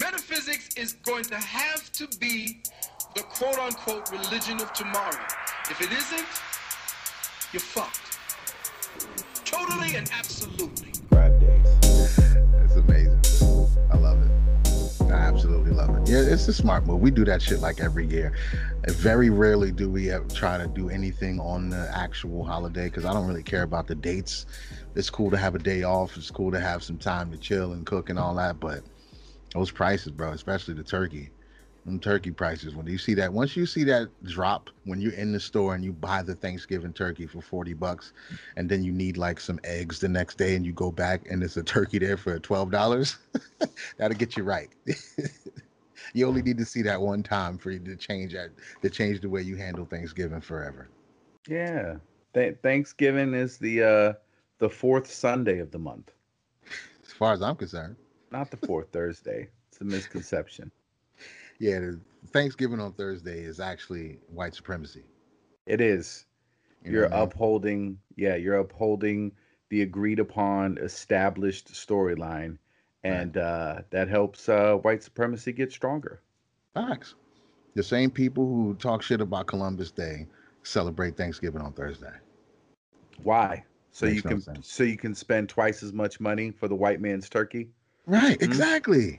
Metaphysics is going to have to be the quote unquote religion of tomorrow. If it isn't, you're fucked. Totally and absolutely. Crab days. It's amazing. I love it. I absolutely love it. Yeah, it's a smart move. We do that shit like every year. Very rarely do we try to do anything on the actual holiday because I don't really care about the dates. It's cool to have a day off. It's cool to have some time to chill and cook and all that. But those prices, bro, especially the turkey, them turkey prices. When you see that, once you see that drop, when you're in the store and you buy the Thanksgiving turkey for 40 bucks, and then you need like some eggs the next day and you go back and there's a turkey there for $12, that'll get you right. you only need to see that one time for you to change that, to change the way you handle Thanksgiving forever. Yeah. Th- Thanksgiving is the uh the fourth Sunday of the month. As far as I'm concerned. Not the fourth Thursday. It's a misconception. Yeah, Thanksgiving on Thursday is actually white supremacy. It is. You you're what I mean? upholding, yeah, you're upholding the agreed upon established storyline. And uh, that helps uh, white supremacy get stronger. Facts. The same people who talk shit about Columbus Day celebrate Thanksgiving on Thursday. Why? So Makes you no can sense. so you can spend twice as much money for the white man's turkey. Right, Mhm. exactly.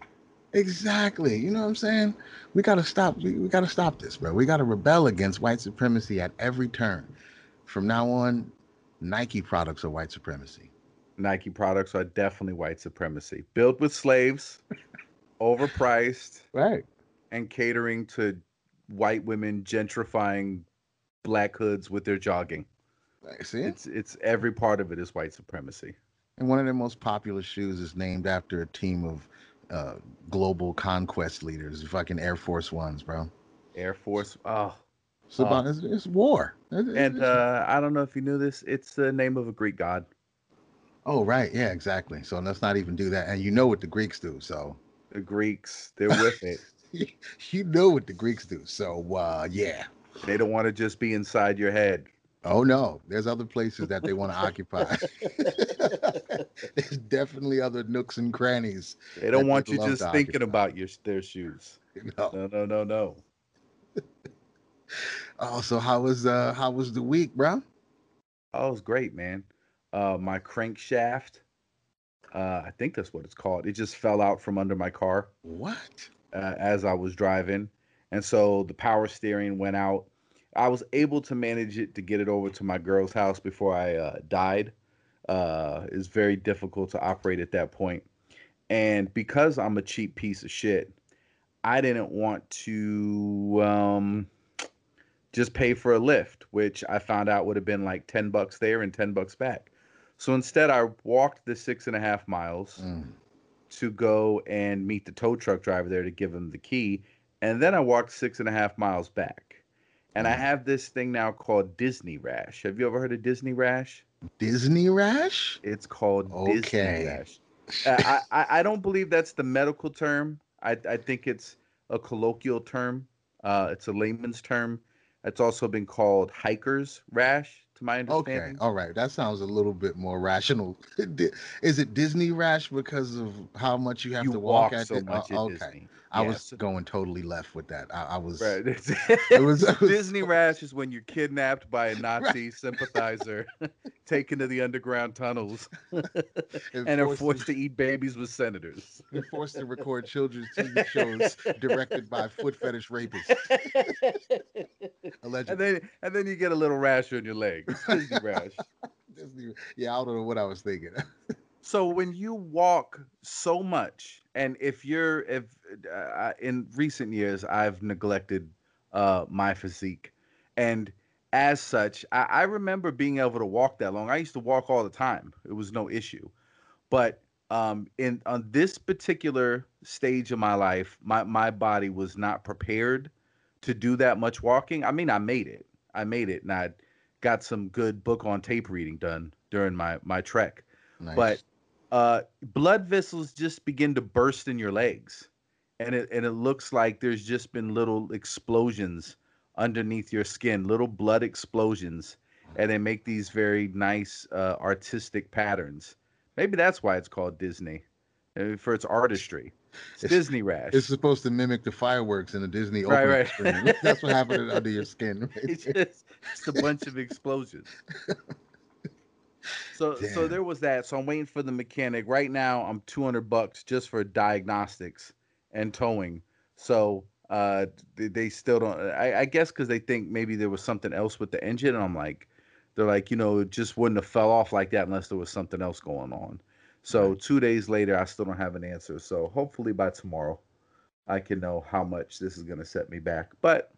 Exactly. You know what I'm saying? We gotta stop. We, we gotta stop this, bro. We gotta rebel against white supremacy at every turn. From now on, Nike products are white supremacy. Nike products are definitely white supremacy. Built with slaves, overpriced, Right. and catering to white women gentrifying black hoods with their jogging. See? It's it's every part of it is white supremacy. And one of their most popular shoes is named after a team of uh, global conquest leaders, fucking Air Force Ones, bro. Air Force. Oh, It's about it's, it's war. It's- and uh, I don't know if you knew this. It's the name of a Greek god. oh right, yeah, exactly. So let's not even do that. And you know what the Greeks do, so The Greeks, they're with it. you know what the Greeks do. So uh, yeah. They don't want to just be inside your head. Oh no, there's other places that they want to occupy. there's definitely other nooks and crannies. They don't want you just thinking occupy. about your their shoes. Know? No, no, no, no. Oh, so how was uh how was the week, bro? Oh, it was great, man. Uh, my crankshaft, uh, I think that's what it's called. It just fell out from under my car What? uh, as I was driving, and so the power steering went out. I was able to manage it to get it over to my girl's house before I uh, died. Uh, is very difficult to operate at that point, and because I'm a cheap piece of shit, I didn't want to um, just pay for a lift, which I found out would have been like ten bucks there and ten bucks back. So instead, I walked the six and a half miles Mm. to go and meet the tow truck driver there to give him the key. And then I walked six and a half miles back. And I Mhm. have this thing now called Disney Rash. Have you ever heard of Disney Rash? Disney rash? It's called Okay. Disney Rash. Uh, I, I, I don't believe that's the medical term. I, I think it's a colloquial term. Uh, it's a layman's term. It's also been called hiker's rash, to my understanding. Okay, all right. That sounds a little bit more rational. Is it Disney rash because of how much you have you to walk, walk at so it? much okay, Disney. I was going totally left with that. I, I was. Right. It was- was Disney rash is when you're kidnapped by a Nazi sympathizer, taken to the underground tunnels, and are forced to eat babies with senators. They're forced to record children's TV shows directed by foot fetish rapists. Allegedly. and then and then you get a little rash on your leg. It's Disney rash. Disney- yeah, I don't know what I was thinking. So when you walk so much, and if you're if uh, in recent years I've neglected uh, my physique, and as such, I, I remember being able to walk that long. I used to walk all the time; it was no issue. But um, in on this particular stage of my life, my my body was not prepared to do that much walking. I mean, I made it. I made it, and I got some good book on tape reading done during my my trek Nice. but uh, blood vessels just begin to burst in your legs, and it and it looks like there's just been little explosions underneath your skin, little blood explosions, and they make these very nice uh, artistic patterns. Maybe that's why it's called Disney, for its artistry. It's, Disney rash. It's supposed to mimic the fireworks in the Disney Right, right. screen. That's what happened under your skin. Right it's just it's a bunch of explosions. So so there was that. So I'm waiting for the mechanic. Right now I'm 200 bucks just for diagnostics and towing. So uh they, they still don't I, I guess because they think maybe there was something else with the engine and I'm like they're like you know it just wouldn't have fell off like that unless there was something else going on. So Right. two days later I still don't have an answer. So hopefully by tomorrow I can know how much this is gonna set me back. But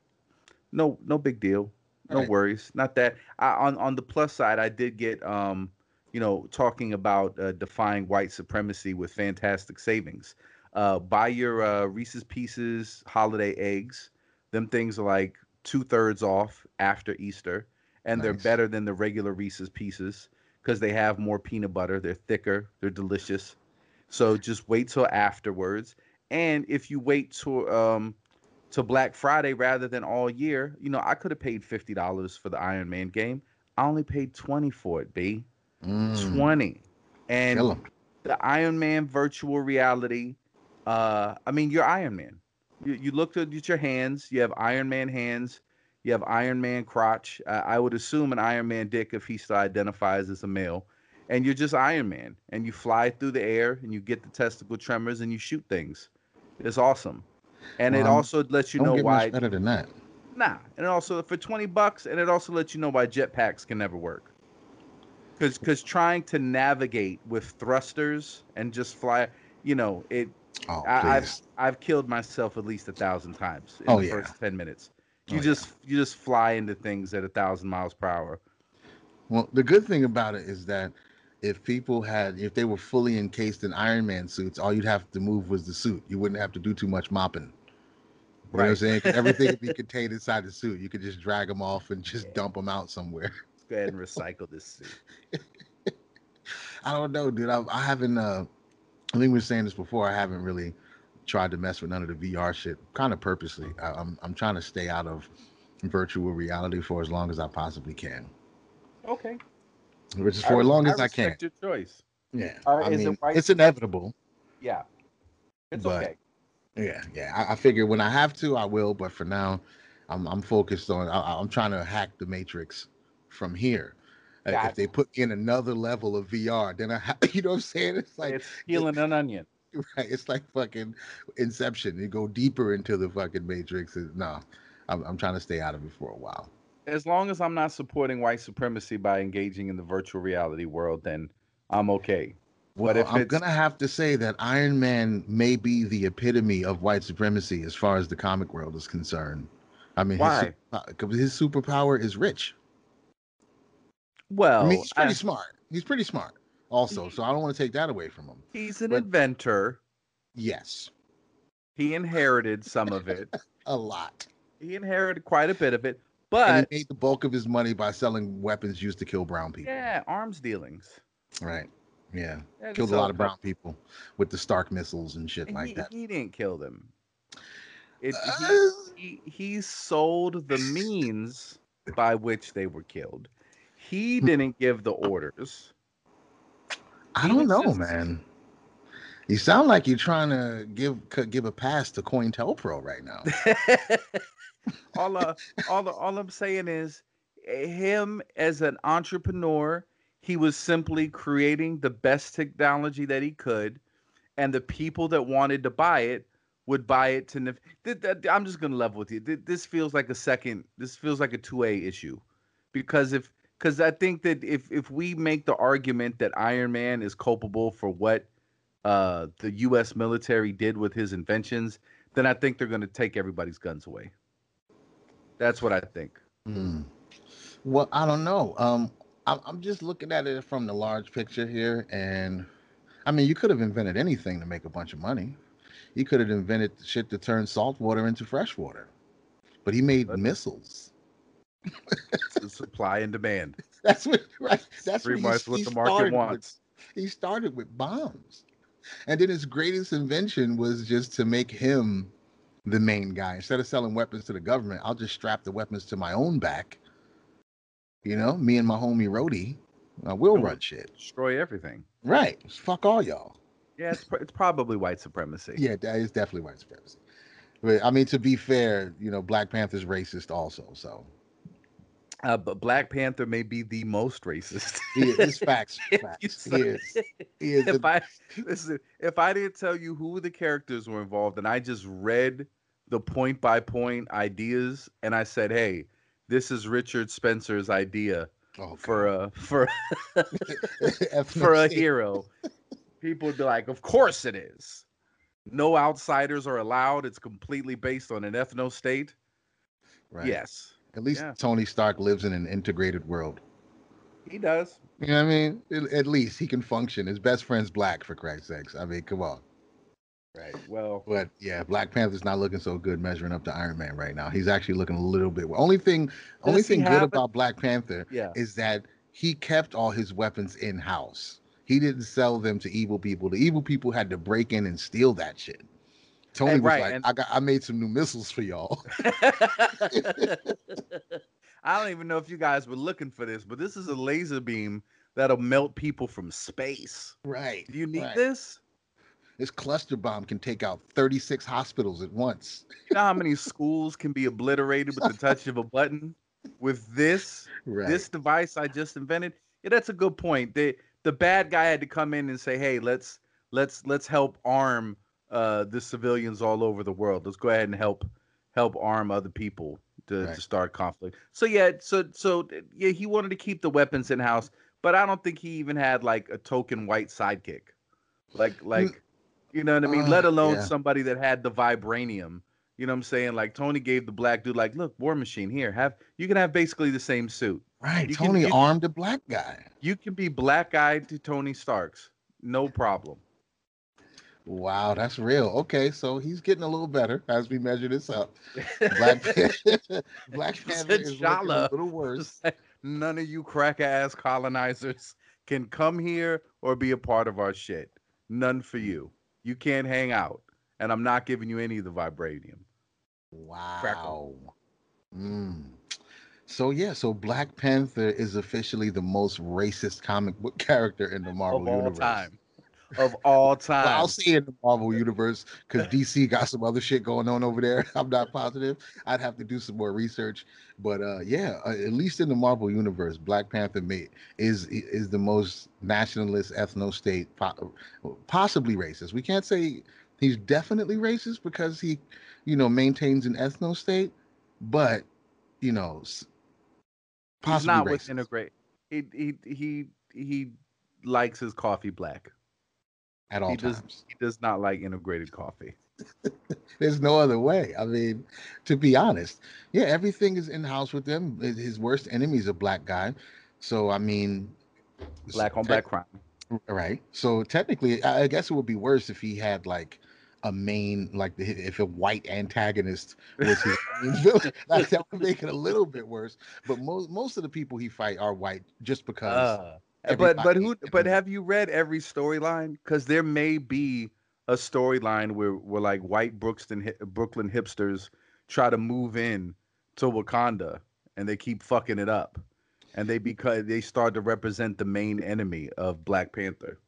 no no big deal no Right. worries not that I, on on the plus side i did get um you know talking about uh, defying white supremacy with fantastic savings. Uh buy your uh reese's pieces holiday eggs. Them things are like two-thirds off after easter and they're better than the regular reese's pieces because they have more peanut butter they're thicker they're delicious. So just wait till afterwards and if you wait to um to Black Friday rather than all year, you know, I could have paid fifty dollars for the Iron Man game. I only paid twenty for it, B. Mm, Twenty. And the Iron Man virtual reality, uh, I mean, you're Iron Man. You, you looked at your hands. You have Iron Man hands. You have Iron Man crotch. Uh, I would assume an Iron Man dick if he still identifies as a male. And you're just Iron Man. And you fly through the air and you get the testicle tremors and you shoot things. It's awesome. And it also lets you know why. better than that. Nah, and also for twenty bucks, and it also lets you know why jetpacks can never work. Because because trying to navigate with thrusters and just fly, you know, it. Oh, I, I've. I've killed myself at least a thousand times in Oh, the yeah. first ten minutes. Oh, You yeah. just you just fly into things at a thousand miles per hour. Well, the good thing about it is that if people had, if they were fully encased in Iron Man suits, all you'd have to move was the suit. You wouldn't have to do too much mopping. You know what I'm saying? everything would be contained inside the suit. You could just drag them off and just dump them out somewhere. Let's go ahead and recycle this suit. I don't know, dude. I, I haven't. Uh, I think we were saying this before. I haven't really tried to mess with none of the VR shit, kind of purposely. I, I'm I'm trying to stay out of virtual reality for as long as I possibly can, Okay. Which is for as long as I, can. Your choice. Yeah, Uh, I it mean, right it's inevitable. Yeah. It's But- okay. Yeah, yeah. I, I figure when I have to, I will. But for now, I'm I'm focused on. I, I'm trying to hack the matrix from here. Uh, if they put in another level of VR, then I, ha- you know what I'm saying? It's like it's peeling an onion. right. It's like fucking Inception. You go deeper into the fucking matrix. It- No, I'm I'm trying to stay out of it for a while. As long as I'm not supporting white supremacy by engaging in the virtual reality world, then I'm okay. Well, if I'm gonna have to say that Iron Man may be the epitome of white supremacy as far as the comic world is concerned. I mean, Why? Because his, superpower is rich. Well, I mean, he's pretty I- smart. He's pretty smart, also. So I don't want to take that away from him. he's an but- inventor. Yes, He inherited some of it. a lot. he inherited quite a bit of it, and but he made the bulk of his money by selling weapons used to kill brown people. yeah, arms dealings. Right. Yeah. Yeah, Killed a lot of brown people with the Stark missiles and shit and like he, that. he didn't kill them. It, Uh, he, he, he sold the means by which they were killed. He didn't give the orders. I don't know, just- man. You sound like you're trying to give give a pass to COINTELPRO right now. all, uh, all, all I'm saying is, eh, him as an entrepreneur, he was simply creating the best technology that he could, and the people that wanted to buy it would buy it to. I'm just gonna level with you. Th- This feels like a second. This feels like a two A issue, because if because I think that if if we make the argument that Iron Man is culpable for what uh, the U.S. military did with his inventions, then I think they're going to take everybody's guns away. That's what I think. Hmm. Well, I don't know. Um, I'm, I'm just looking at it from the large picture here, and I mean, you could have invented anything to make a bunch of money. You could have invented shit to turn salt water into fresh water, but he made But- missiles. Supply and demand. That's what right. That's pretty what he- much what he the market started with. wants. He started with bombs, and then his greatest invention was just to make him the main guy. Instead of selling weapons to the government, I'll just strap the weapons to my own back. You know, me and my homie Rhodey, uh, we'll And run shit. Destroy everything. Right. Fuck all y'all. Yeah, it's, pr- it's probably white supremacy. Yeah, that is definitely white supremacy. But I mean, to be fair, you know, Black Panther's racist also. So Uh, but Black Panther may be the most racist. he is facts. Facts. He is. He is. if I listen, if I didn't tell you who the characters were involved, and I just read the point by point ideas, and I said, "Hey, this is Richard Spencer's idea oh, for a for for a hero," people would be like, "Of course it is." No outsiders are allowed. It's completely based on an ethno state. Right. Yes, At least Yeah. Tony Stark lives in an integrated world. he does. You know what I mean? At- At least he can function. His best friend's black, for Christ's sakes. I mean, come on. Right. Well, But yeah, Black Panther's not looking so good measuring up to Iron Man right now. He's actually looking a little bit. Only thing, only thing good about Black Panther yeah. is that he kept all his weapons in house. He didn't sell them to evil people. The evil people had to break in and steal that shit. Tony And was right, like, and- "I got, I made some new missiles for y'all." I don't even know if you guys were looking for this, but this is a laser beam that'll melt people from space. right. Do you need right. this? This cluster bomb can take out 36 hospitals at once. You know how many schools can be obliterated with the touch of a button? With this, Right. this device I just invented. Yeah, that's a good point. The the bad guy had to come in and say, "Hey, let's let's let's help arm uh, the civilians all over the world. Let's go ahead and help help arm other people to, Right. to start conflict." So yeah, so so yeah, he wanted to keep the weapons in house, but I don't think he even had like a token white sidekick, like like you know what I mean. Uh, Let alone yeah. somebody that had the vibranium. You know what I'm saying? Like Tony gave the black dude, like, look, War Machine here. Have you can have basically the same suit. right. you can- Tony you- armed a black guy. You can be black eyed to Tony Stark's, no problem. Wow, that's real. Okay, so he's getting a little better as we measure this up. Black, Panther- Black Panther is a little worse. None of you cracker ass colonizers can come here or be a part of our shit. None for you. You can't hang out, and I'm not giving you any of the vibranium. Wow. Mm. So yeah, so Black Panther is officially the most racist comic book character in the Marvel of all universe. time. Of all time. Well, I'll say in the Marvel universe because DC got some other shit going on over there. I'm not positive. I'd have to do some more research, but uh, yeah, uh, at least in the Marvel universe, Black Panther may, is is the most nationalist ethno state, po- possibly racist. We can't say he's definitely racist because he, you know, maintains an ethno state, but you know, s- He's possibly not racist. with integrate. He he he he likes his coffee black. At all he does times. he does not like integrated coffee. There's no other way. I mean, to be honest, yeah, everything is in house with them. His- worst enemy is a black guy. So I mean, Black on black crime. right? So technically, I guess it would be worse if he had like a main, like if a white antagonist was his main villain. That, that would make it a little bit worse. But most most of the people he fight are white, just because. Uh, but but who but have you read every storyline? Because there may be a storyline where where like white Brooklyn Brooklyn hipsters try to move in to Wakanda and they keep fucking it up, and they because they start to represent the main enemy of Black Panther.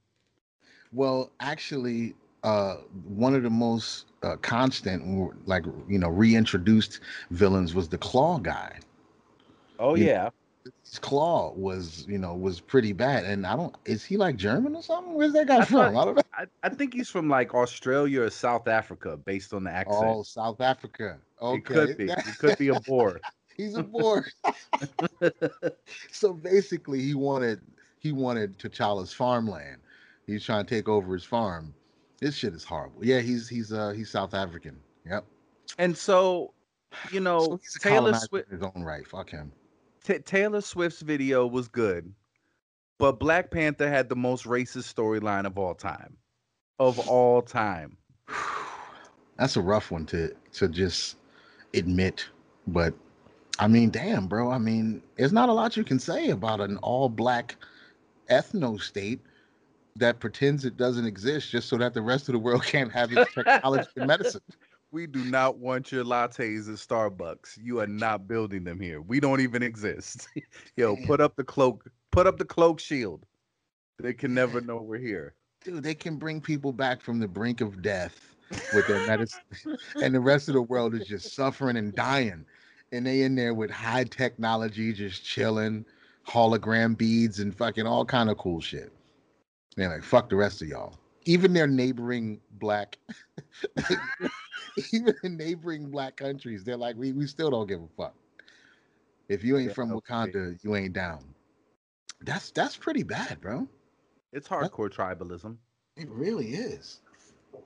Well, actually, uh, one of the most uh, constant, like you know, reintroduced villains was the Claw guy. Oh You- yeah, His Claw was, you know, was pretty bad. And I don't, is he like German or something? Where's that guy I thought- from? I don't know. I, I think he's from like Australia or South Africa, based on the accent. Oh, South Africa. Okay, It could be. It could be a Boer. He's a boar. so basically, he wanted he wanted T'Challa's farmland. He's trying to take over his farm. This shit is horrible. Yeah, he's he's uh he's South African. Yep. and so, you know, So Taylor Swift. his own right. Fuck him. Ta Taylor Swift's video was good, but Black Panther had the most racist storyline of all time. Of all time. That's a rough one to to just admit, but I mean, damn, bro. I mean, there's not a lot you can say about an all black ethno state that pretends it doesn't exist just so that the rest of the world can't have its technology and medicine. We do not want your lattes at Starbucks. You are not building them here. We don't even exist. Yo, Damn. put up the cloak. Put up the cloak shield. They can never know we're here. dude, they can bring people back from the brink of death with their medicine, and the rest of the world is just suffering and dying, and they in there with high technology, just chilling, hologram beads and fucking all kind of cool shit. Man, like fuck the rest of y'all. Even their neighboring black, even in neighboring black countries, they're like, we, we still don't give a fuck. If you ain't Yeah, from okay. Wakanda, you ain't down. That's that's pretty bad, bro. It's hardcore tribalism. It really is.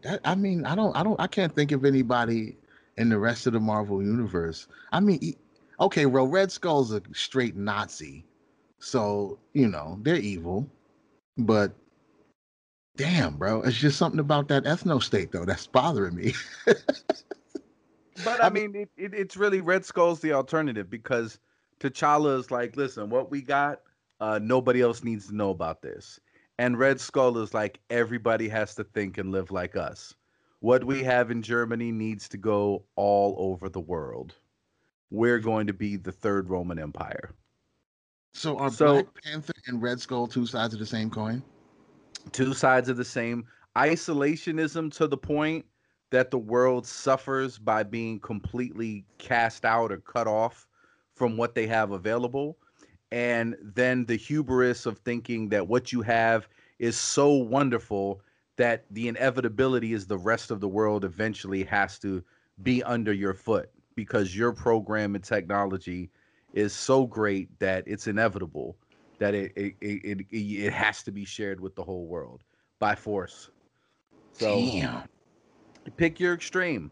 That I mean, I don't, I don't, I can't think of anybody in the rest of the Marvel universe. I mean, okay, well, Red Skull's a straight Nazi, so you know they're evil, but damn, bro, it's just something about that ethno state though that's bothering me. But I mean, it, it, it's really Red Skull's the alternative because T'Challa is like, listen, what we got, uh, nobody else needs to know about this. And Red Skull is like, everybody has to think and live like us. What we have in Germany needs to go all over the world. We're going to be the third Roman Empire. so are So- Black Panther and Red Skull two sides of the same coin? Two sides of the same isolationism to the point that the world suffers by being completely cast out or cut off from what they have available. And then the hubris of thinking that what you have is so wonderful that the inevitability is the rest of the world eventually has to be under your foot because your program and technology is so great that it's inevitable that it it, it, it, it has to be shared with the whole world by force. So Damn. pick your extreme.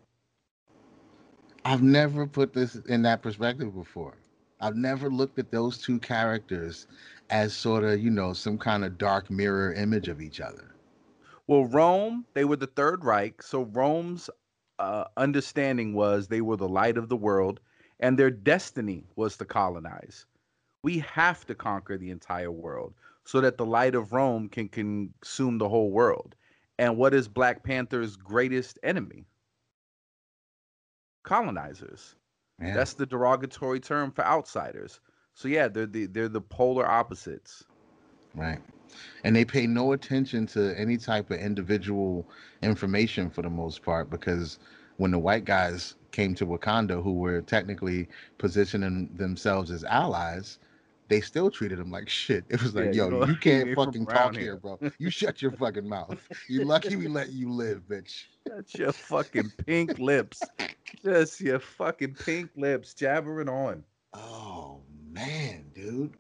I've never put this in that perspective before. I've never looked at those two characters as sort of, you know, some kind of dark mirror image of each other. Well, Rome, they were the Third Reich. So Rome's uh, understanding was they were the light of the world, and their destiny was to colonize. We have to conquer the entire world so that the light of Rome can consume the whole world. And what is Black Panther's greatest enemy? Colonizers. Yeah. That's the derogatory term for outsiders. So yeah, they're the they're the polar opposites. right. And they pay no attention to any type of individual information for the most part because when the white guys came to Wakanda, who were technically positioning themselves as allies, they still treated him like shit. It was like, Yeah, you yo, know, you you can't fucking talk here." here, bro. You shut your fucking mouth. You lucky we let you live, bitch. That's your fucking pink lips. Just your fucking pink lips jabbering on. Oh man, dude.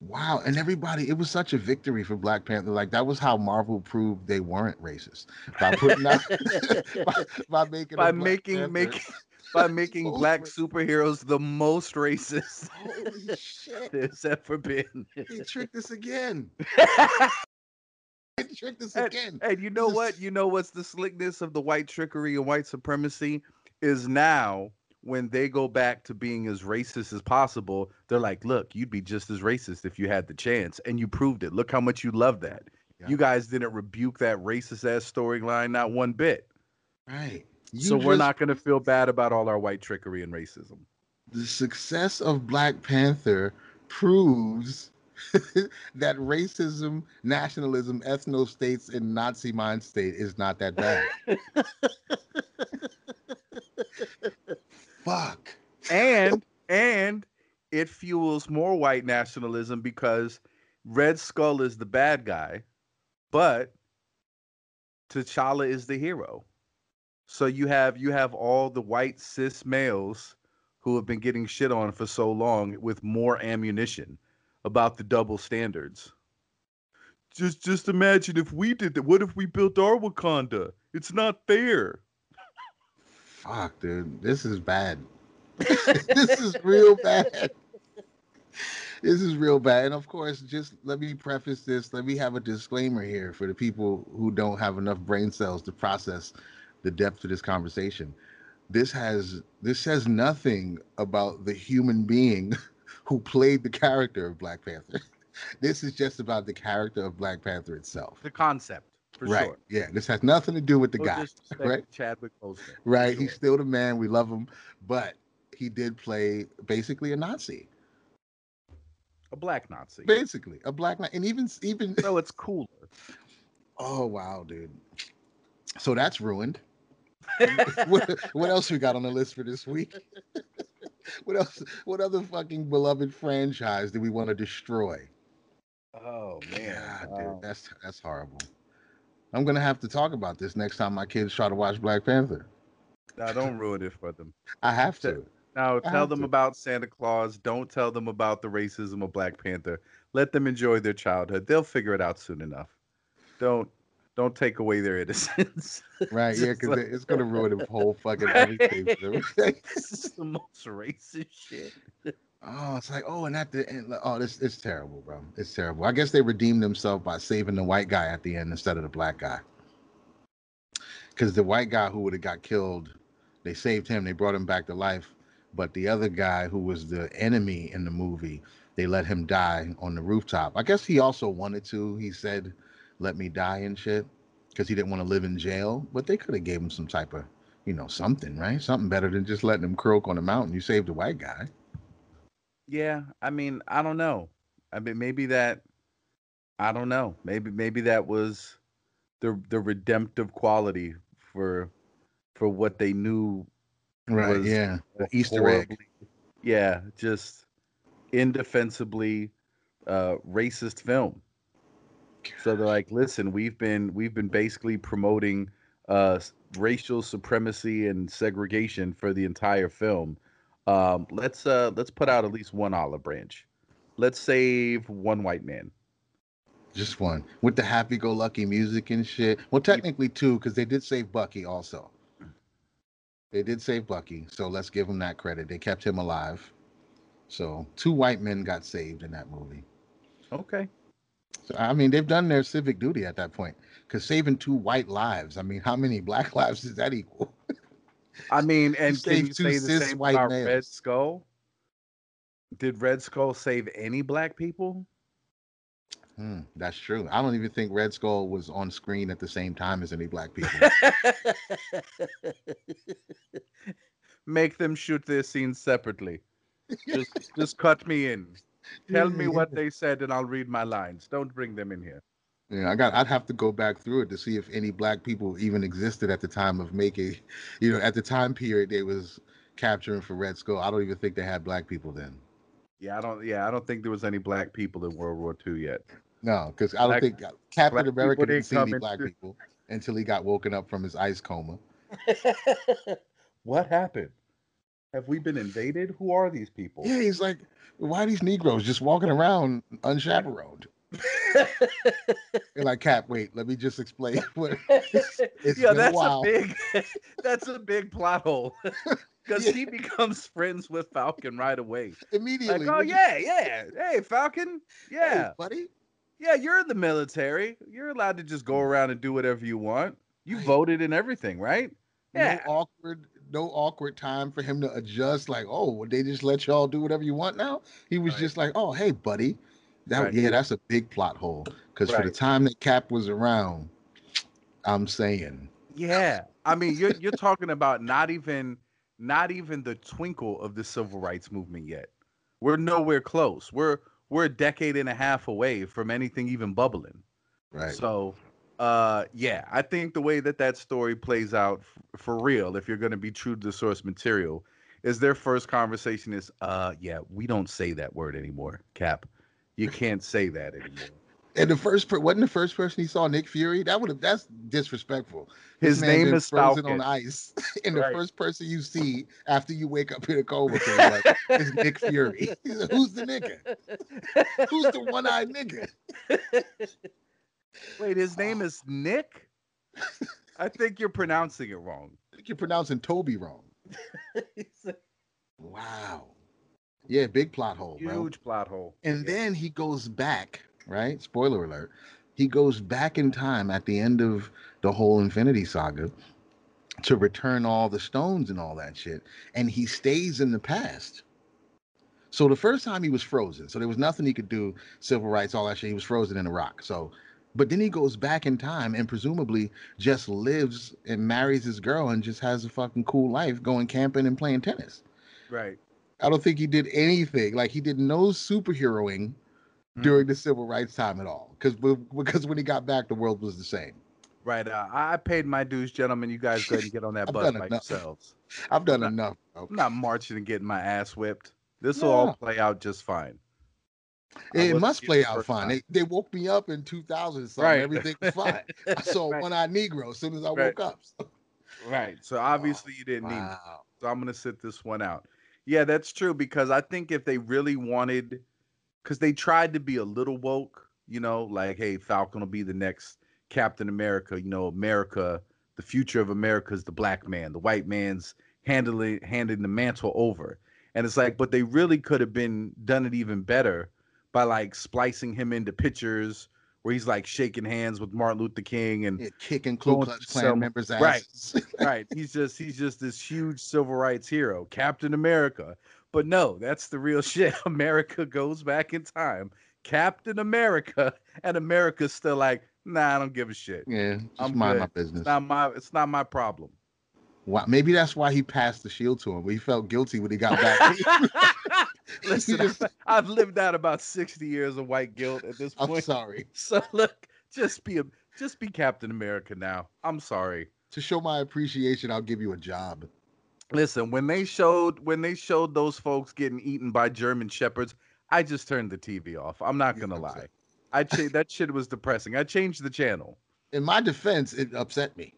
Wow. And everybody, it was such a victory for Black Panther. Like that was how Marvel proved they weren't racist. By putting out by, by making By making Panther- making by making So black superheroes the most racist Holy shit. there's ever been. He tricked us again. He tricked us And- again. And you know This what? You know what's the slickness of the white trickery and white supremacy is now when they go back to being as racist as possible, they're like, look, you'd be just as racist if you had the chance. And you proved it. Look how much you love that. Yeah. You guys didn't rebuke that racist ass storyline, not one bit. Right. So You we're not going to feel bad about all our white trickery and racism. the success of Black Panther proves that racism, nationalism, ethno states, and Nazi mind state is not that bad. Fuck. and and it fuels more white nationalism because Red Skull is the bad guy, but T'Challa is the hero. So you have you have all the white cis males who have been getting shit on for so long with more ammunition about the double standards. Just just imagine if we did that. What if we built our Wakanda? It's not fair. Fuck, dude. This is bad. this is real bad. This is real bad. And of course, just let me preface this. Let me have a disclaimer here for the people who don't have enough brain cells to process the depth of this conversation. This has this says nothing about the human being who played the character of Black Panther. This is just about the character of Black Panther itself. The concept, for right. sure. Yeah. This has nothing to do with the No guy. right? Chadwick Boseman. Right. He's still the man. We love him. But he did play basically a Nazi. a black Nazi. Basically, a black Nazi. And even even So it's cooler. Oh wow, dude. So that's ruined. what, what else we got on the list for this week? what else? What other fucking beloved franchise do we want to destroy? Oh man, God, dude, um, that's that's horrible. I'm gonna have to talk about this next time my kids try to watch Black Panther. now don't ruin it for them. I have to. Now tell them to. about Santa Claus. Don't tell them about the racism of Black Panther. Let them enjoy their childhood. They'll figure it out soon enough. Don't don't take away their innocence. Right? Yeah, because like- it's gonna ruin the whole fucking everything. this is the most racist shit. Oh, it's like, oh, and at the end, oh, this it's terrible, bro. It's terrible. I guess they redeemed themselves by saving the white guy at the end instead of the black guy. Because the white guy who would have got killed, they saved him. They brought him back to life. But the other guy who was the enemy in the movie, they let him die on the rooftop. I guess he also wanted to. He said, "Let me die and shit," because he didn't want to live in jail. But they could have gave him some type of, you know, something, right? Something better than just letting him croak on the mountain. You saved a white guy. Yeah, I mean, I don't know. I mean, maybe that. I don't know. Maybe maybe that was the the redemptive quality for for what they knew Right. yeah. The Easter egg. Yeah, just indefensibly uh, racist film. So they're like, listen, we've been we've been basically promoting uh, racial supremacy and segregation for the entire film. Um, let's uh, let's put out at least one olive branch. Let's save one white man. Just one. With the happy go lucky music and shit. Well, technically two, because they did save Bucky also. They did save Bucky, so let's give them that credit. They kept him alive. So two white men got saved in that movie. Okay. So I mean, they've done their civic duty at that point. Because saving two white lives, I mean, how many black lives does that equal? I mean, and can you say the same white about Red. Skull? Did Red Skull save any black people? Hmm, that's true. I don't even think Red Skull was on screen at the same time as any black people. Make them shoot their scenes separately. Just just cut me in. Tell me what they said and I'll read my lines. Don't bring them in here. Yeah, I got. I'd have to go back through it to see if any black people even existed at the time of making, you know, at the time period they was capturing for Red Skull. I don't even think they had black people then. Yeah, I don't yeah, I don't think there was any black people in World War II yet. No, because I don't Black- think uh, Captain black America didn't didn't see any black into- people until he got woken up from his ice coma. what happened? Have we been invaded? Who are these people? Yeah, he's like, why are these Negroes just walking around unchaperoned? They're like, Cap, wait, let me just explain. What, it's yeah, been a that's a, big that's a big plot hole. Because Yeah. he becomes friends with Falcon right away. immediately. Like, oh you- yeah, yeah. Hey, Falcon. hey, Yeah. buddy. Yeah, you're in the military. You're allowed to just go mm. around and do whatever you want. You Right. voted and everything, right? Yeah. No awkward, no awkward time for him to adjust. Like, oh, they just let y'all do whatever you want now. He was Right. just like, oh, hey, buddy. That Right. yeah, that's a big plot hole. Because for the time that Cap was around, I'm saying, Yeah. I mean, you're you're talking about not even not even the twinkle of the civil rights movement yet. We're nowhere close. We're we're a decade and a half away from anything even bubbling. right? So, uh, yeah, I think the way that that story plays out f- for real, if you're going to be true to the source material, is their first conversation is, uh, yeah, we don't say that word anymore, Cap. You can't say that anymore. and the first per- wasn't the first person he saw Nick Fury. That would have that's disrespectful. This His name is frozen Falcon. on ice, and the Right. first person you see after you wake up in a coma is like, is Nick Fury. Who's the nigga? Who's the one-eyed nigga? Wait, his name Oh. is Nick? I think you're pronouncing it wrong. I think you're pronouncing Toby wrong. Wow. Yeah, big plot hole, bro. Huge plot hole. And Yeah. then he goes back, right? Spoiler alert. He goes back in time at the end of the whole Infinity Saga to return all the stones and all that shit. And he stays in the past. So the first time he was frozen. So there was nothing he could do, civil rights, all that shit. He was frozen in a rock. So, but then he goes back in time and presumably just lives and marries his girl and just has a fucking cool life going camping and playing tennis. right. I don't think he did anything. Like he did no superheroing Mhm. during the civil rights time at all. Because because when he got back, the world was the same. Right. Uh, I paid my dues, gentlemen. You guys go ahead and get on that bus by enough. yourselves. I've done not- enough. Bro. I'm not marching and getting my ass whipped. This will all play out just fine. It must play out fine. They, they woke me up in 2000 something. Right. Everything was fine. I saw Right. one-eyed Negro as soon as I Right. woke up. So- Right. So oh, obviously you didn't need me. So I'm gonna sit this one out. Yeah, that's true because I think if they really wanted, because they tried to be a little woke, you know, like hey, Falcon will be the next Captain America. You know, America, the future of America is the black man. The white man's handling handing the mantle over, and it's like, but they really could have been done it even better by like splicing him into pictures where he's like shaking hands with Martin Luther King and Yeah, kicking Ku Klux Klan members' asses. right. right. He's just he's just this huge civil rights hero, Captain America. But no, that's the real shit. America goes back in time. Captain America, and America's still like, nah, I don't give a shit. yeah, I'm mind my good. business. It's not my it's not my problem. Why, maybe that's why he passed the shield to him. But he felt guilty when he got back. Listen, just- I've, I've lived out about 60 years of white guilt at this point. I'm sorry. So look, just be a just be Captain America now. I'm sorry. To show my appreciation, I'll give you a job. Listen, when they showed when they showed those folks getting eaten by German shepherds, I just turned the TV off. I'm not gonna lie. I cha- that shit was depressing. I changed the channel. In my defense, it upset me.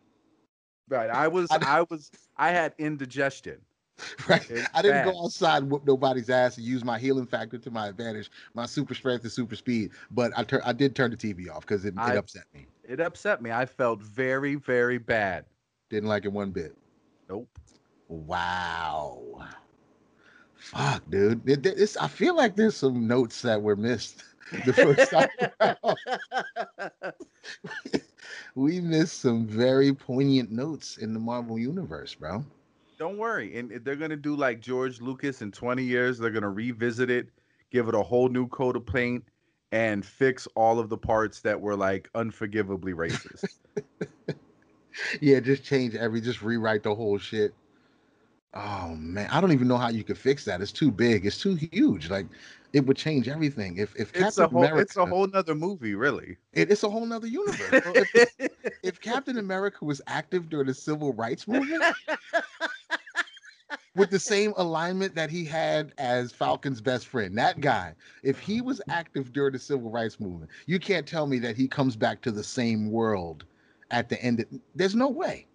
Right. I was I- I was I had indigestion. Right. It's I didn't bad. go outside and whoop nobody's ass and use my healing factor to my advantage, my super strength and super speed. But I tur- I did turn the TV off because it, I- it upset me. It upset me. I felt very, very bad. Didn't like it one bit. Nope. Wow. Fuck, dude. It- I feel like there's some notes that were missed the first time. we missed some very poignant notes in the Marvel universe, bro. Don't worry. And they're gonna do like George Lucas in 20 years. They're gonna revisit it, give it a whole new coat of paint, and fix all of the parts that were like unforgivably racist. Yeah, just change every, just rewrite the whole shit. Oh man, I don't even know how you could fix that. It's too big. It's too huge. Like it would change everything. If if it's Captain a whole America, it's a whole nother movie, really. it- it's a whole nother universe. bro. if, if Captain America was active during the civil rights movement with the same alignment that he had as Falcon's best friend, that guy, if he was active during the civil rights movement, you can't tell me that he comes back to the same world at the end. Of, there's no way.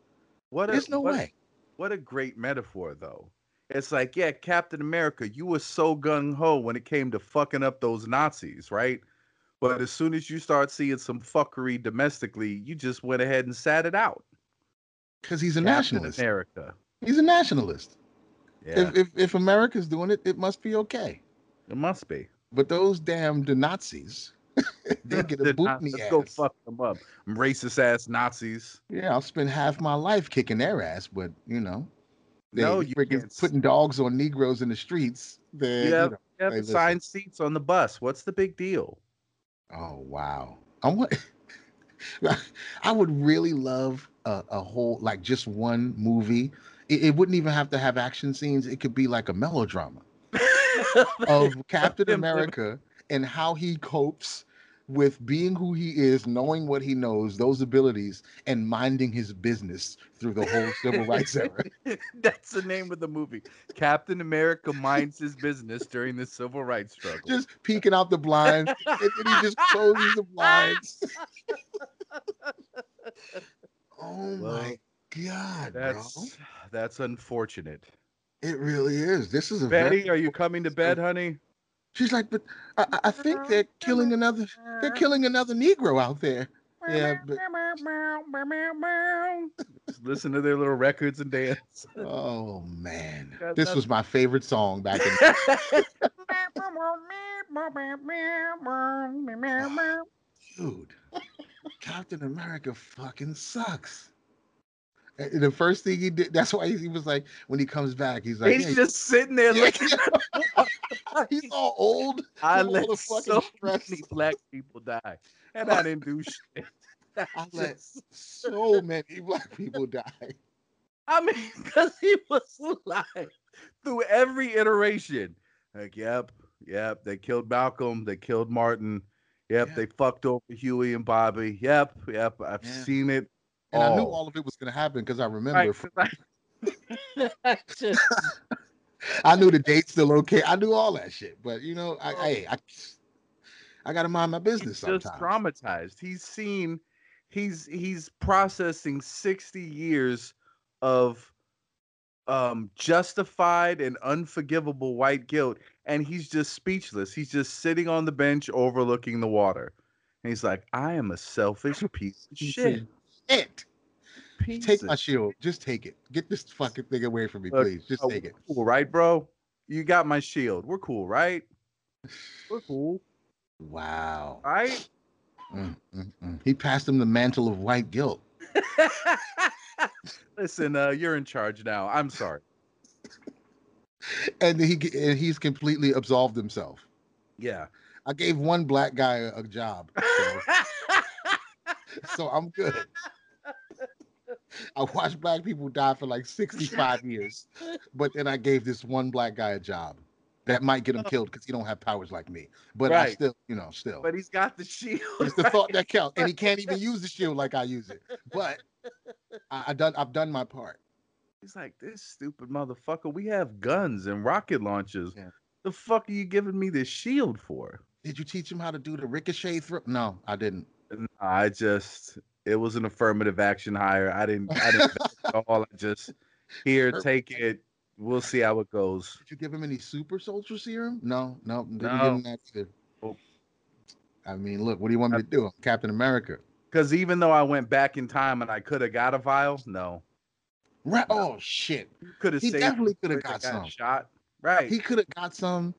what a, There's no what, way. What a great metaphor, though. It's like, yeah, Captain America, you were so gung ho when it came to fucking up those Nazis, right? But as soon as you start seeing some fuckery domestically, you just went ahead and sat it out. Because he's a Captain nationalist. America. He's a nationalist. Yeah, If, if if America's doing it, it must be okay. it must be. But those damn the Nazis, they get a They're boot not- in the Let's ass. go fuck them up. Racist ass Nazis. Yeah, I'll spend half my life kicking their ass, but you know, they No, you freaking putting dogs on Negroes in the streets. Then, you have, know, you listen. assigned seats on the bus. What's the big deal? oh wow, I want. I would really love a, a whole like just one movie. It, it wouldn't even have to have action scenes. It could be like a melodrama of Captain America and how he copes with being who he is, knowing what he knows, those abilities, and minding his business through the whole civil rights era. That's the name of the movie. Captain America minds his business during the civil rights struggle. Just peeking out the blinds, and then he just closes the blinds. oh Well, my god, bro! that's that's unfortunate. It really is. This is a very- Betty, are you coming to bed, honey? She's like, but I, I- think they're killing another. They're killing another Negro out there. Yeah, but listen to their little records and dance. oh man, this was my favorite song back in. Dude, Captain America fucking sucks. And the first thing he did, that's why he was like, when he comes back, he's like, He's "Yeah, just sitting there yeah, looking. he's all old. I all let the so stress. many black people die, and I didn't do shit. That's I let so many black people die. I mean, because he was alive through every iteration. Like, yep, Yep, they killed Malcolm. They killed Martin. Yep, they fucked over Huey and Bobby. Yep, yep, I've Yeah. seen it. And I knew all. all of it was going to happen because I remember. Right, 'cause I- Just- I knew the date's still okay. I knew all that shit. But you know, I hey, I, I got to mind my business he's just sometimes. traumatized. He's seen, he's he's processing sixty years of um justified and unforgivable white guilt, and he's just speechless. He's just sitting on the bench overlooking the water. And he's like, I am a selfish piece of He shit. It. Piece Take my shield. Just take it. Get this fucking thing away from me, Look, please. Just Oh, take it. Cool, right, bro? You got my shield. We're cool, right? We're cool, Wow. right? Mm, mm, mm. He passed him the mantle of white guilt. Listen, uh, you're in charge now. I'm sorry. And he and he's completely absolved himself. Yeah. I gave one black guy a, a job. So, so I'm good. I watched black people die for like 65 years, but then I gave this one black guy a job that might get him oh. killed because he don't have powers like me. But I still, you know, still. but he's got the shield. It's the thought that counts, and he can't even use the shield like I use it. But I, I done, I've done my part. He's like, this stupid motherfucker. We have guns and rocket launchers. Yeah. The fuck are you giving me this shield for? Did you teach him how to do the ricochet throw? No, I didn't. I just, it was an affirmative action hire. I didn't, I didn't at all. I just, here, take it. We'll see how it goes. Did you give him any super soldier serum? No, no, didn't give him that either. Nope. I mean, look, what do you want me to do? I'm Captain America. Because even though I went back in time and I could have got a vial, no. Right? Oh shit! Could have He saved definitely could have before I got some. shot. Right. He could have got some j-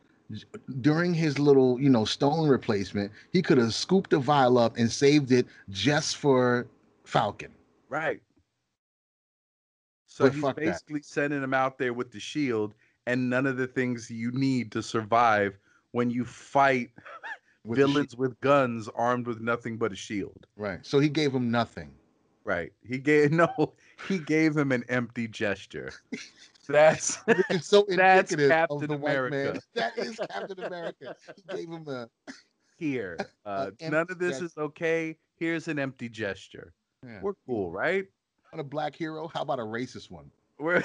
during his little, you know, stone replacement. He could have scooped a vial up and saved it just for Falcon. Right. So But he's fuck that. basically sending him out there with the shield and none of the things you need to survive when you fight with villains with guns armed with nothing but a shield. right. So he gave him nothing. Right. He gave no, he gave him an empty gesture. That's so That's indicative Captain of the white man. America. That is Captain America. He gave him a. here. Uh, none of this gesture. is okay. Here's an empty gesture. Yeah. We're cool, right? Want a black hero? How about a racist one? We're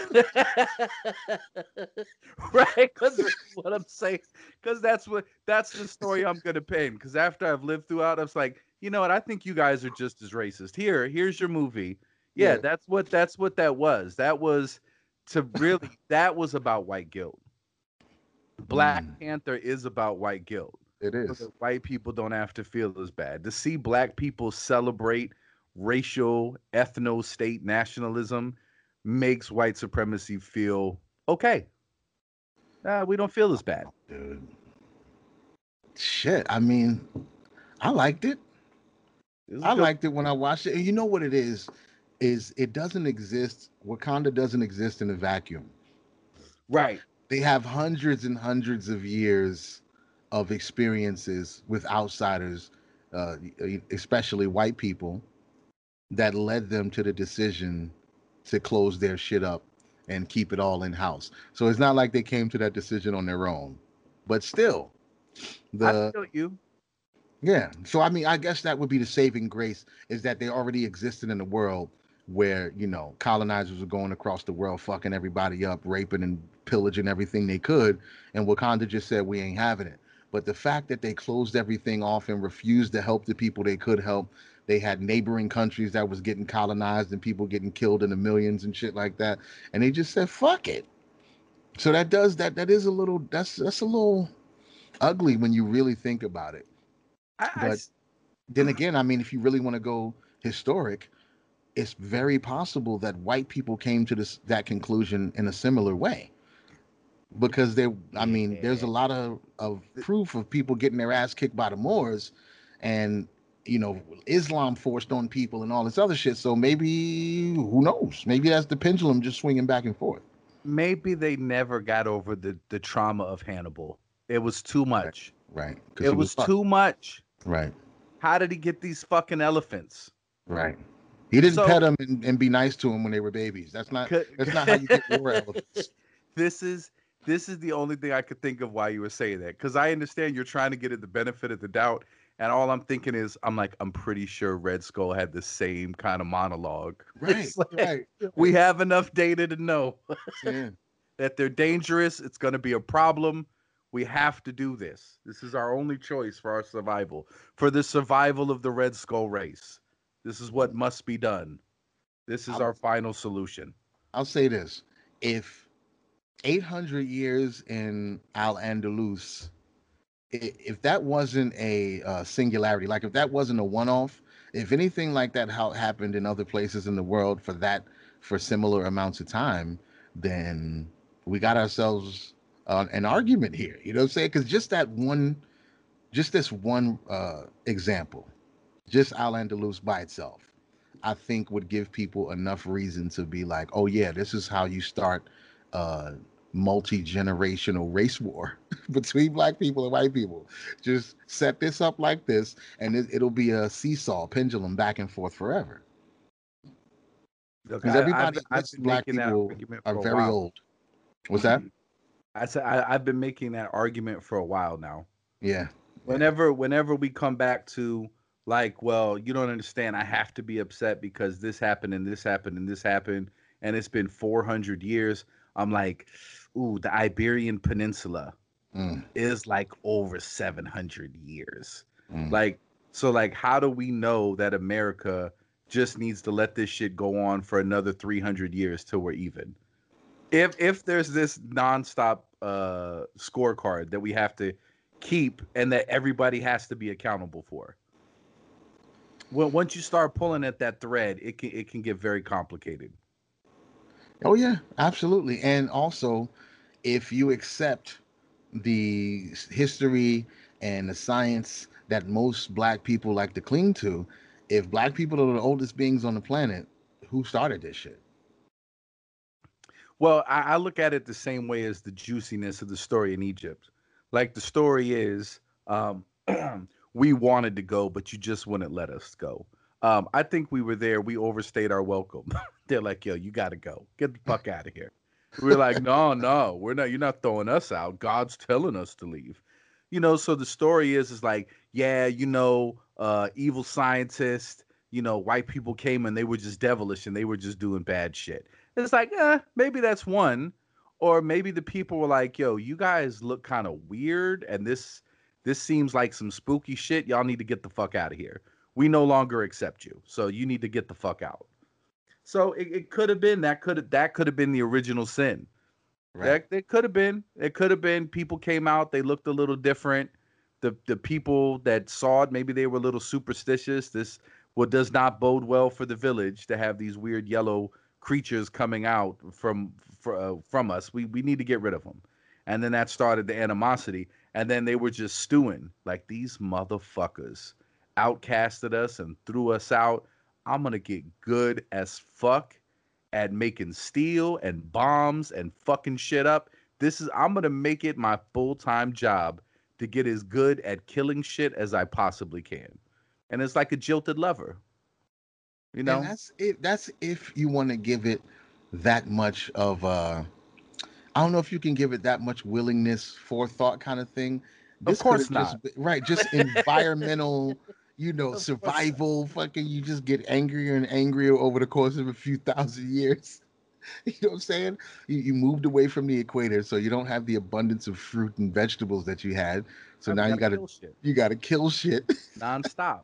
right, because what I'm saying, because that's what that's the story I'm gonna paint. Because after I've lived throughout, I was like, you know what? I think you guys are just as racist. Here, here's your movie. Yeah, Yeah. that's what that's what that was. That was to really that was about white guilt. Black Mm. Panther is about white guilt. It is. So white people don't have to feel as bad. To see black people celebrate racial, ethno state nationalism makes white supremacy feel okay. Uh, we don't feel as bad. Dude. Shit. I mean, I liked it. I liked it when I watched it. And you know what it is? Is it doesn't exist. Wakanda doesn't exist in a vacuum. right. They have hundreds and hundreds of years of experiences with outsiders, uh, especially white people, that led them to the decision to close their shit up and keep it all in house. So it's not like they came to that decision on their own. But still, the you. yeah. So I mean, I guess that would be the saving grace is that they already existed in the world where you know colonizers were going across the world, fucking everybody up, raping and pillaging everything they could, and Wakanda just said we ain't having it. But the fact that they closed everything off and refused to help the people they could help, they had neighboring countries that was getting colonized and people getting killed in the millions and shit like that, and they just said fuck it. So that does that. That is a little. That's that's a little ugly when you really think about it I, I But- s- then again, I mean, if you really want to go historic, it's very possible that white people came to this that conclusion in a similar way. Because they, I mean, there's a lot of, of proof of people getting their ass kicked by the Moors, and you know, Islam forced on people and all this other shit. So maybe, who knows? Maybe that's the pendulum just swinging back and forth. maybe they never got over the the trauma of Hannibal. It was too much. Right. It he was too much. Right. How did he get these fucking elephants? Right. He didn't So- pet them and, and be nice to them when they were babies. That's not. Could- That's not how you get war elephants. this is this is the only thing I could think of why you were saying that. Because I understand you're trying to get it the benefit of the doubt. And all I'm thinking is, I'm like, I'm pretty sure Red Skull had the same kind of monologue. Right, like, right. We have enough data to know Yeah. that they're dangerous. It's going to be a problem. We have to do this. This is our only choice for our survival, for the survival of the Red Skull race. This is what must be done. This is I'm- our final solution. I'll say this: if 800 years in Al Andalus, if that wasn't a uh, singularity, like if that wasn't a one-off, if anything like that how happened in other places in the world for that for similar amounts of time, then we got ourselves uh, an argument here. You know what I'm saying? Because just that one, just this one uh, example, just Al Andalus by itself, I think would give people enough reason to be like, oh yeah, this is how you start uh multi-generational race war between black people and white people. Just set this up like this, and it, it'll be a seesaw pendulum back and forth forever. Because everybody, I've, I've been black people are very while. old. What's that? I said I, I've been making that argument for a while now. Yeah. Whenever whenever we come back to like, well, you don't understand. I have to be upset because this happened and this happened and this happened, and it's been 400 years. I'm like, ooh, the Iberian Peninsula Mm, is like over 700 years. mm. Like, so like, how do we know that America just needs to let this shit go on for another 300 years till we're even? If if there's this nonstop uh scorecard that we have to keep and that everybody has to be accountable for. Well, once you start pulling at that thread, it can it can get very complicated. Oh yeah, absolutely. And also, if you accept the history and the science that most black people like to cling to, if black people are the oldest beings on the planet, who started this shit? Well, I, I look at it the same way as the juiciness of the story in Egypt. Like the story is, um, we wanted to go, but you just wouldn't let us go. Um, I think we were there. We overstayed our welcome. They're like, "Yo, you got to go. Get the fuck out of here." We're like, "No, no, we're not. You're not throwing us out. God's telling us to leave." You know. So the story is, is like, yeah, you know, uh, evil scientist. You know, white people came and they were just devilish and they were just doing bad shit. It's like, eh, maybe that's one. Or maybe the people were like, yo, you guys look kind of weird and this this seems like some spooky shit. Y'all need to get the fuck out of here. We no longer accept you. So you need to get the fuck out. So it, it could have been that could have that could have been the original sin. That it could have been. It could have been people came out, they looked a little different. The the people that saw it, maybe they were a little superstitious. This what does not bode well for the village to have these weird yellow creatures coming out from fr- uh, from us. We we need to get rid of them. And then that started the animosity. And then they were just stewing like these motherfuckers outcasted us and threw us out. I'm gonna get good as fuck at making steel and bombs and fucking shit up. This is I'm gonna make it my full time job to get as good at killing shit as I possibly can. And it's like a jilted lover. You know? And that's it. That's if you want to give it that much of uh I don't know if you can give it that much willingness, forethought kind of thing. Of course just not. been- right, just environmental, you know, survival. Fucking, you just get angrier and angrier over the course of a few thousand years. You know what I'm saying? You, you moved away from the equator, so you don't have the abundance of fruit and vegetables that you had. So I now you gotta you gotta kill shit. nonstop.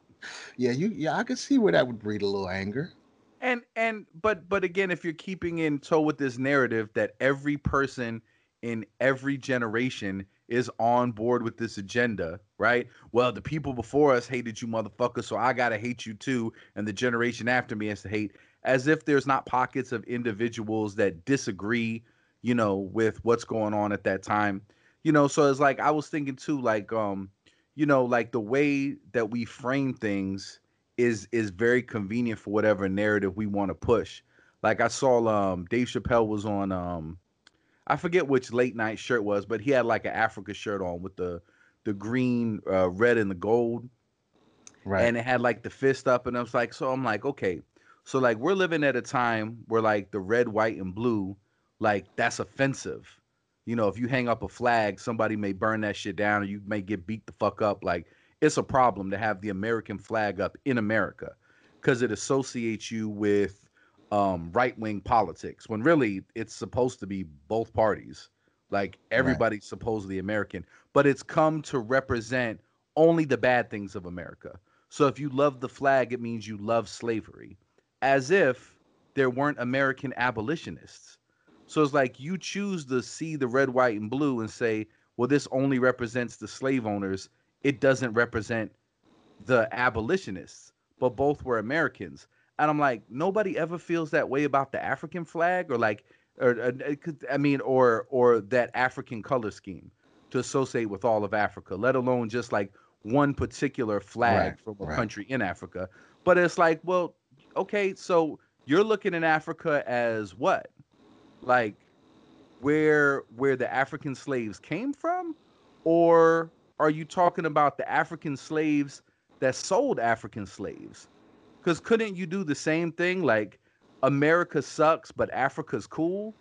yeah, you yeah, I could see where that would breed a little anger. And and but but again if you're keeping in tow with this narrative that every person in every generation is on board with this agenda right? Well the people before us hated you motherfuckers so i gotta hate you too and the generation after me has to hate as if there's not pockets of individuals that disagree you know with what's going on at that time. You know so it's like i was thinking too like um you know like the way that we frame things is is very convenient for whatever narrative we want to push. Like I saw um Dave Chappelle was on um I forget which late night shirt was, but he had like an Africa shirt on with the the green, uh, red, and the gold, Right. and it had like the fist up, and I was like, so I'm like, okay, so like we're living at a time where like the red, white, and blue, like that's offensive. you know, if you hang up a flag, somebody may burn that shit down or you may get beat the fuck up. Like it's a problem to have the American flag up in America because it associates you with um, right wing politics when really it's supposed to be both parties. Like everybody's right. supposedly American, but it's come to represent only the bad things of America. So if you love the flag, it means you love slavery, as if there weren't American abolitionists. So it's like you choose to see the red, white, and blue and say, well, this only represents the slave owners. It doesn't represent the abolitionists, but both were Americans. And I'm like, nobody ever feels that way about the African flag or like, or, or uh, I mean, or or that African color scheme to associate with all of Africa, let alone just like one particular flag right, from a right. country in Africa. But it's like, well, okay, so you're looking at Africa as what? Like where where the African slaves came from? Or are you talking about the African slaves that sold African slaves? Because couldn't you do the same thing? Like America sucks, but Africa's cool.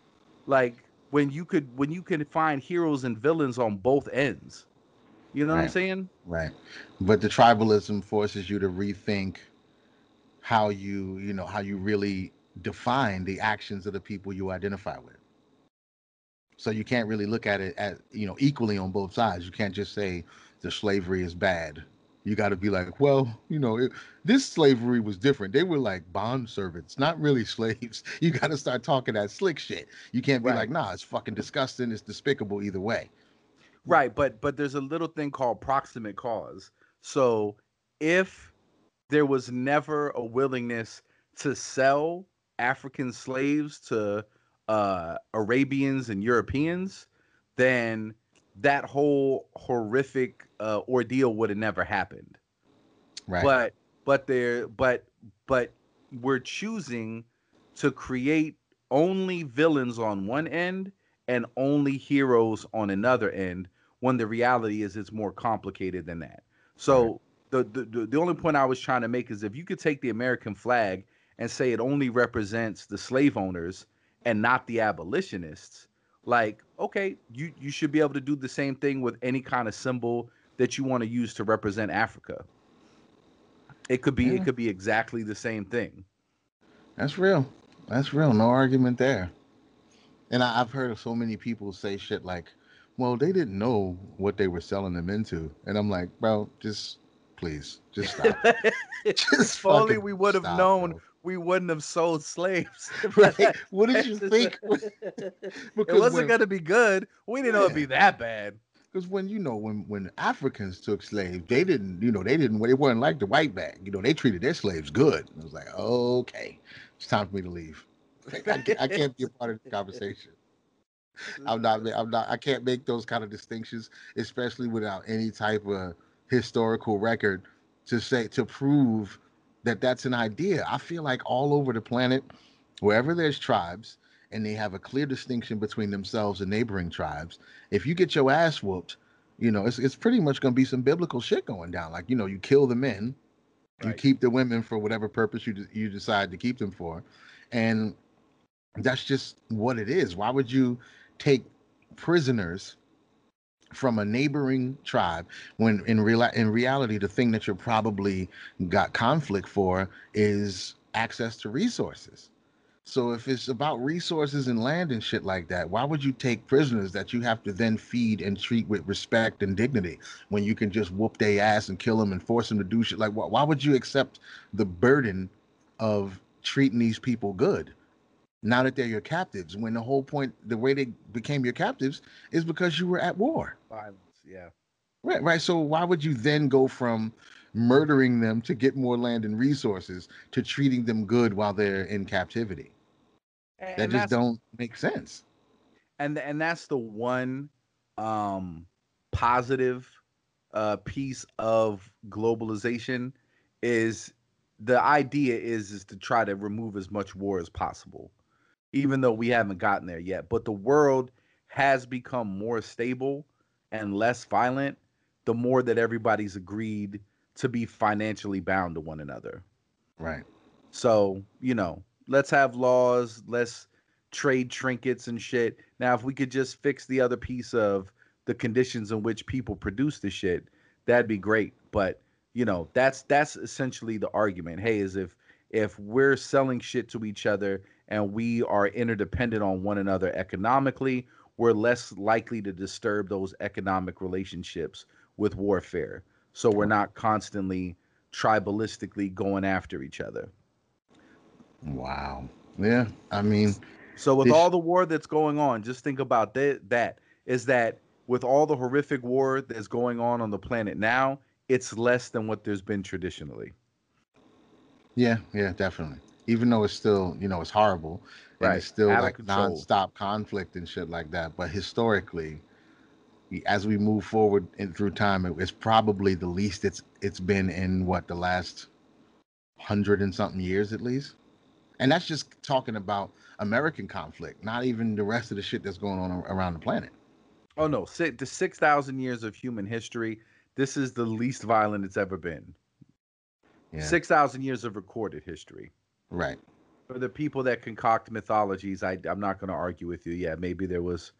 Like when you could when you can find heroes and villains on both ends. You know right. what I'm saying? Right. But the tribalism forces you to rethink how you, you know, how you really define the actions of the people you identify with. So you can't really look at it at, you know, equally on both sides. You can't just say the slavery is bad. You got to be like, well, you know, it, this slavery was different. They were like bond servants, not really slaves. You got to start talking that slick shit. You can't be right. like, nah, it's fucking disgusting. It's despicable either way. Right, but but there's a little thing called proximate cause. So if there was never a willingness to sell African slaves to uh, Arabians and Europeans, then that whole horrific uh, ordeal would have never happened. Right. But but there but but we're choosing to create only villains on one end and only heroes on another end when the reality is it's more complicated than that. So right. the, the the only point I was trying to make is if you could take the American flag and say it only represents the slave owners and not the abolitionists, like okay, you you should be able to do the same thing with any kind of symbol that you want to use to represent Africa. It could be yeah. it could be exactly the same thing. That's real. That's real. No argument there. And I, have heard so many people say shit like, well, they didn't know what they were selling them into. And I'm like, bro, just please, just stop. just if only we would have known bro. We wouldn't have sold slaves. right? What did you think? it wasn't when, gonna be good. We didn't yeah. know it'd be that bad. Because when you know when when Africans took slaves, they didn't you know they didn't they weren't like the white bag. You know they treated their slaves good. I was like, okay, it's time for me to leave. I, I can't be a part of the conversation. I'm not. I'm not. I can't make those kind of distinctions, especially without any type of historical record to say to prove that that's an idea. I feel like all over the planet, wherever there's tribes and they have a clear distinction between themselves and neighboring tribes, if you get your ass whooped, you know it's it's pretty much going to be some biblical shit going down. Like you know, you kill the men, right. you keep the women for whatever purpose you you decide to keep them for, and that's just what it is. Why would you take prisoners from a neighboring tribe when in real in reality the thing that you're probably got conflict for is access to resources. So if it's about resources and land and shit like that why would you take prisoners that you have to then feed and treat with respect and dignity when you can just whoop their ass and kill them and force them to do shit? Like why, why would you accept the burden of treating these people good now that they're your captives when the whole point the way they became your captives is because you were at war. Violence yeah. Right right so why would you then go from murdering them to get more land and resources to treating them good while they're in captivity? And, that just don't make sense. And and that's the one um positive uh piece of globalization is the idea is is to try to remove as much war as possible even though we haven't gotten there yet. But the world has become more stable and less violent the more that everybody's agreed to be financially bound to one another. Right. So, you know, let's have laws, let's trade trinkets and shit. Now, if we could just fix the other piece of the conditions in which people produce the shit, that'd be great. But you know, that's that's essentially the argument. Hey, is if if we're selling shit to each other and we are interdependent on one another economically, we're less likely to disturb those economic relationships with warfare. So we're not constantly tribalistically going after each other. Wow. Yeah. I mean, so with all the war that's going on, just think about that. That is that with all the horrific war that's going on on the planet now, it's less than what there's been traditionally. Yeah, yeah, definitely. Even though it's still, you know, it's horrible and Right. it's still Out like control. nonstop conflict and shit like that. But historically, as we move forward in through time, it, it's probably the least it's it's been in what the last hundred and something years at least. And that's just talking about American conflict, not even the rest of the shit that's going on around the planet. Oh no, si- the six thousand years of human history. This is the least violent it's ever been. Yeah. Six thousand years of recorded history. Right. For the people that concoct mythologies, I, I'm not going to argue with you. Yeah, maybe there was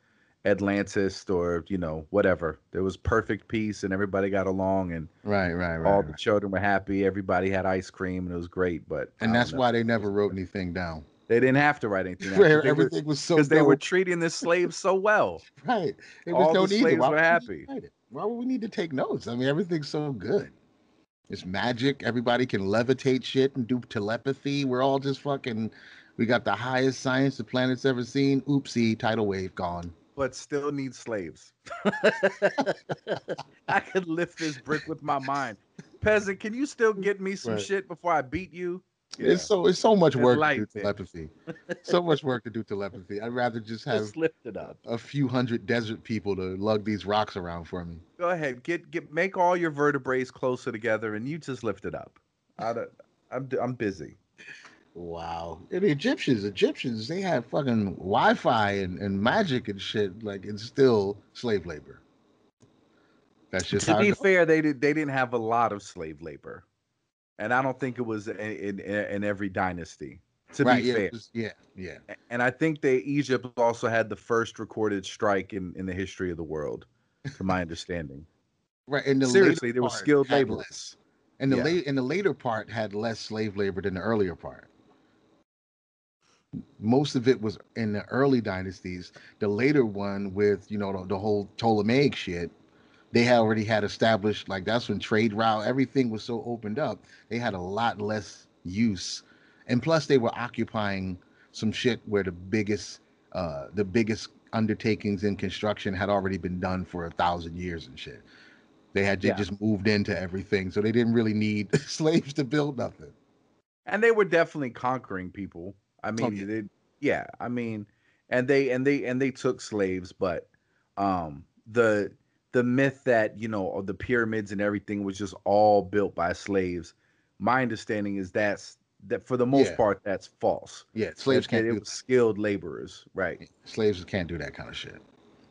Atlantis or you know whatever. There was perfect peace and everybody got along and Right. Right. Right. all right. the children were happy. Everybody had ice cream and it was great. But And that's know. why they never wrote anything down. they didn't have to write anything. down, they were- everything was so because they were treating the slaves so well. Right. It All was no the need. slaves were happy. Why would we need to take notes? I mean, everything's so good. It's magic. Everybody can levitate shit and do telepathy. We're all just fucking. We got the highest science the planet's ever seen. Oopsie, tidal wave gone. but still need slaves. I could lift this brick with my mind. Peasant, can you still get me some Right. shit before I beat you? It's so it's so much It's work to do telepathy. so much work to do telepathy. I'd rather just have Just lift it up. a few hundred desert people to lug these rocks around for me. Go ahead, get get make all your vertebrae closer together, and you just lift it up. I don't, I'm I'm busy. Wow. And the Egyptians, Egyptians, they had fucking Wi-Fi and, and magic and shit. Like it's still slave labor. That's just to be fair, they did they didn't have a lot of slave labor, and I don't think it was in in, in every dynasty. To right, be yeah, fair, was- yeah, yeah. And I think that Egypt also had the first recorded strike in, in the history of the world, to my understanding. Right. And the Seriously, there part skilled laborers, And the Yeah. late and the later part had less slave labor than the earlier part. Most of it was in the early dynasties. The later one with you know the, the whole Ptolemaic shit, they had already had established like that's when trade route everything was so opened up. They had a lot less use, and plus they were occupying some shit where the biggest uh the biggest undertakings in construction had already been done for a thousand years and shit. They had ju- Yeah. just moved into everything, so they didn't really need slaves to build nothing. And they were definitely conquering people. I mean, yeah. they, yeah, I mean, and they and they and they took slaves, but um the the myth that you know of the pyramids and everything was just all built by slaves. My understanding is that's that for the most Yeah. part that's false. Yeah, slaves That- can't that do it was skilled laborers, right? slaves can't do that kind of shit.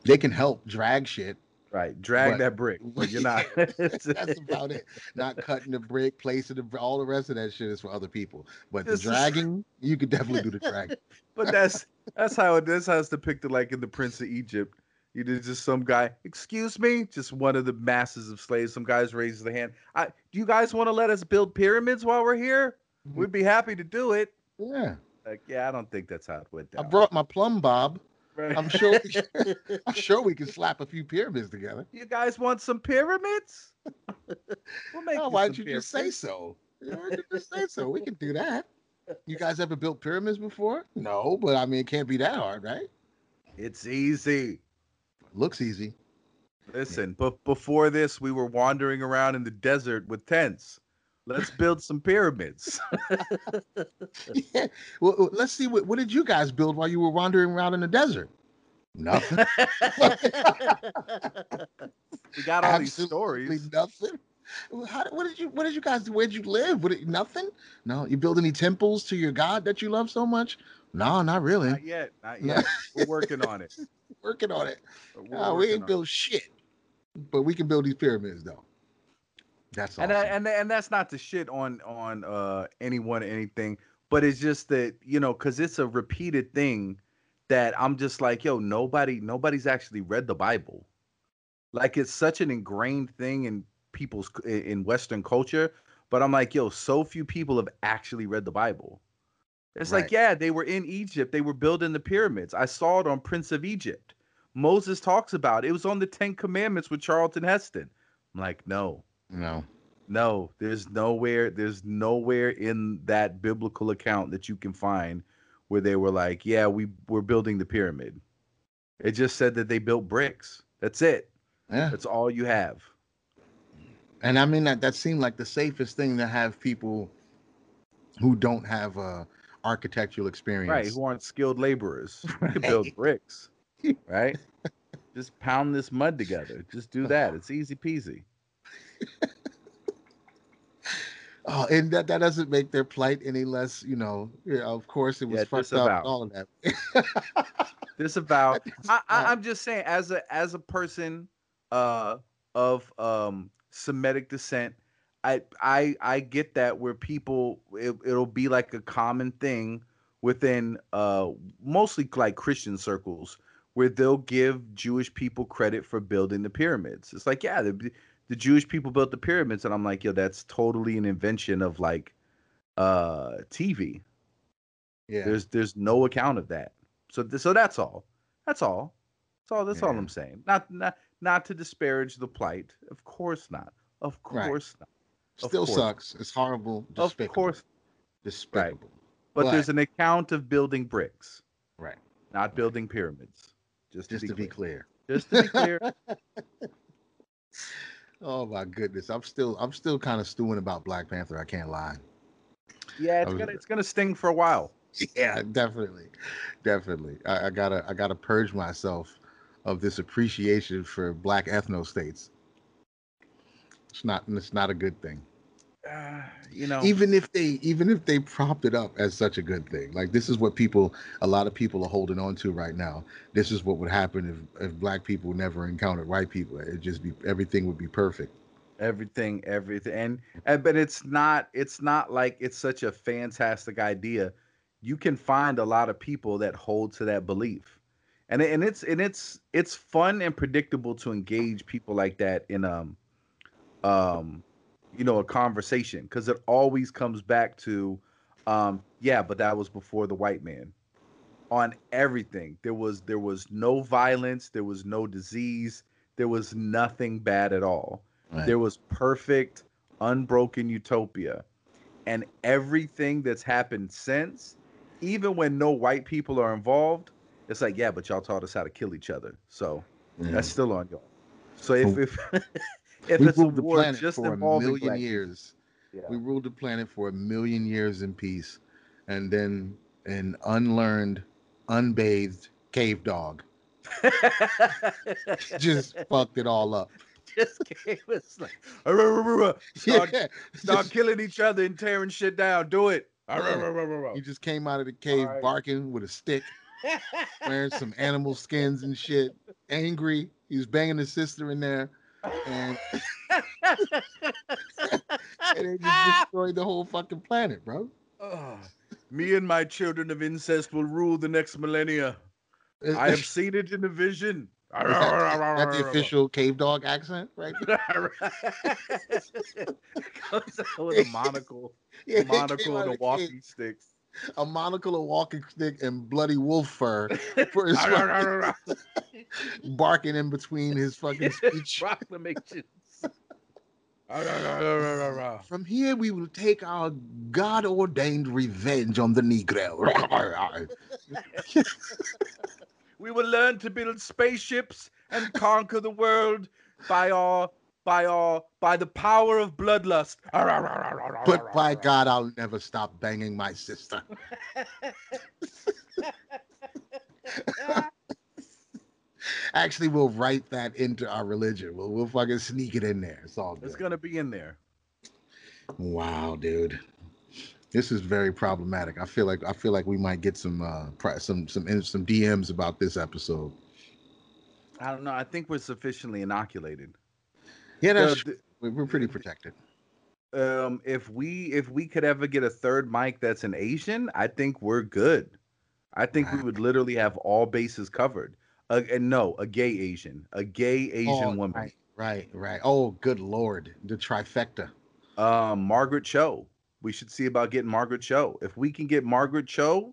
They can help drag shit. Right. Drag But- that brick, but you're not. That's about it. Not cutting the brick, placing the all the rest of that shit is for other people. But the This is- dragging, you could definitely do the dragging. But that's that's how it that's how it's depicted like in the Prince of Egypt. You did just some guy, excuse me, just one of the masses of slaves. Some guys raises the hand. I do you guys want to let us build pyramids while we're here? Mm-hmm. We'd be happy to do it. Yeah, Like, yeah, I don't think that's how it went down. I brought my plumb bob. Right. I'm sure. I'm sure we can slap a few pyramids together. you guys want some pyramids? we'll make Oh, why'd you just say so? Why'd you just say so? We can do that. You guys ever built pyramids before? No, but I mean, it can't be that hard, right? It's easy. Looks easy. Listen, but before this, we were wandering around in the desert with tents. Let's build some pyramids. yeah. Well, let's see. What, what did you guys build while you were wandering around in the desert? Nothing. we got all these stories. Nothing. How, what did you? What did you guys do? Where'd you live? What? did- Nothing. No. You build any temples to your God that you love so much? No, not really. Not yet. Not yet. We're working on it. Working on it. We're we working ain't on it. built shit. But we can build these pyramids though. That's awesome. And, I, and and that's not to shit on on uh anyone or anything, but it's just that you know because it's a repeated thing that I'm just like, yo, nobody, nobody's actually read the Bible. Like it's such an ingrained thing in people's in Western culture. But I'm like, yo, so few people have actually read the Bible. It's Right. like, yeah, they were in Egypt. They were building the pyramids. I saw it on Prince of Egypt. Moses talks about it. It was on the Ten Commandments with Charlton Heston. I'm like, no, no, no, there's nowhere, there's nowhere in that biblical account that you can find where they were like, yeah, we we're building the pyramid. It just said that they built bricks. That's it. yeah. That's all you have. And I mean that that seemed like the safest thing to have people who don't have a architectural experience. Right, who aren't skilled laborers. You can build Right. bricks. Right? Just pound this mud together. Just do that. It's easy peasy. Oh, and that, that doesn't make their plight any less, you know. Yeah, of course, it was Yeah, fucked up. All of that. disavow I, I, I'm just saying as a as a person uh of um semitic descent i i i get that where people it, it'll be like a common thing within uh mostly like christian circles where they'll give jewish people credit for building the pyramids it's like yeah the, the jewish people built the pyramids and i'm like yo that's totally an invention of like uh tv yeah. there's there's no account of that. So so that's all. That's all. That's all. That's all I'm saying. Not not not to disparage the plight. Of course not. Of Right. course not. Still sucks. It's horrible. Despicable. Of course. Despicable. But, But- there's an account of building bricks, Right. not building pyramids. Just to, Just be, to be clear. clear. Just to be clear. Oh my goodness. I'm still I'm still kind of stewing about Black Panther. I can't lie. yeah, it's was- gonna it's gonna sting for a while. Yeah, definitely. Definitely. I, I gotta I gotta purge myself of this appreciation for black ethno states. It's not it's not a good thing. Uh, you know. even if they even if they propped it up as such a good thing like this is what people a lot of people are holding on to right now. This is what would happen if, if black people never encountered white people. It'd just be everything would be perfect. Everything everything and, and but it's not it's not like it's such a fantastic idea. You can find a lot of people that hold to that belief. And and it's and it's it's fun and predictable to engage people like that in um um you know a conversation because it always comes back to um yeah but that was before the white man. On everything there was there was no violence there was no disease there was nothing bad at all. Right. there was perfect unbroken utopia. And everything that's happened since even when no white people are involved it's like yeah but y'all taught us how to kill each other. So Yeah. that's still on y'all. So if if if we it's a ruled the planet just for a million black- years yeah. we ruled the planet for a million years in peace and then an unlearned unbathed cave dog just fucked it all up just gave us like start, yeah. start Just- killing each other and tearing shit down do it Yeah. arr. He just came out of the cave Alright. barking with a stick, wearing some animal skins and shit. Angry. He was banging his sister in there. And, and they just destroyed the whole fucking planet, bro. Ugh. me and my children of incest will rule the next millennia uh, I have seen it in a vision. is that, is that the official cave dog accent, right? Comes out with a monocle, Yeah, a he came monocle and a the walking cave, stick. A monocle, a walking stick, and bloody wolf fur for his barking in between his fucking speech. Proclamations. From here, we will take our God ordained revenge on the Negro. we will learn to build spaceships and conquer the world by our by our by the power of bloodlust. but by God, I'll never stop banging my sister. Actually, we'll write that into our religion. We'll, we'll fucking sneak it in there. It's all good. It's gonna be in there. Wow, dude. This is very problematic. I feel like I feel like we might get some uh some some some DMs about this episode. I don't know. I think we're sufficiently inoculated. Yeah, that's the- we're we're pretty protected. um if we if we could ever get a third mic that's an asian i think we're good I think we would literally have all bases covered. Uh, and no, a gay Asian, a gay Asian Oh, woman. Right, right, right. Oh, good lord, the trifecta. Um, Margaret Cho. We should see about getting Margaret Cho. If we can get Margaret Cho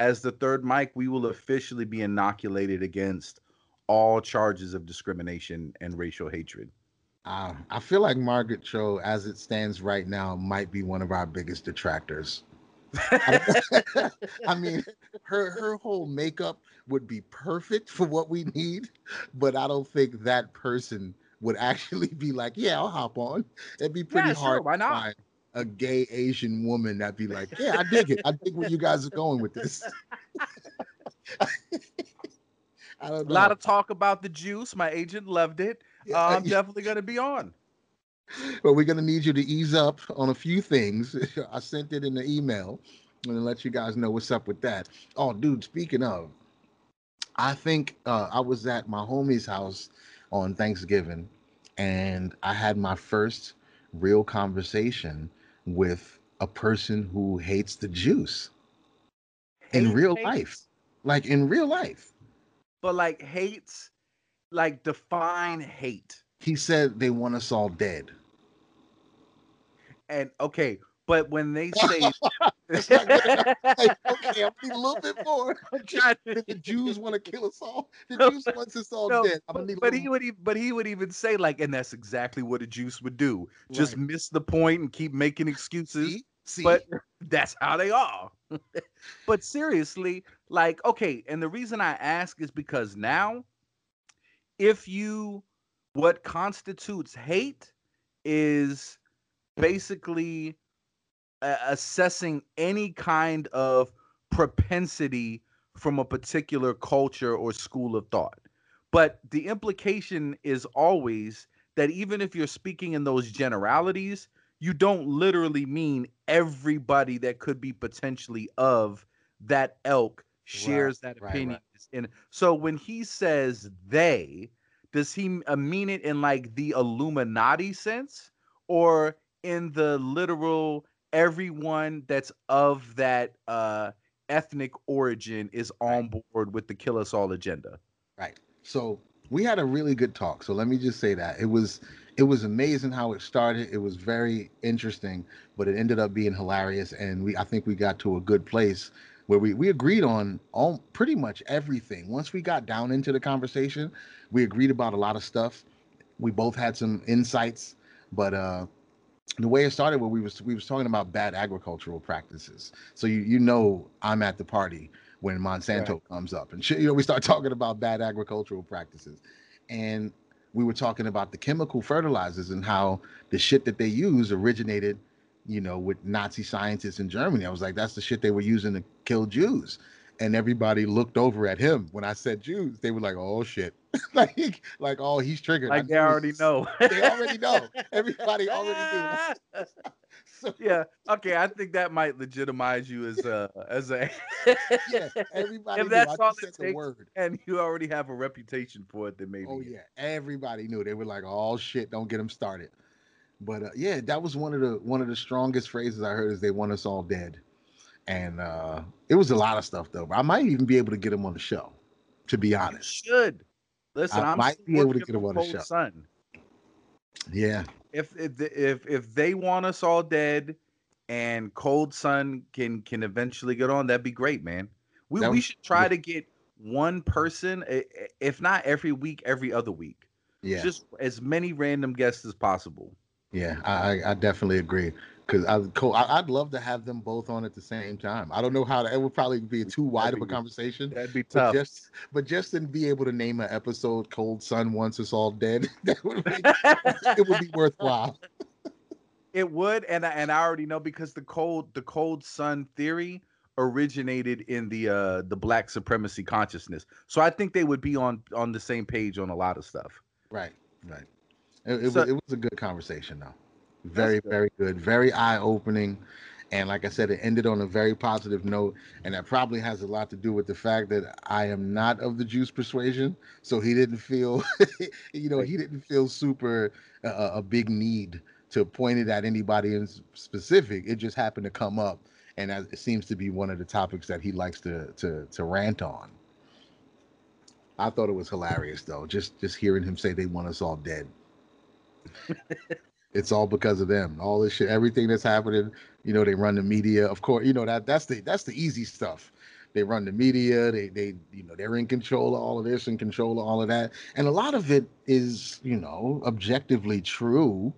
as the third mic, we will officially be inoculated against all charges of discrimination and racial hatred. Uh, I feel like Margaret Cho, as it stands right now, might be one of our biggest detractors. I mean, her her whole makeup would be perfect for what we need, but I don't think that person would actually be like, "Yeah, I'll hop on." It'd be pretty Yeah, sure, hard. why to not? find A gay Asian woman that'd be like, "Yeah, I dig it. I dig where you guys are going with this." A lot of talk about the juice. My agent loved it. Yeah, Uh, I'm yeah. definitely going to be on. but we're gonna need you to ease up on a few things. I sent it in the email. I'm gonna let you guys know what's up with that. Oh, dude, speaking of, I think uh, I was at my homie's house on Thanksgiving, and I had my first real conversation with a person who hates the juice in Hate, real hates, life, like in real life. But like hates, like define hate. He said they want us all dead. And okay, but when they say It's like, Like, okay, I need a little bit more. I'm trying to- Did the Jews want to kill us all? The No, Jews want us all No, dead. But, need a but little he would even, but he would even say like, and that's exactly what a juice would do. Just miss the point and keep making excuses. See? See? But that's how they are. but seriously, like, okay, and the reason I ask is because now, if you what constitutes hate is basically uh, assessing any kind of propensity from a particular culture or school of thought. But the implication is always that even if you're speaking in those generalities, you don't literally mean everybody that could be potentially of that elk shares that opinion. right. And so when he says they, does he uh, mean it in like the Illuminati sense or in the literal everyone that's of that uh ethnic origin is on board with the kill us all agenda? right. So we had a really good talk. So let me just say that it was it was amazing how it started. It was very interesting, but it ended up being hilarious, and we I think we got to a good place where we we agreed on all pretty much everything. Once we got down into the conversation, we agreed about a lot of stuff. We both had some insights, but uh the way it started where we was we was talking about bad agricultural practices. So you you know I'm at the party when Monsanto comes up and you know we start talking about bad agricultural practices. And we were talking about the chemical fertilizers and how the shit that they use originated, you know, with Nazi scientists in Germany. I was like, that's the shit they were using to kill Jews. And everybody looked over at him when I said Jews. They were like, "Oh shit!" like, like, "Oh, he's triggered." I Like they already this. know. They already know. Everybody already knew. So, yeah. Okay. I think that might legitimize you as a as a yeah, everybody If that's I all it takes, word. and you already have a reputation for it, then maybe. Oh yeah, everybody knew. They were like, "Oh shit, don't get him started." But uh, yeah, that was one of the one of the strongest phrases I heard is "they want us all dead," and uh, it was a lot of stuff though. I might even be able to get him on the show, to be You honest. should. Listen, I I'm might be able to get him on the show. Sun. Yeah, If if if if they want us all dead, and Cold Sun can can eventually get on, that'd be great, man. We we should try to get one person, if not every week, every other week. yeah, Just as many random guests as possible. Yeah. I I, definitely agree because I, I'd love to have them both on at the same time. I don't know how to. It would probably be too wide of a be- conversation. That'd be tough. But just, but just to be able to name an episode "Cold Sun Once Us All Dead," that would make, it would be worthwhile. It would, and I, and I already know because the cold the cold sun theory originated in the uh the black supremacy consciousness. So I think they would be on on the same page on a lot of stuff. Right, right. It, it, So- was, it was a good conversation, though. Very, good. very good. Very eye opening. And like I said, it ended on a very positive note. And that probably has a lot to do with the fact that I am not of the Jews persuasion. So he didn't feel, you know, he didn't feel super uh, a big need to point it at anybody in specific. It just happened to come up. and as, it seems to be one of the topics that he likes to to to rant on. I thought it was hilarious though, just just hearing him say they want us all dead. it's all because of them. All this shit, everything that's happening, you know, they run the media. Of course, you know that that's the that's the easy stuff. They run the media. They they you know they're in control of all of this and control of all of that, and a lot of it is you know objectively true.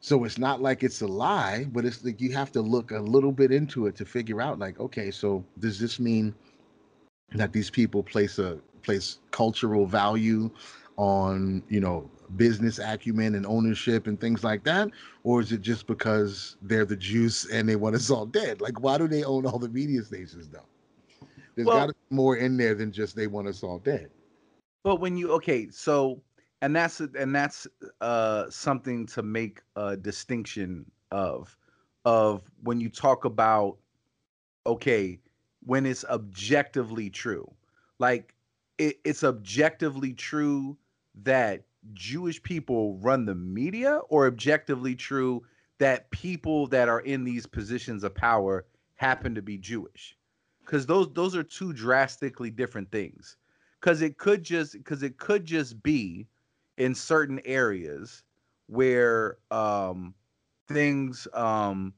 So it's not like it's a lie, but it's like you have to look a little bit into it to figure out like, okay, so does this mean that these people place a place cultural value on you know business acumen and ownership and things like that? Or is it just because they're the juice and they want us all dead? Like why do they own all the media stations though? There's well, got to be more in there than just they want us all dead. But when you okay so and that's and that's uh something to make a distinction of of when you talk about okay when it's objectively true. Like it, it's objectively true that Jewish people run the media, or objectively true that people that are in these positions of power happen to be Jewish? Because those those are two drastically different things. Because it could just because it could just be in certain areas where um, things um,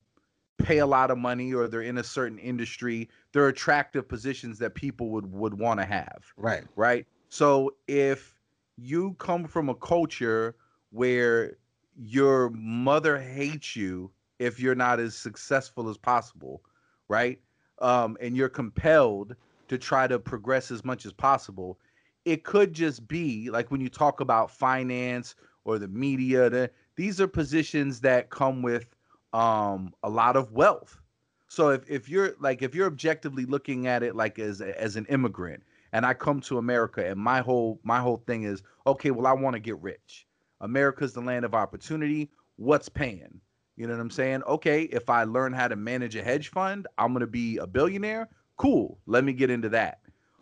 pay a lot of money or they're in a certain industry they're attractive positions that people would would want to have right right so if you come from a culture where your mother hates you if you're not as successful as possible right um, and you're compelled to try to progress as much as possible it could just be like when you talk about finance or the media the, these are positions that come with um a lot of wealth. So if, if you're like if you're objectively looking at it like as as an immigrant and I come to America and my whole my whole thing is okay, well I want to get rich. America's the land of opportunity. What's paying? You know what I'm saying? Okay, if I learn how to manage a hedge fund, I'm going to be a billionaire. Cool. Let me get into that.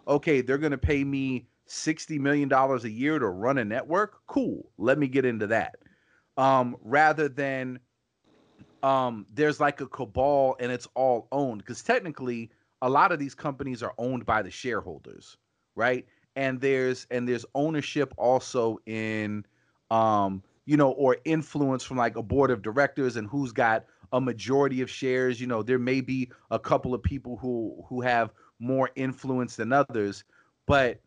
Okay, they're going to pay me 60 million dollars a year to run a network. Cool. Let me get into that. Um rather than um, there's like a cabal and it's all owned because technically a lot of these companies are owned by the shareholders, right? And there's and there's ownership also in um, you know, or influence from like a board of directors and who's got a majority of shares. You know, there may be a couple of people who who have more influence than others, but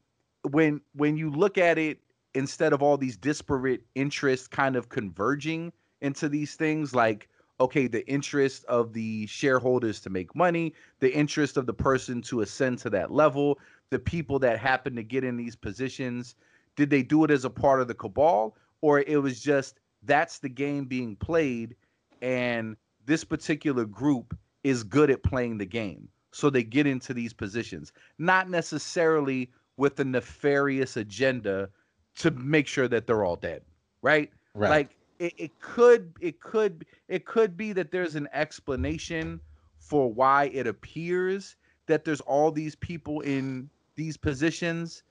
when when you look at it instead of all these disparate interests kind of converging into these things like okay, the interest of the shareholders to make money, the interest of the person to ascend to that level, the people that happen to get in these positions. Did they do it as a part of the cabal, or it was just that's the game being played, and this particular group is good at playing the game, so they get into these positions, not necessarily with a nefarious agenda to make sure that they're all dead, right? Right. Like it, it could it could it could be that there's an explanation for why it appears that there's all these people in these positions,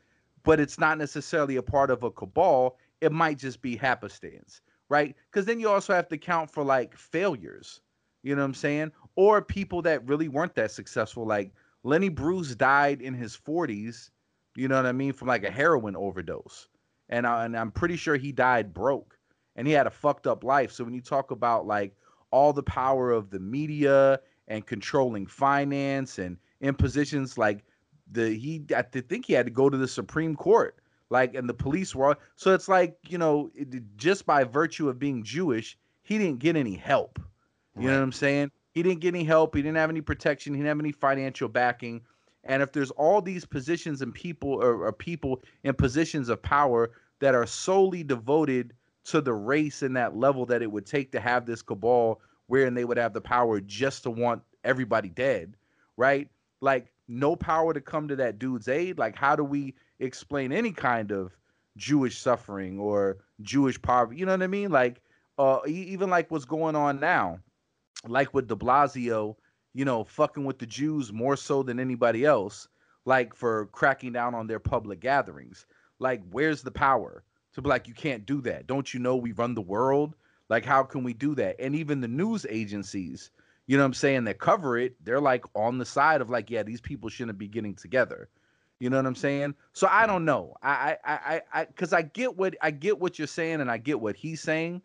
but it's not necessarily a part of a cabal. It might just be happenstance, right? Because then you also have to count for like failures, you know what I'm saying? Or people that really weren't that successful. Like Lenny Bruce died in his 40s, you know what I mean, from like a heroin overdose. And, I, and I'm pretty sure he died broke and he had a fucked up life. So when you talk about like all the power of the media and controlling finance and in positions like the he I think he had to go to the Supreme Court like and the police were so it's like you know it, just by virtue of being Jewish he didn't get any help. You right. know what I'm saying? He didn't get any help. He didn't have any protection. He didn't have any financial backing. And if there's all these positions and people or, or people in positions of power that are solely devoted to the race and that level that it would take to have this cabal wherein they would have the power just to want everybody dead, right? Like no power to come to that dude's aid. Like how do we explain any kind of Jewish suffering or Jewish poverty? You know what I mean? Like uh even like what's going on now, like with De Blasio, you know, fucking with the Jews more so than anybody else, like for cracking down on their public gatherings. Like where's the power? To be like, you can't do that. Don't you know we run the world? Like, how can we do that? And even the news agencies, you know what I'm saying, that cover it, they're like on the side of like, yeah, these people shouldn't be getting together. You know what I'm saying? So I don't know. I I I I because I get what I get what you're saying and I get what he's saying,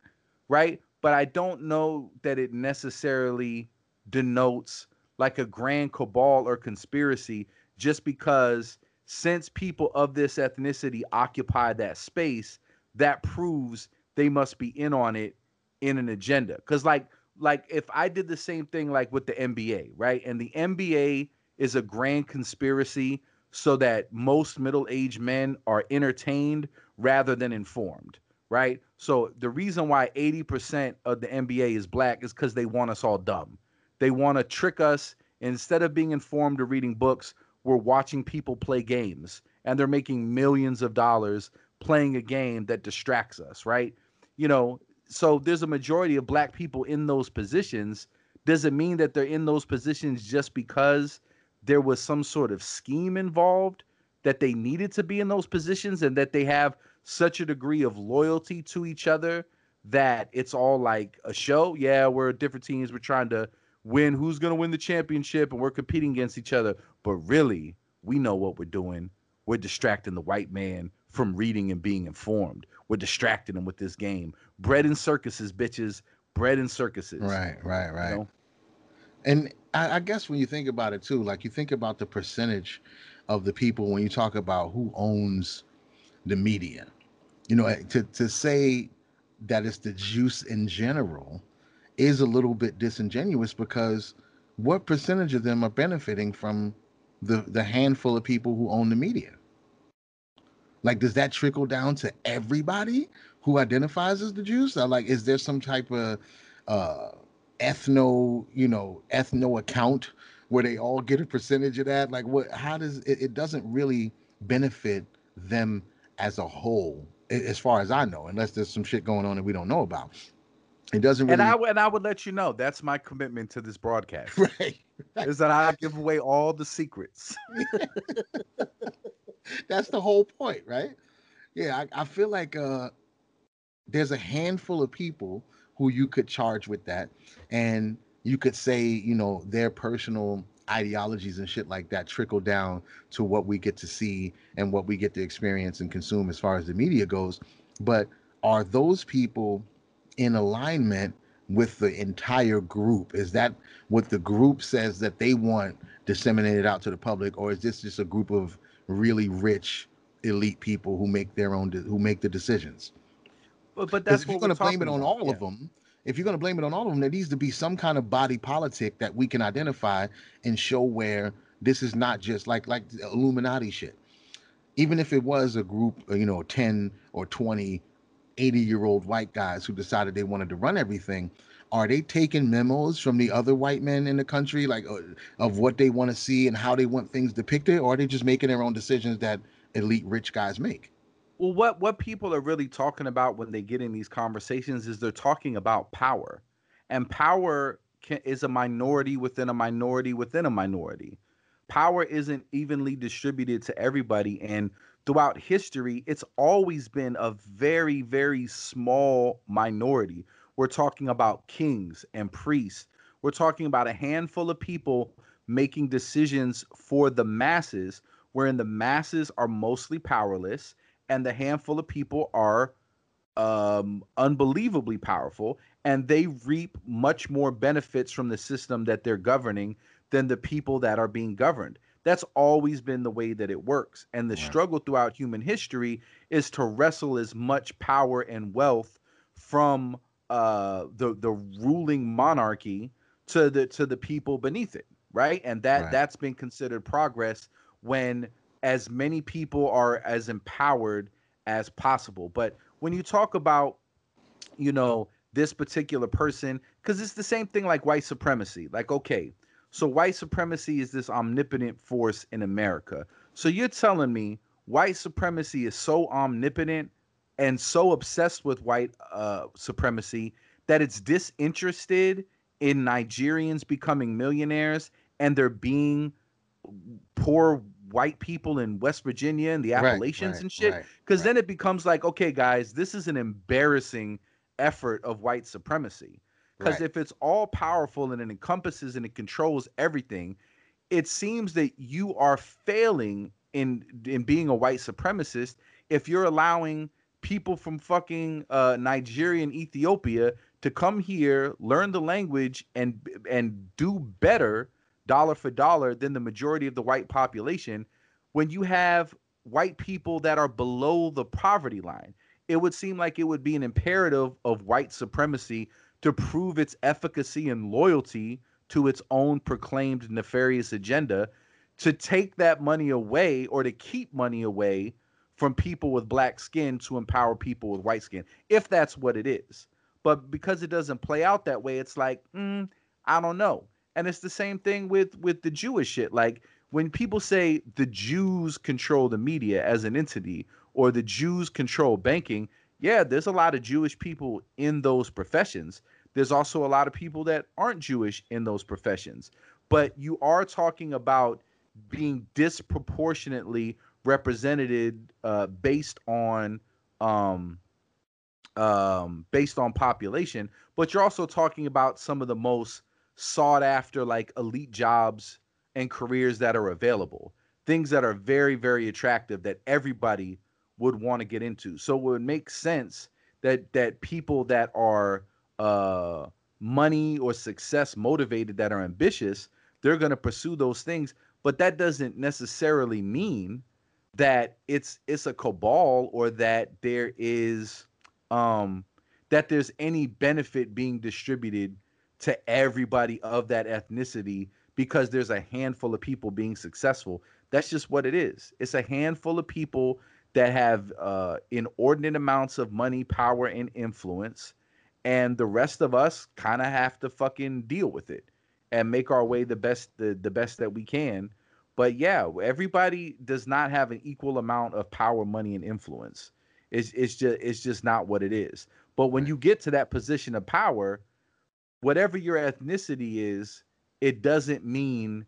right? But I don't know that it necessarily denotes like a grand cabal or conspiracy just because since people of this ethnicity occupy that space, that proves they must be in on it in an agenda. Because like like if I did the same thing like with the NBA, right? And the NBA is a grand conspiracy so that most middle-aged men are entertained rather than informed, right? So the reason why 80% of the NBA is black is cuz they want us all dumb. They want to trick us instead of being informed or reading books, we're watching people play games and they're making millions of dollars playing a game that distracts us, right? You know, so there's a majority of black people in those positions. Does it mean that they're in those positions just because there was some sort of scheme involved that they needed to be in those positions and that they have such a degree of loyalty to each other that it's all like a show? Yeah, we're different teams. We're trying to win who's going to win the championship and we're competing against each other. But really, we know what we're doing. We're distracting the white man from reading and being informed. We're distracting him with this game. Bread and circuses, bitches. Bread and circuses. Right, right, right. You know? And I, I guess when you think about it too, like you think about the percentage of the people when you talk about who owns the media. You know, eh, to to say that it's the juice in general is a little bit disingenuous because what percentage of them are benefiting from the the handful of people who own the media? Like, does that trickle down to everybody who identifies as the Jews? Like, is there some type of uh, ethno, you know, ethno account where they all get a percentage of that? Like, what? How does it? It doesn't really benefit them as a whole, as far as I know, unless there's some shit going on that we don't know about. It doesn't really. And I and I would let you know that's my commitment to this broadcast. Right. Is that I give away all the secrets. that's the whole point, right? Yeah, I, I feel like uh, there's a handful of people who you could charge with that, and you could say, you know, their personal ideologies and shit like that trickle down to what we get to see and what we get to experience and consume as far as the media goes. But are those people in alignment with the entire group? Is that what the group says that they want disseminated out to the public, or is this just a group of really rich elite people who make their own who make the decisions? But, but that's if you're going to blame it on all yeah. of them. If you're going to blame it on all of them, there needs to be some kind of body politic that we can identify and show where this is not just like like Illuminati shit. Even if it was a group, you know, 10 or 20 80 year old white guys who decided they wanted to run everything are they taking memos from the other white men in the country like uh, of what they want to see and how they want things depicted or are they just making their own decisions that elite rich guys make? Well what what people are really talking about when they get in these conversations is they're talking about power and power can, is a minority within a minority within a minority. Power isn't evenly distributed to everybody and throughout history, it's always been a very, very small minority. We're talking about kings and priests. We're talking about a handful of people making decisions for the masses, wherein the masses are mostly powerless and the handful of people are um, unbelievably powerful and they reap much more benefits from the system that they're governing than the people that are being governed. That's always been the way that it works. And the struggle throughout human history is to wrestle as much power and wealth from uh, the the ruling monarchy to the to the people beneath it, right? And that right. that's been considered progress when as many people are as empowered as possible. But when you talk about, you know, this particular person, because it's the same thing like white supremacy. Like, okay, so white supremacy is this omnipotent force in America. So you're telling me white supremacy is so omnipotent and so obsessed with white uh, supremacy that it's disinterested in Nigerians becoming millionaires and there being poor white people in West Virginia and the Appalachians right, right, and shit. Because right, then it becomes like, okay, guys, this is an embarrassing effort of white supremacy. Because Right. if it's all powerful and it encompasses and it controls everything, it seems that you are failing in in being a white supremacist if you're allowing people from fucking uh, Nigeria and Ethiopia to come here, learn the language, and and do better dollar for dollar than the majority of the white population. When you have white people that are below the poverty line, it would seem like it would be an imperative of white supremacy to prove its efficacy and loyalty to its own proclaimed nefarious agenda to take that money away or to keep money away from people with black skin to empower people with white skin, if that's what it is. But because it doesn't play out that way, it's like, mm, I don't know. And it's the same thing with with the Jewish shit. Like when people say the Jews control the media as an entity or the Jews control banking, yeah, there's a lot of Jewish people in those professions. There's also a lot of people that aren't Jewish in those professions. But you are talking about being disproportionately represented uh, based on um, um, based on population, but you're also talking about some of the most sought after like elite jobs and careers that are available, things that are very very attractive that everybody would want to get into. So it would make sense that that people that are uh, money or success motivated that are ambitious, they're going to pursue those things. But that doesn't necessarily mean that it's it's a cabal or that there is um that there's any benefit being distributed to everybody of that ethnicity because there's a handful of people being successful that's just what it is it's a handful of people that have uh inordinate amounts of money power and influence and the rest of us kind of have to fucking deal with it and make our way the best the, the best that we can but yeah, everybody does not have an equal amount of power, money, and influence. It's it's just it's just not what it is. But when you get to that position of power, whatever your ethnicity is, it doesn't mean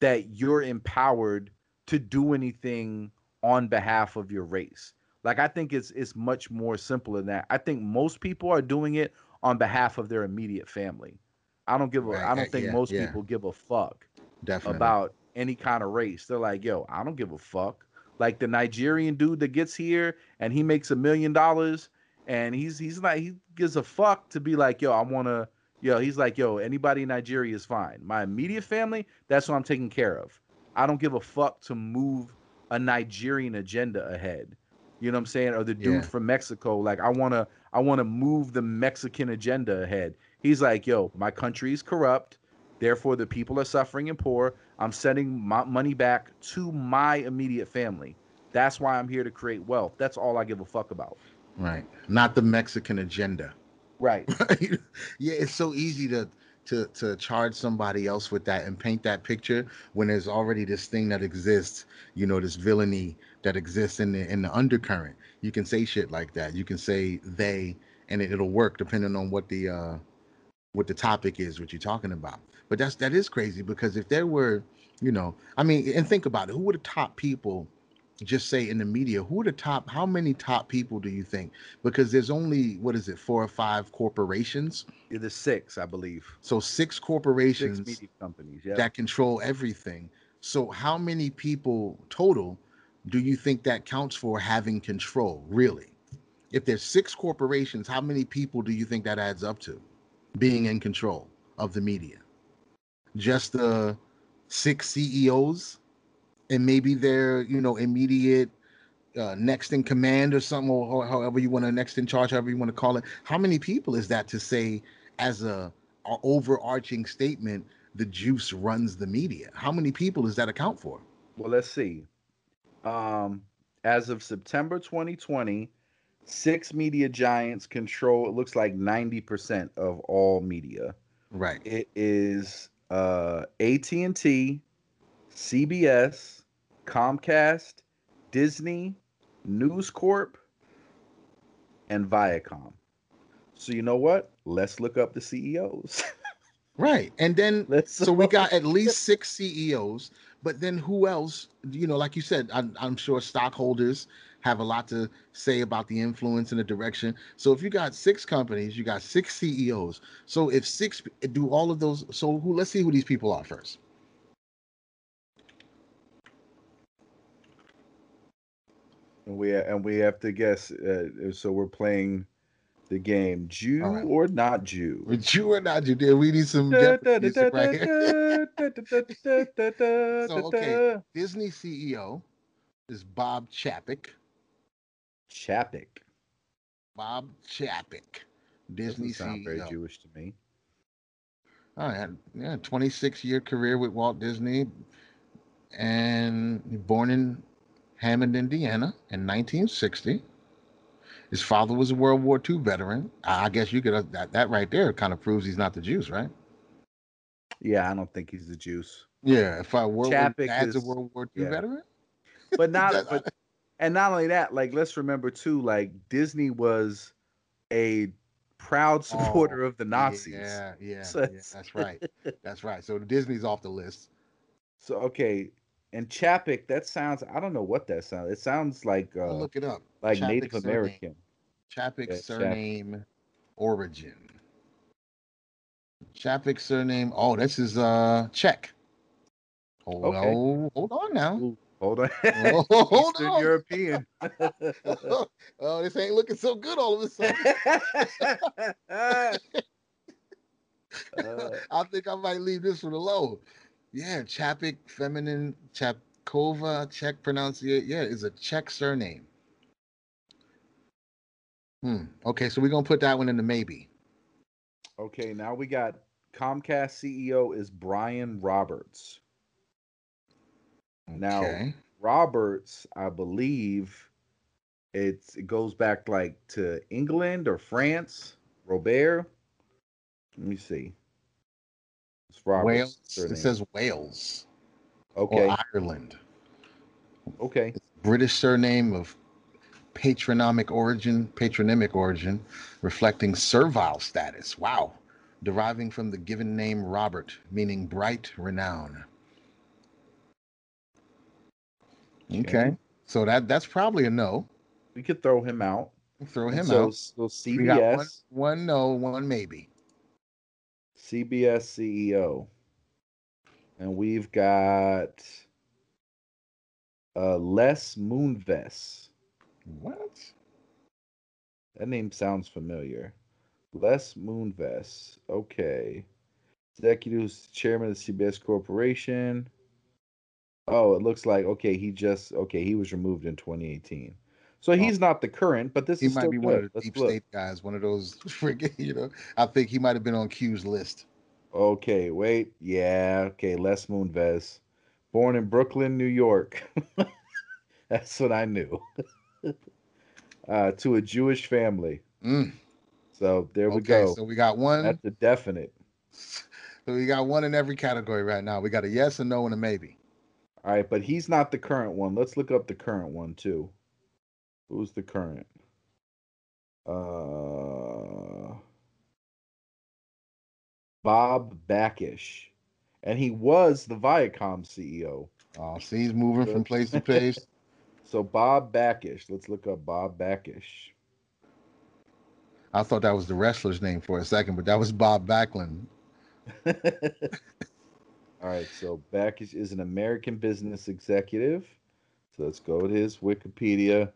that you're empowered to do anything on behalf of your race. Like I think it's it's much more simple than that. I think most people are doing it on behalf of their immediate family. I don't give a Right, I uh, don't think yeah, most yeah. people give a fuck Definitely. about any kind of race. They're like, yo, I don't give a fuck. Like the Nigerian dude that gets here and he makes a million dollars and he's he's like he gives a fuck to be like, yo, I wanna yo, he's like, yo, anybody in Nigeria is fine. My immediate family, that's what I'm taking care of. I don't give a fuck to move a Nigerian agenda ahead. You know what I'm saying? Or the dude Yeah. from Mexico, like I wanna I wanna move the Mexican agenda ahead. He's like, yo, my country is corrupt. Therefore, the people are suffering and poor. I'm sending my money back to my immediate family. That's why I'm here to create wealth. That's all I give a fuck about. right. Not the Mexican agenda. Right. yeah, it's so easy to to to charge somebody else with that and paint that picture when there's already this thing that exists, you know, this villainy that exists in the in the undercurrent. You can say shit like that. You can say they and it, it'll work depending on what the uh what the topic is what you're talking about. But that's that is crazy because if there were, you know, I mean, and think about it, who were the top people just say in the media who are the top how many top people do you think because there's only what is it four or five corporations the six, I believe. so six corporations Six media companies. Yeah. that control everything so how many people total do you think that counts for having control really if there's six corporations how many people do you think that adds up to being in control of the media just the six ceos and maybe their you know immediate uh, next in command or something or, however you want to next in charge however you want to call it how many people is that to say as a, a overarching statement the juice runs the media how many people does that account for Well, let's see. Um, as of September 2020, six media giants control. It looks like 90% of all media. right It is uh, AT&T, CBS, Comcast, Disney, News Corp, and Viacom. So you know what? Let's look up the CEOs. right and then Let's so we got at least six ceos but then who else you know like you said i'm, I'm sure stockholders have a lot to say about the influence and the direction. So if you got six companies, you got six CEOs. So if six do all of those, so who? Let's see who these people are first. And we and we have to guess. Uh, so we're playing the game Jew right. or not Jew. Jew or not Jew? Dude, we need some right here. so okay, Disney CEO is Bob Chapek. Chapek. Bob Chapek, Disney Doesn't sound CEO. very Jewish to me. I had yeah, 26 year career with Walt Disney, and born in Hammond, Indiana, in 1960. His father was a World War II veteran. I guess you could uh, that that right there kind of proves he's not the Jews, right? Yeah, I don't think he's the juice. Yeah, if I World War, Chapek dad's is- a World War II yeah. veteran. But not but and not only that, like let's remember too, like Disney was a proud supporter Oh, of the Nazis. Yeah, yeah, So yeah, that's right. That's right. So Disney's off the list. So okay, and Chapek, that sounds I don't know what that sounds. It sounds like I'll uh look it up. like Native surname. American. Chapek's Yeah, surname origin. Chapek's surname. Oh, this is uh Czech. Oh, Okay. well, hold on now. Ooh, hold on. Oh, hold Eastern on. European. oh, this ain't looking so good all of a sudden. Uh, I think I might leave this one alone. Yeah, Chapek, feminine Chapkova, Czech pronunciation. Yeah, is a Czech surname. Hmm. Okay, so we're gonna put that one in the maybe. okay, now we got Comcast CEO is Brian Roberts. Now- Roberts, I believe it's it goes back like to England or France. Robert. Let me see. Roberts. Wales. It says Wales okay. or Ireland. okay. British surname of patronymic origin, patronymic origin, reflecting servile status. Wow. Deriving from the given name Robert, meaning bright renown. Okay. Okay. So that that's probably a no. We could throw him out. Throw him so, out. So We got one, one no, one maybe. CBS CEO, and we've got uh Les Moonves. What? That name sounds familiar. Les Moonves. Okay. Executive chairman of the CBS Corporation. Oh, it looks like okay. He just okay. He was removed in 2018, so he's not the current. But this He is might still be good. one of the Let's deep look. state guys, one of those freaking, you know. I think he might have been on Q's list. Okay, wait. Yeah, okay. Les Moonves, born in Brooklyn, New York. That's what I knew. uh, to a Jewish family. Mm, So there we go. okay, go. so we got one. That's a definite. So we got one in every category right now. We got a yes, a no, and a maybe. All right, but he's not the current one. Let's look up the current one too. Who's the current? Uh Bob Bakish. And he was the Viacom CEO. Oh, see, he's moving from place to place. So Bob Bakish. Let's look up Bob Bakish. I thought that was the wrestler's name for a second, but that was Bob Backlund. All right, so Bakish is an American business executive. So let's go to his Wikipedia.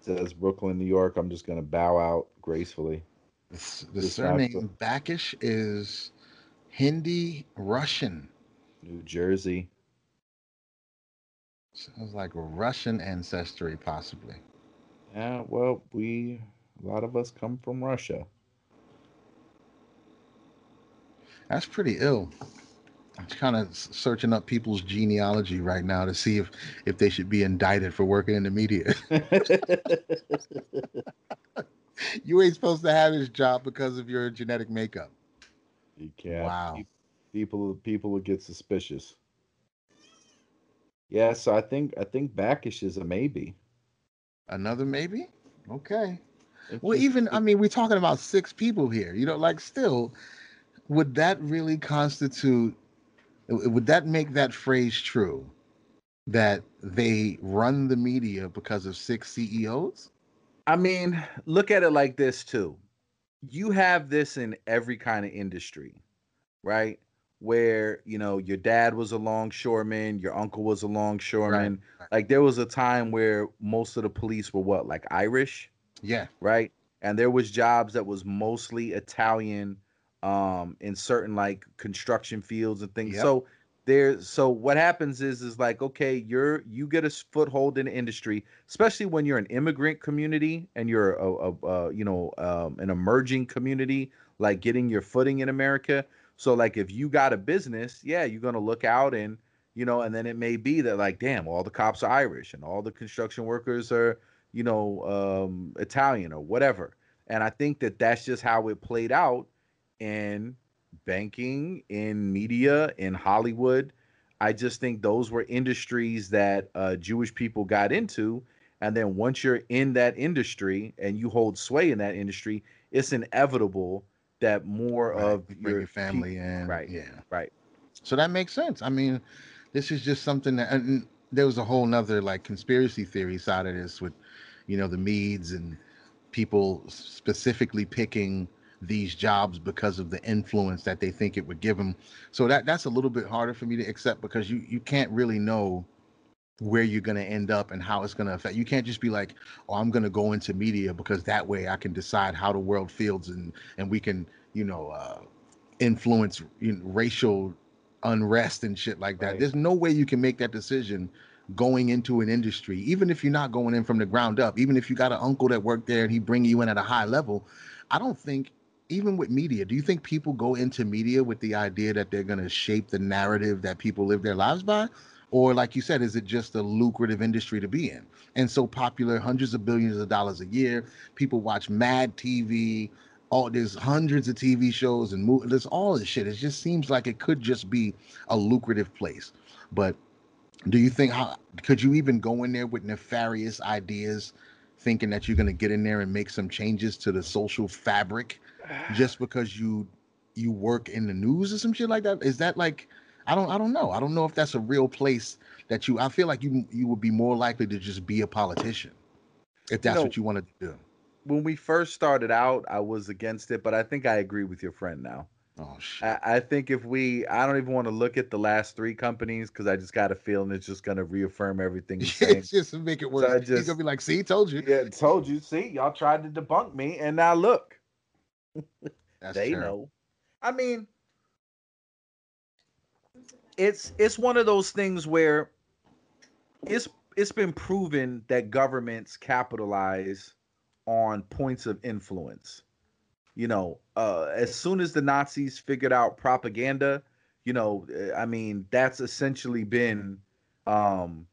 Says Brooklyn, New York. I'm just gonna bow out gracefully. The, the It's not surname Bakish is Hindi Russian. New Jersey. Sounds like Russian ancestry, possibly. Yeah, well, we a lot of us come from Russia. That's pretty ill. I'm kind of searching up people's genealogy right now to see if if they should be indicted for working in the media. you ain't supposed to have this job because of your genetic makeup. you can't. Wow. People, people will get suspicious. Yeah, so I think I think Bakish is a maybe. Another maybe? Okay. It's Well, even I mean, we're talking about six people here. You know, like still, would that really constitute? W- Would that make that phrase true? that they run the media because of six CEOs? I mean, look at it like this too. You have this in every kind of industry, right? Where, you know, your dad was a longshoreman, your uncle was a longshoreman. Right. Like there was a time where most of the police were what, like Irish, Yeah. right? And there was jobs that was mostly Italian um in certain like construction fields and things. Yep. So there so what happens is is like okay, you're you get a foothold in the industry, especially when you're an immigrant community and you're a, a, a you know um, an emerging community like getting your footing in America. So like if you got a business, yeah, you're going to look out and you know and then it may be that like damn, all the cops are Irish and all the construction workers are you know um Italian or whatever. And I think that that's just how it played out in banking, in media, in Hollywood. I just think those were industries that uh, Jewish people got into. And then once you're in that industry and you hold sway in that industry, it's inevitable that more Right. of your peop- family in. right. Yeah. right. So that makes sense. I mean, this is just something that and there was a whole nother like conspiracy theory side of this with, you know, the Medes and people specifically picking these jobs because of the influence that they think it would give them. So that that's a little bit harder for me to accept because you you can't really know where you're going to end up and how it's going to affect. You can't just be like, "Oh, I'm going to go into media because that way I can decide how the world feels and and we can, you know, uh influence you know, racial unrest and shit like that. Right. There's no way you can make that decision going into an industry, even if you're not going in from the ground up, even if you got an uncle that worked there and he bring you in at a high level. I don't think even with media, do you think people go into media with the idea that they're going to shape the narrative that people live their lives by? Or, like you said, is it just a lucrative industry to be in? And so popular, hundreds of billions of dollars a year. People watch Mad TV. All there's hundreds of TV shows and movies. There's all this shit. It just seems like it could just be a lucrative place. But do you think how could you even go in there with nefarious ideas, thinking that you're going to get in there and make some changes to the social fabric just because you you work in the news or some shit like that? Is that like I don't I don't know. I don't know if that's a real place that you I feel like you you would be more likely to just be a politician if that's know, what you wanted to do. When we first started out, I was against it, but I think I agree with your friend now. Oh shit. I, I think if we, I don't even want to look at the last three companies because I just got a feeling it's just going to reaffirm everything it's just to make it So worse. He's just- gonna be like, "See, told you." yeah, told you. See, y'all tried to debunk me, and now look, they know. I mean, it's it's one of those things where it's it's been proven that governments capitalize on points of influence. You know, uh, as soon as the Nazis figured out propaganda, you know, uh, I mean, that's essentially been um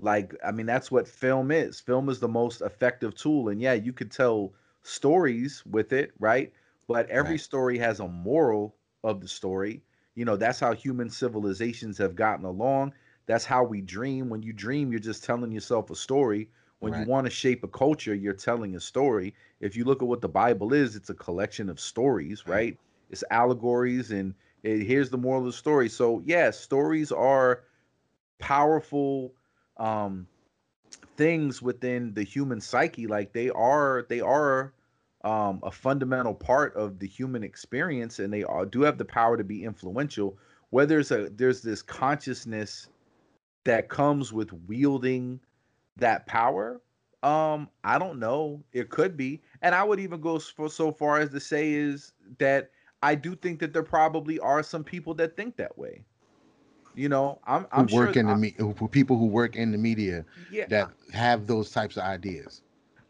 like I mean, that's what film is. Film is the most effective tool, and yeah, you could tell stories with it, right? But every Right. story has a moral of the story. You know, that's how human civilizations have gotten along. That's how we dream. When you dream, you're just telling yourself a story. When Right. you want to shape a culture, you're telling a story. If you look at what the Bible is, it's a collection of stories, Right. right? It's allegories, and it, here's the moral of the story. So, yeah, stories are powerful um, things within the human psyche. Like they are, they are um, a fundamental part of the human experience, and they are, do have the power to be influential. Whether there's a there's this consciousness that comes with wielding that power, um, I don't know. It could be, and I would even go so, so far as to say is that I do think that there probably are some people that think that way. You know, I'm Who I'm work sure in the me- who- people who work in the media yeah, that have those types of ideas.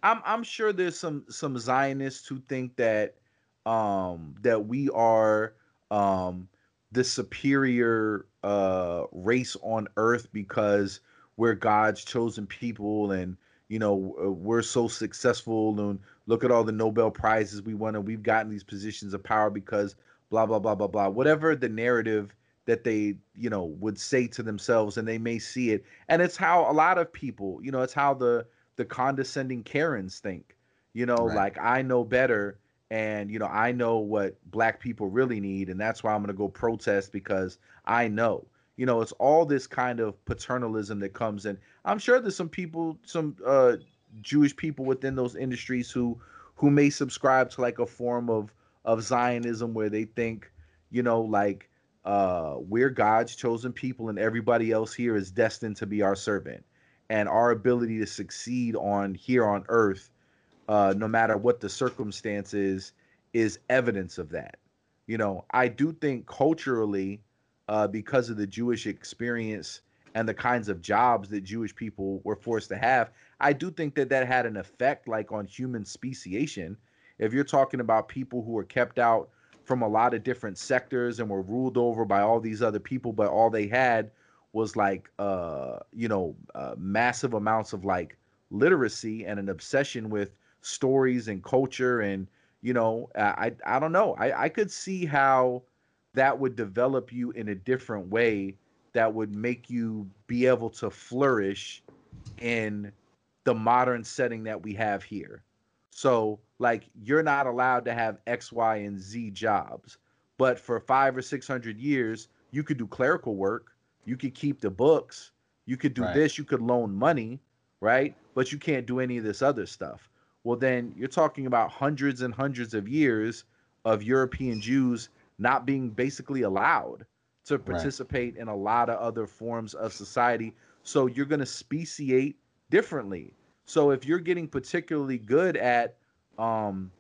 I'm I'm sure there's some some Zionists who think that um that we are um the superior uh race on earth because we're God's chosen people and you know uh, we're so successful and look at all the Nobel prizes we won and we've gotten these positions of power because blah blah blah blah blah. Whatever the narrative that they you know would say to themselves and they may see it. And it's how a lot of people you know it's how the the condescending Karens think. You know, Right. like I know better and you know, I know what black people really need and that's why I'm going to go protest because I know. You know, it's all this kind of paternalism that comes in. I'm sure there's some people, some uh, Jewish people within those industries who who may subscribe to like a form of of Zionism where they think, you know, like uh, we're God's chosen people and everybody else here is destined to be our servant, and our ability to succeed on here on earth, uh, no matter what the circumstances, is evidence of that. You know, I do think culturally uh, because of the Jewish experience and the kinds of jobs that Jewish people were forced to have, I do think that that had an effect like on human speciation. If you're talking about people who were kept out from a lot of different sectors and were ruled over by all these other people, but all they had was like, uh, you know, uh, massive amounts of like literacy and an obsession with stories and culture and you know i i don't know i i could see how that would develop you in a different way that would make you be able to flourish in the modern setting that we have here. So, like, you're not allowed to have X, Y, and Z jobs, but for five or 600 years, you could do clerical work, you could keep the books, you could do right. this, you could loan money, right? But you can't do any of this other stuff. Well, then you're talking about hundreds and hundreds of years of European Jews not being basically allowed to participate right. in a lot of other forms of society. So you're going to speciate differently. So if you're getting particularly good at um,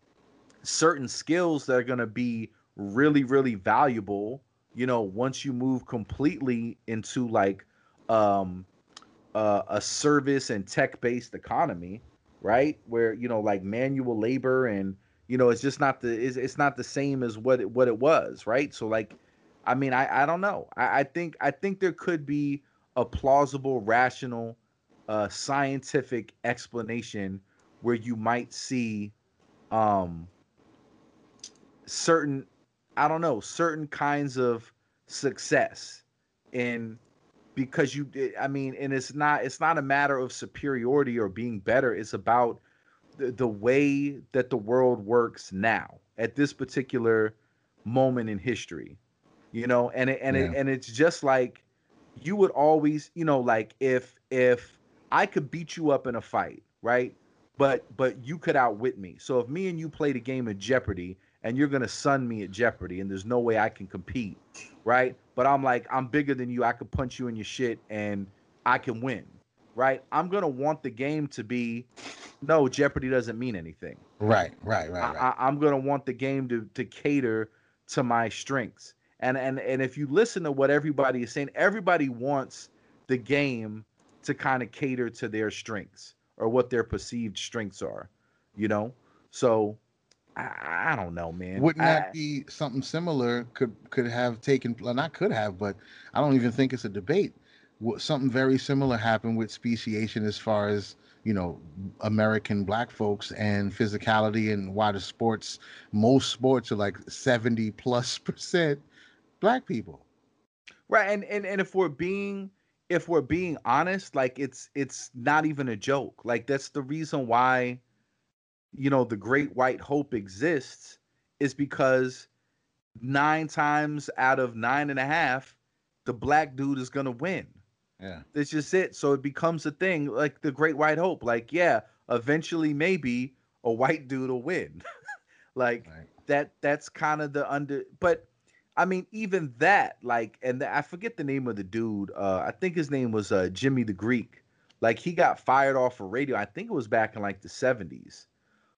certain skills that are going to be really, really valuable, you know, once you move completely into like um, uh, a service and tech based economy, right? Where, you know, like manual labor and you know it's just not the it's, it's not the same as what it, what it was right so like i mean i i don't know I, I think i think there could be a plausible rational uh scientific explanation where you might see um certain i don't know certain kinds of success in because you eh, i mean and it's not it's not a matter of superiority or being better it's about the, the way that the world works now at this particular moment in history you know and it, and yeah. it, and it's just like you would always you know like if if i could beat you up in a fight right but but you could outwit me so if me and you played a game of jeopardy and you're gonna sun me at jeopardy and there's no way i can compete right but i'm like i'm bigger than you i could punch you in your shit and i can win right? I'm gonna want the game to be no Jeopardy doesn't mean anything. Right, right, right. right. I, am gonna want the game to to cater to my strengths. And and and if you listen to what everybody is saying, everybody wants the game to kind of cater to their strengths or what their perceived strengths are, you know. So I, I don't know, man. Wouldn't I, that be something similar? Could could have taken, not could have, but I don't even think it's a debate something very similar happened with speciation as far as you know American black folks and physicality and why the sports most sports are like 70 plus percent black people right and, and and if we're being if we're being honest like it's it's not even a joke like that's the reason why you know the great white hope exists is because nine times out of nine and a half the black dude is gonna win yeah. That's just it. So it becomes a thing like the Great White Hope. Like, yeah, eventually maybe a white dude will win. like right. that that's kind of the under but I mean, even that, like, and the, I forget the name of the dude. Uh, I think his name was uh, Jimmy the Greek. Like, he got fired off of radio. I think it was back in like the 70s.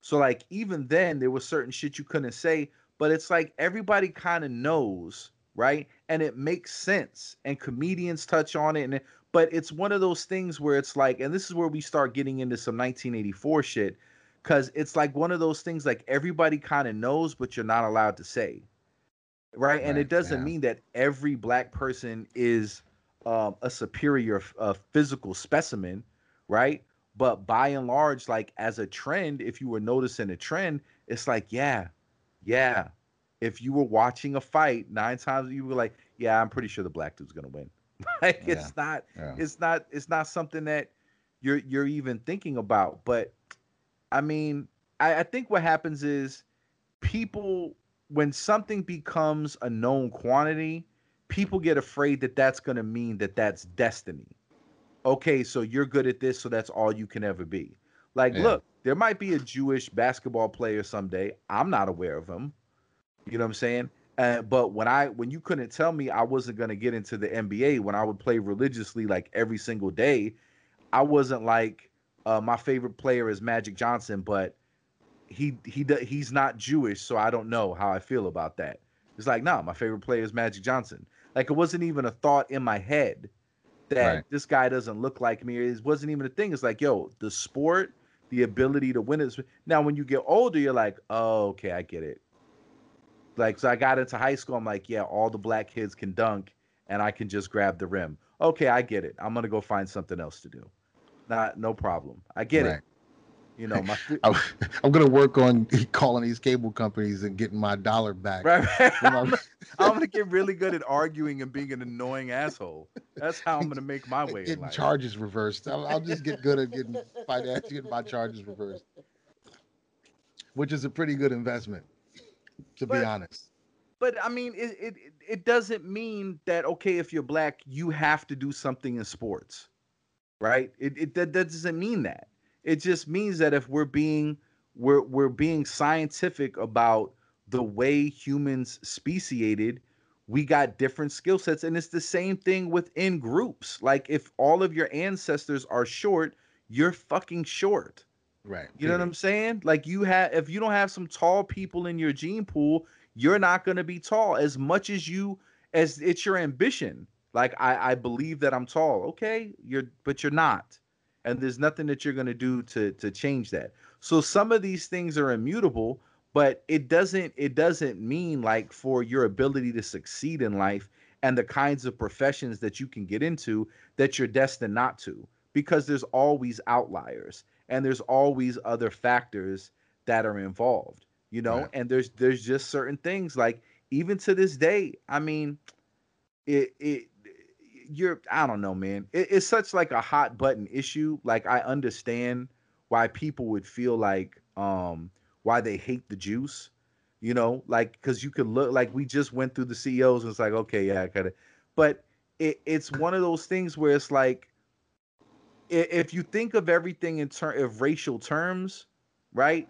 So, like, even then, there was certain shit you couldn't say. But it's like everybody kind of knows right? And it makes sense. And comedians touch on it. And but it's one of those things where it's like, and this is where we start getting into some 1984 shit, because it's like one of those things like everybody kind of knows, but you're not allowed to say. Right. right and it doesn't yeah. mean that every black person is um, a superior uh, physical specimen, right? But by and large, like as a trend, if you were noticing a trend, it's like, yeah, yeah, if you were watching a fight, nine times you were like, "Yeah, I'm pretty sure the black dude's gonna win." like yeah. it's not, yeah. it's not, it's not something that you're you're even thinking about. But I mean, I, I think what happens is people when something becomes a known quantity, people get afraid that that's going to mean that that's destiny. Okay, so you're good at this, so that's all you can ever be. Like, Yeah. look, there might be a Jewish basketball player someday. I'm not aware of him. You know what I'm saying? Uh, but when I when you couldn't tell me I wasn't gonna get into the NBA when I would play religiously like every single day, I wasn't like uh, my favorite player is Magic Johnson, but he he he's not Jewish, so I don't know how I feel about that. It's like, no, my favorite player is Magic Johnson. Like it wasn't even a thought in my head that Right. this guy doesn't look like me. It wasn't even a thing. It's like, yo, the sport, the ability to win is now when you get older, you're like, oh, okay, I get it. Like, so I got into high school, I'm like, yeah, all the black kids can dunk and I can just grab the rim. Okay, I get it. I'm gonna go find something else to do. Not no problem. I get Right. it. You know, my I'm, I'm gonna work on calling these cable companies and getting my dollar back. right, right. I'm, I'm- gonna get really good at arguing and being an annoying asshole. That's how I'm gonna make my way in getting life. charges reversed. I'll, I'll just get good at getting finance, getting my charges reversed, which is a pretty good investment, to be honest. But I mean, it, it it- it doesn't mean that okay, if you're black, you have to do something in sports, right? It, it that, that doesn't mean that. It just means that if we're being we're we're being scientific about the way humans speciated, we got different skill sets, and it's the same thing within groups. Like if all of your ancestors are short, you're fucking short. Right. You know what I'm saying? Like you have if you don't have some tall people in your gene pool, you're not going to be tall as much as you as it's your ambition. Like I I believe that I'm tall. Okay, you're but you're not. And there's nothing that you're going to do to to change that. So some of these things are immutable, but it doesn't it doesn't mean like for your ability to succeed in life and the kinds of professions that you can get into that you're destined not to because there's always outliers and there's always other factors that are involved you know Right. and there's there's just certain things like even to this day i mean it it you're i don't know man. It, it's such like a hot button issue. Like i understand why people would feel like um why they hate the juice you know? Like because you could look like we just went through the ceos and it's like okay yeah i gotta but it, it's one of those things where it's like if you think of everything in terms of racial terms, right?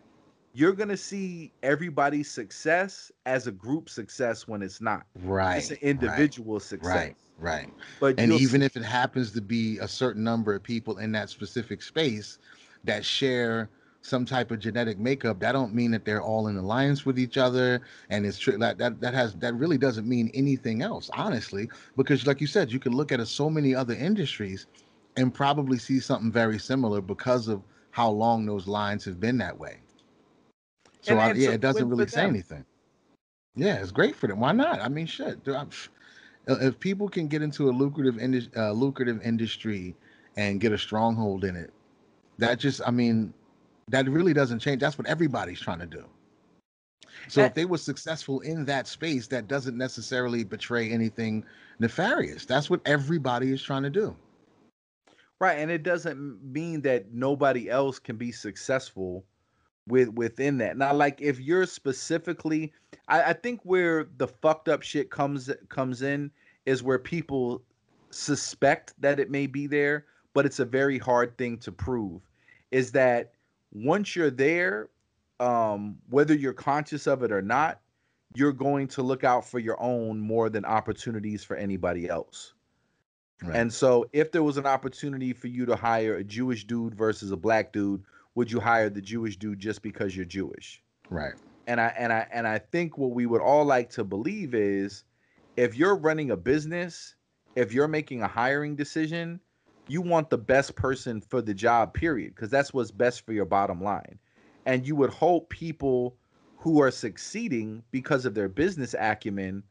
You're gonna see everybody's success as a group success when it's not. Right. It's an individual success. Right. Right. But And even s- if it happens to be a certain number of people in that specific space that share some type of genetic makeup, that don't mean that they're all in alliance with each other. And it's true that that that has that really doesn't mean anything else, honestly, because like you said, you can look at so many other industries and probably see something very similar because of how long those lines have been that way. So And- I, and yeah, so it doesn't really say them- anything. Yeah, it's great for them. Why not? I mean, shit. dude, If people can get into a lucrative indus- uh, lucrative industry and get a stronghold in it, that just, I mean, that really doesn't change. That's what everybody's trying to do. So if they were successful in that space, that doesn't necessarily betray anything nefarious. That's what everybody is trying to do. right, and it doesn't mean that nobody else can be successful with within that. Now, like if you're specifically, I, I think where the fucked up shit comes comes in is where people suspect that it may be there, but it's a very hard thing to prove. Is that once you're there, um, whether you're conscious of it or not, you're going to look out for your own more than opportunities for anybody else. Right. And so, if there was an opportunity for you to hire a Jewish dude versus a black dude, would you hire the Jewish dude just because you're Jewish? right. And I and I and I think what we would all like to believe is if you're running a business, if you're making a hiring decision, you want the best person for the job, period, because that's what's best for your bottom line. And you would hope people who are succeeding because of their business acumen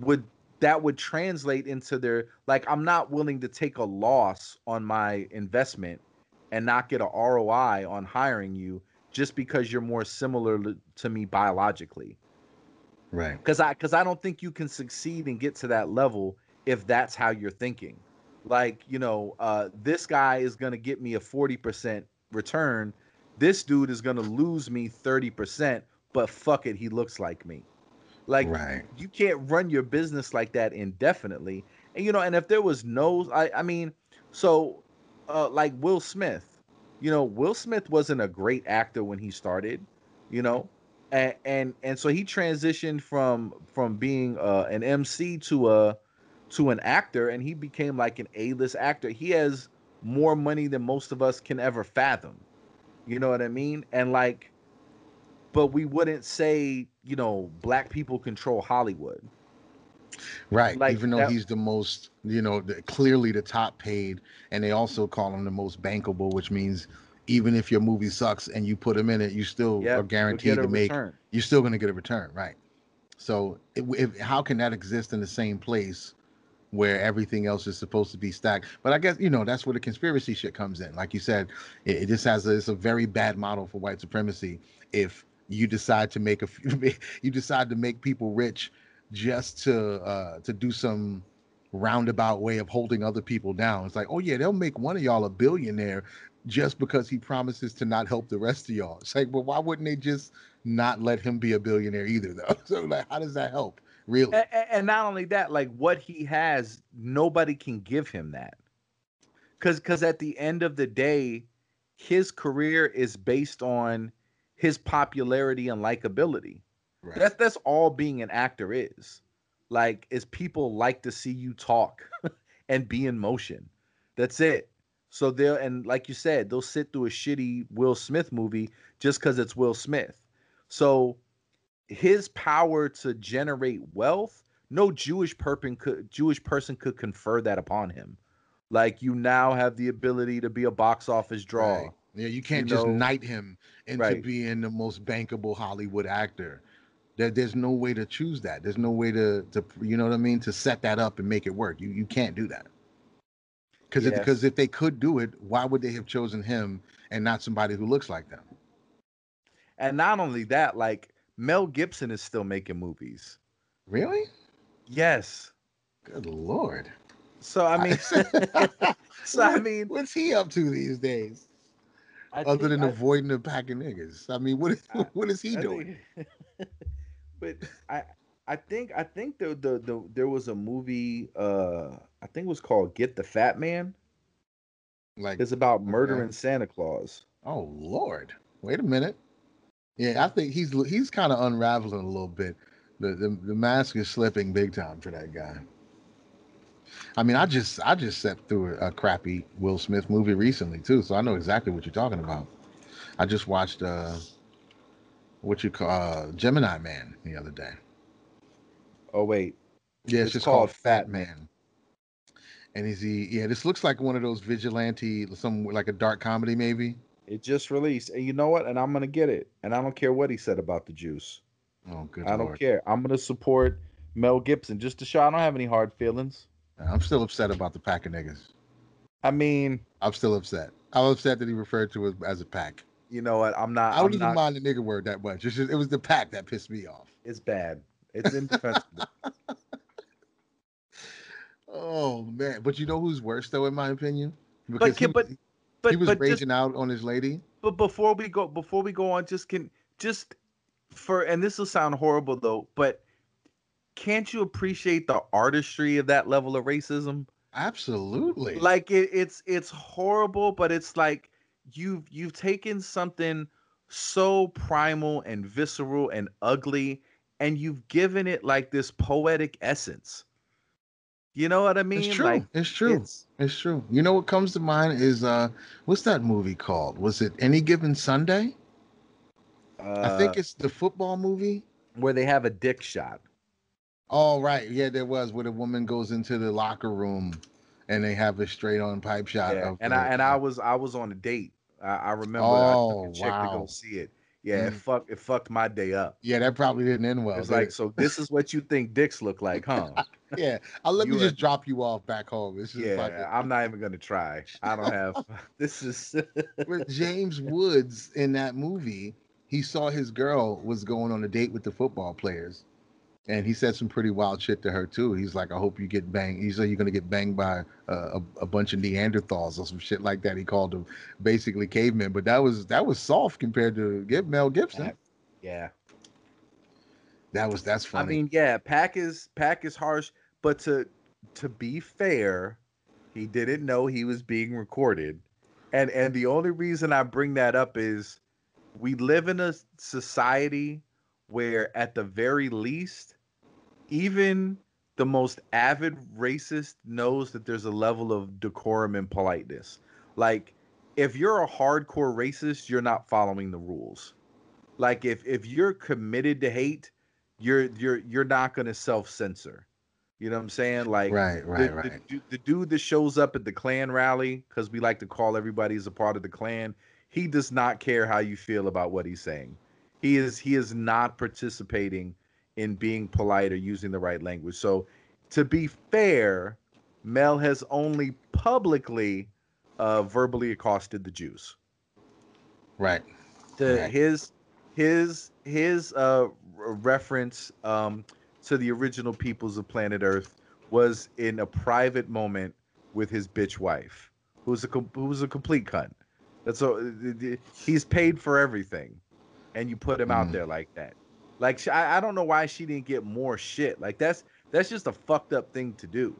would that would translate into their like I'm not willing to take a loss on my investment and not get a ROI on hiring you just because you're more similar to me biologically Right. because i because i don't think you can succeed and get to that level if that's how you're thinking like you know uh this guy is going to get me a 40% return this dude is going to lose me 30% but fuck it he looks like me Like right. you can't run your business like that indefinitely. And you know, and if there was no, I, I mean, so uh, like Will Smith, you know, Will Smith wasn't a great actor when he started, you know, and and, and so he transitioned from from being uh, an MC to a to an actor, and he became like an A list actor. He has more money than most of us can ever fathom. You know what I mean? And like, but we wouldn't say, you know, black people control Hollywood. Right. Like, Even though that- he's the most, you know, the, clearly the top paid, and they also call him the most bankable, which means even if your movie sucks and you put him in it, you still Yeah, are guaranteed to make. return. You're still going to get a return, right? So, if, if, how can that exist in the same place where everything else is supposed to be stacked? But I guess you know that's where the conspiracy shit comes in. Like you said, it, it just has a, it's a very bad model for white supremacy. If you decide to make a few, you decide to make people rich just to uh to do some roundabout way of holding other people down. It's like, oh yeah, they'll make one of y'all a billionaire just because he promises to not help the rest of y'all. It's like, well, why wouldn't they just not let him be a billionaire either, though? So like, how does that help? Really? A- a- and not only that, like what he has, nobody can give him that. Cause cause at the end of the day, his career is based on his popularity and likability. Right. That's that's all being an actor is. Like is people like to see you talk and be in motion. That's it. So they'll and like you said, they'll sit through a shitty Will Smith movie just because it's Will Smith. So his power to generate wealth, no Jewish person could Jewish person could confer that upon him. Like you now have the ability to be a box office draw. Right. Yeah, you can't you just know- knight him into Right. being the most bankable Hollywood actor. There, there's no way to choose that. There's no way to, to you know what I mean, to set that up and make it work. You you can't do that. Because Yes. because if they could do it, why would they have chosen him and not somebody who looks like them? And not only that, like Mel Gibson is still making movies. Really? Yes. Good lord. So I mean, so I mean, what's he up to these days? I Other think- than I- avoiding the pack of niggas. I mean, what is I- what is he doing? think- but I I think I think the, the the there was a movie uh I think it was called Get the Fat Man. Like It's about Okay. murdering Santa Claus. Oh Lord! Wait a minute. Yeah, I think he's he's kind of unraveling a little bit. The, the the mask is slipping big time for that guy. I mean, I just I just sat through a, a crappy Will Smith movie recently too, so I know exactly what you're talking about. I just watched uh what you call uh, Gemini Man the other day. Oh wait, Yeah, it's, It's just called called, Fat Man. And is he? Yeah, this looks like one of those vigilante, some like a dark comedy maybe. it just released, and you know what? And I'm gonna get it, and I don't care what he said about the juice. Oh, good I don't care. I'm gonna support Mel Gibson just to show I don't have any hard feelings. I'm still upset about the pack of niggas. I mean, I'm still upset. I'm upset that he referred to it as a pack. You know what? I'm not. I don't I'm even not, mind the nigga word that much. It's just, it was the pack that pissed me off. It's bad. It's indefensible. Oh man! But you know who's worse though, in my opinion? But he, but- was- but he was but just- raging out on his lady. but before we go before we go on just can just for and this will sound horrible though but can't you appreciate the artistry of that level of racism Absolutely. like it, it's it's horrible but it's like you've you've taken something so primal and visceral and ugly and you've given it like this poetic essence you know what i mean it's true. like it's true. it's It's true. You know what comes to mind is uh what's that movie called? Was it Any Given Sunday? I think uh, it's the football movie. where they have a dick shot Oh right, yeah, there was where the woman goes into the locker room and they have a straight on pipe shot. Yeah, and I and I was I was on a date. I, I remember I Oh, took a chick to go see it. Yeah, it Mm. fucked it fucked my day up. yeah, that probably didn't end well. it's like, it? so this is what you think dicks look like, huh? yeah, I'll let me you just are- drop you off back home. It's just yeah, like I'm not even gonna try. I don't have. This is. with James Woods in that movie, he saw his girl was going on a date with the football players. And he said some pretty wild shit to her too. He's like, "I hope you get banged." He said, "You're gonna get banged by uh, a, a bunch of Neanderthals or some shit like that." He called them basically cavemen, but that was that was soft compared to Mel Gibson. yeah, That was that's funny. I mean, yeah, Pack is Pack is harsh, but to to be fair, he didn't know he was being recorded. And and the only reason I bring that up is we live in a society where at the very least even the most avid racist knows that there's a level of decorum and politeness. Like if you're a hardcore racist, you're not following the rules. Like if if you're committed to hate, you're you're you're not going to self-censor. You know what I'm saying? Like right, right, the, right. The, the dude that shows up at the Klan rally, because we like to call everybody as a part of the Klan, he does not care how you feel about what he's saying. He is he is not participating in being polite or using the right language. So to be fair, Mel has only publicly uh, verbally accosted the Jews. Right. The Right. his his his uh reference um to the original peoples of planet Earth was in a private moment with his bitch wife, who's a com- who's a complete cunt. That's all. He's paid for everything, and you put him out Mhm. there like that. Like I, I don't know why she didn't get more shit. Like that's that's just a fucked up thing to do.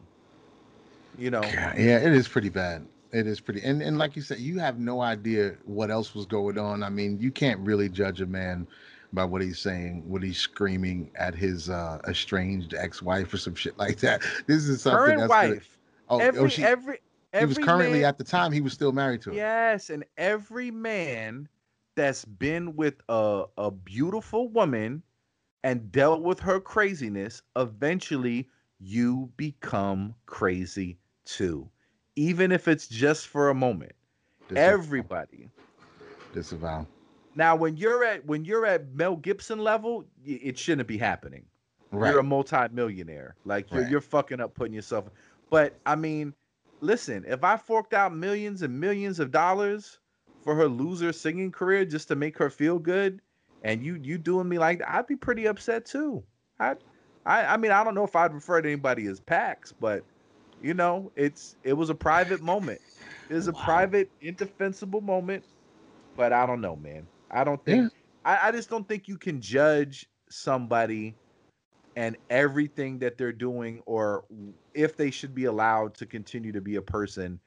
You know. Yeah, yeah, it is pretty bad. It is pretty, and and like you said, you have no idea what else was going on. I mean, you can't really judge a man by what he's saying, what he's screaming at his uh, estranged ex-wife or some shit like that. This is something Current that's gonna- wife. oh, every oh, she, every he was currently man- at the time he was still married to her. Yes, and every man that's been with a a beautiful woman and dealt with her craziness, eventually you become crazy too. Even if it's just for a moment. Disavow. Everybody. disavow. Now when you're at when you're at Mel Gibson level, it shouldn't be happening. Right. You're a multi-millionaire. Like you're Right. you're fucking up putting yourself. But I mean, listen, if I forked out millions and millions of dollars for her loser singing career just to make her feel good, and you you doing me like that, I'd be pretty upset too. I I I mean, I don't know if I'd refer to anybody as Pax, but you know, it's it was a private moment. It was a Wow. private, indefensible moment. But I don't know, man. I don't think Yeah. I, I just don't think you can judge somebody and everything that they're doing or if they should be allowed to continue to be a person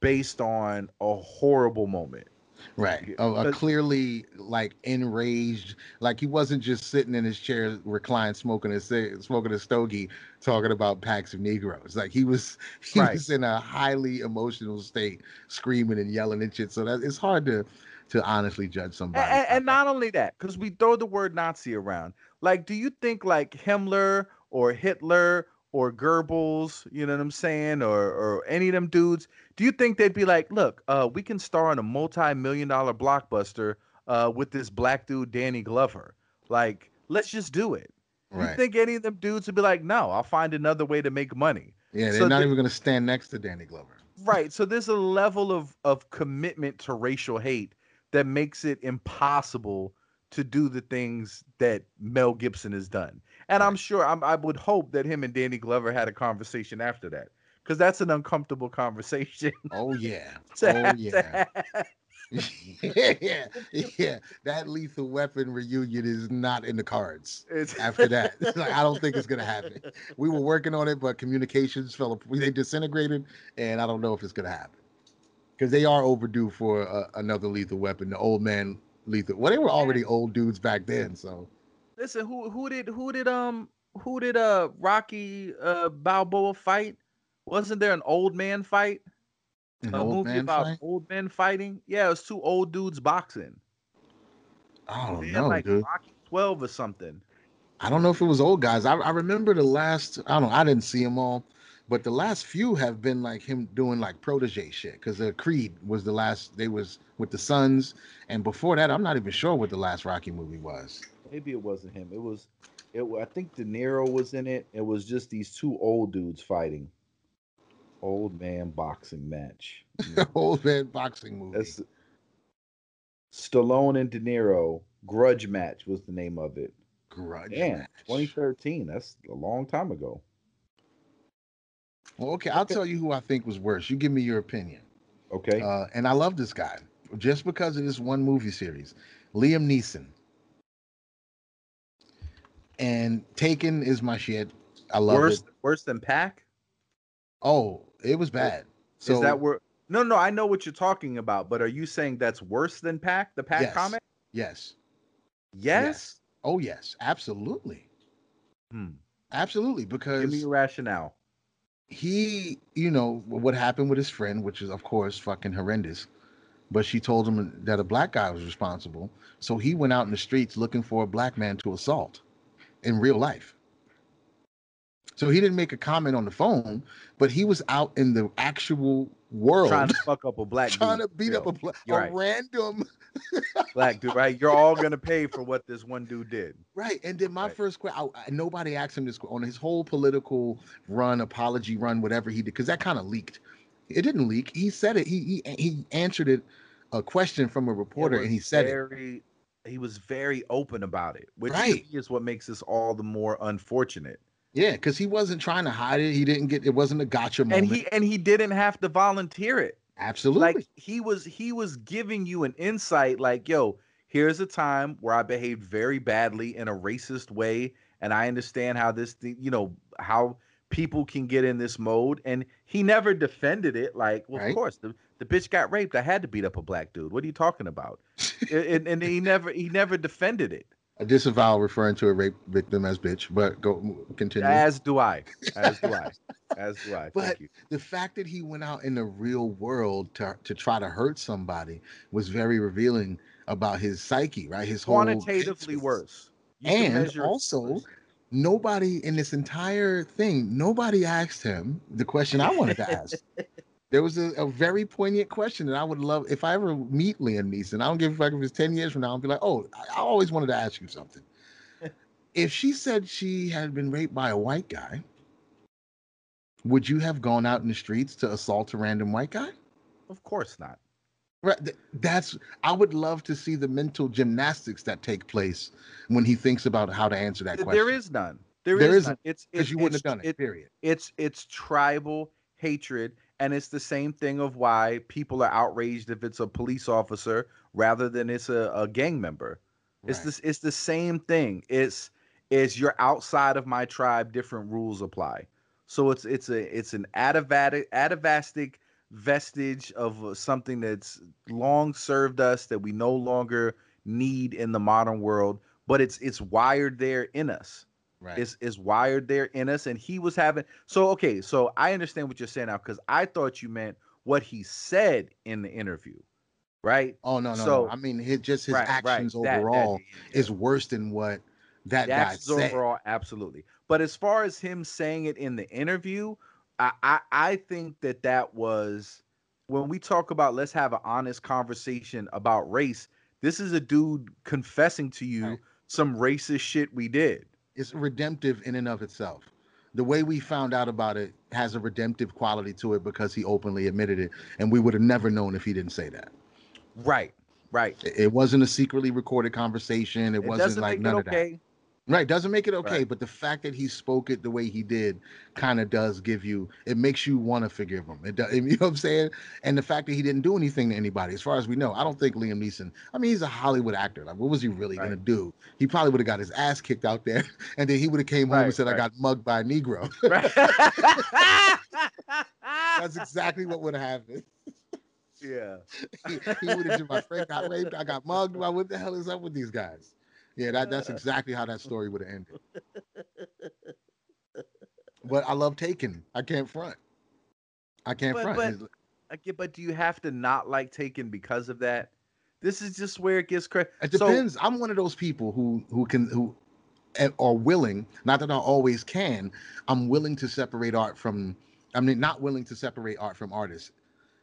based on a horrible moment. Right. Yeah, oh, A, clearly like enraged, like he wasn't just sitting in his chair reclined smoking a smoking a stogie talking about packs of Negroes. Like he was he Right. was in a highly emotional state, screaming and yelling and shit. So that it's hard to to honestly judge somebody. and, and not only that, because we throw the word Nazi around. Like, do you think like Himmler or Hitler or Goebbels, you know what I'm saying, or or any of them dudes, do you think they'd be like, look, uh, we can star in a multi-million dollar blockbuster uh, with this black dude Danny Glover? Like, let's just do it. that. You right. think any of them dudes would be like, no, I'll find another way to make money. yeah, they're so not the- even gonna stand next to Danny Glover. Right. So there's a level of of commitment to racial hate that makes it impossible to do the things that Mel Gibson has done. And I'm sure I'm, I would hope that him and Danny Glover had a conversation after that because that's an uncomfortable conversation. Oh yeah. oh yeah. yeah. Yeah. That lethal weapon reunion is not in the cards. It's- after that. like, I don't think it's gonna happen. We were working on it, but communications fell. They disintegrated, and I don't know if it's gonna happen because they are overdue for uh, another lethal weapon. The old man lethal. Well, they were already old dudes back then, so Listen, who who did who did um who did uh Rocky uh Balboa fight? Wasn't there an old man fight? an a old movie man about fight. old men fighting? Yeah, it was two old dudes boxing. I don't know, like dude. Rocky 12 or something. I don't know if it was old guys. I, I remember the last. I don't know. I didn't see them all, but the last few have been like him doing like protege shit. Because the Creed was the last. They was with the Sons, and before that, I'm not even sure what the last Rocky movie was. Maybe it wasn't him. It was it I think De Niro was in it. It was just these two old dudes fighting. Old man boxing match. Old man boxing movie. That's Stallone and De Niro. Grudge match was the name of it. Grudge Damn, match. 2013. That's a long time ago. Well, okay, I'll tell you who I think was worse. You give me your opinion. Okay. Uh, and I love this guy just because of this one movie series. Liam Neeson. And Taken is my shit. I love worse, it. worse than Pack. Oh, it was bad. So is that where? No, no, I know what you're talking about, but are you saying that's worse than Pack? The Pack Yes. comment? yes. Yes. Oh yes, absolutely. Hmm. Absolutely. Give me Because your rationale. he, you know, what happened with his friend, which is of course fucking horrendous. But she told him that a black guy was responsible. So he went out in the streets looking for a black man to assault in real life. So he didn't make a comment on the phone, but he was out in the actual world Trying to fuck up a black trying dude. to beat up a, bla- a right. random black dude, right? You're all gonna pay for what this one dude did. right. And then my Right. first question, nobody asked him this on his whole political run, apology run, whatever he did, because that kind of leaked. It didn't leak. He said it. He he he answered it a question from a reporter, and he said it. He was very open about it, which Right. is what makes this all the more unfortunate. Yeah, because he wasn't trying to hide it. He didn't get. It wasn't a gotcha moment. And he and he didn't have to volunteer it. absolutely. like he was he was giving you an insight like yo here's a time where i behaved very badly in a racist way and i understand how this thing you know how people can get in this mode and he never defended it like well Right. of course the, the bitch got raped. I had to beat up a black dude. What are you talking about? And, and he never he never defended it. I disavow referring to a rape victim as bitch, but go continue. as do i. As do i. As do i. But thank you. the fact that he went out in the real world to to try to hurt somebody was very revealing about his psyche, right? His whole quantitatively worse. You And also, nobody in this entire thing, nobody asked him the question I wanted to ask. There was a, a very poignant question that I would love if I ever meet Liam Neeson. I don't give a fuck if it's 10 years from now. I'll be like, oh, I, I always wanted to ask you something. if she said she had been raped by a white guy, would you have gone out in the streets to assault a random white guy? of course not Right. That's I would love to see the mental gymnastics that take place when he thinks about how to answer that question. There is none. There, There is isn't, none. It's because you wouldn't have done it, it- period. It's it's tribal hatred, and it's the same thing of why people are outraged if it's a police officer rather than it's a, a gang member. It's this. It's the same thing. It's is you're outside of my tribe. Different rules apply. So it's it's a it's an atavistic atavistic vestige of uh, something that's long served us that we no longer need in the modern world. But it's it's wired there in us right. is is wired there in us and he was having so okay so i understand what you're saying now because i thought you meant what he said in the interview right oh no, no, so- no. I mean, his, just his right, right. actions That- that- overall is worse than what that the guy said. overall absolutely but as far as him saying it in the interview I, I i think that that was when we talk about let's have an honest conversation about race this is a dude confessing to you Right. some racist shit we did It's redemptive in and of itself. The way we found out about it has a redemptive quality to it because he openly admitted it, and we would have never known if he didn't say that. right right It- wasn't a secretly recorded conversation. It, it wasn't like none it of that. Right, doesn't make it okay, Right. but the fact that he spoke it the way he did kind of does give you it makes you want to forgive him. It does, you know what I'm saying? And the fact that he didn't do anything to anybody, as far as we know, I don't think Liam Neeson. I mean, he's a Hollywood actor. Like, what was he really gonna do? He probably would have got his ass kicked out there, and then he would have came home and Right, said, "I got mugged by a Negro." Right. That's exactly what would have happened. yeah. He, he would have said, "My friend got raped. I got mugged. Well, what the hell is up with these guys?" Yeah, that, that's uh, exactly how that story would have ended. But I love Taken. I can't front. I can't But- front. but- I get, but do you have to not like Taken because of that? This is just where it gets crazy. It depends. I'm one of those people who who can who eh, are willing. Not that I always can. I'm willing to separate art from. I mean, not willing to separate art from artists.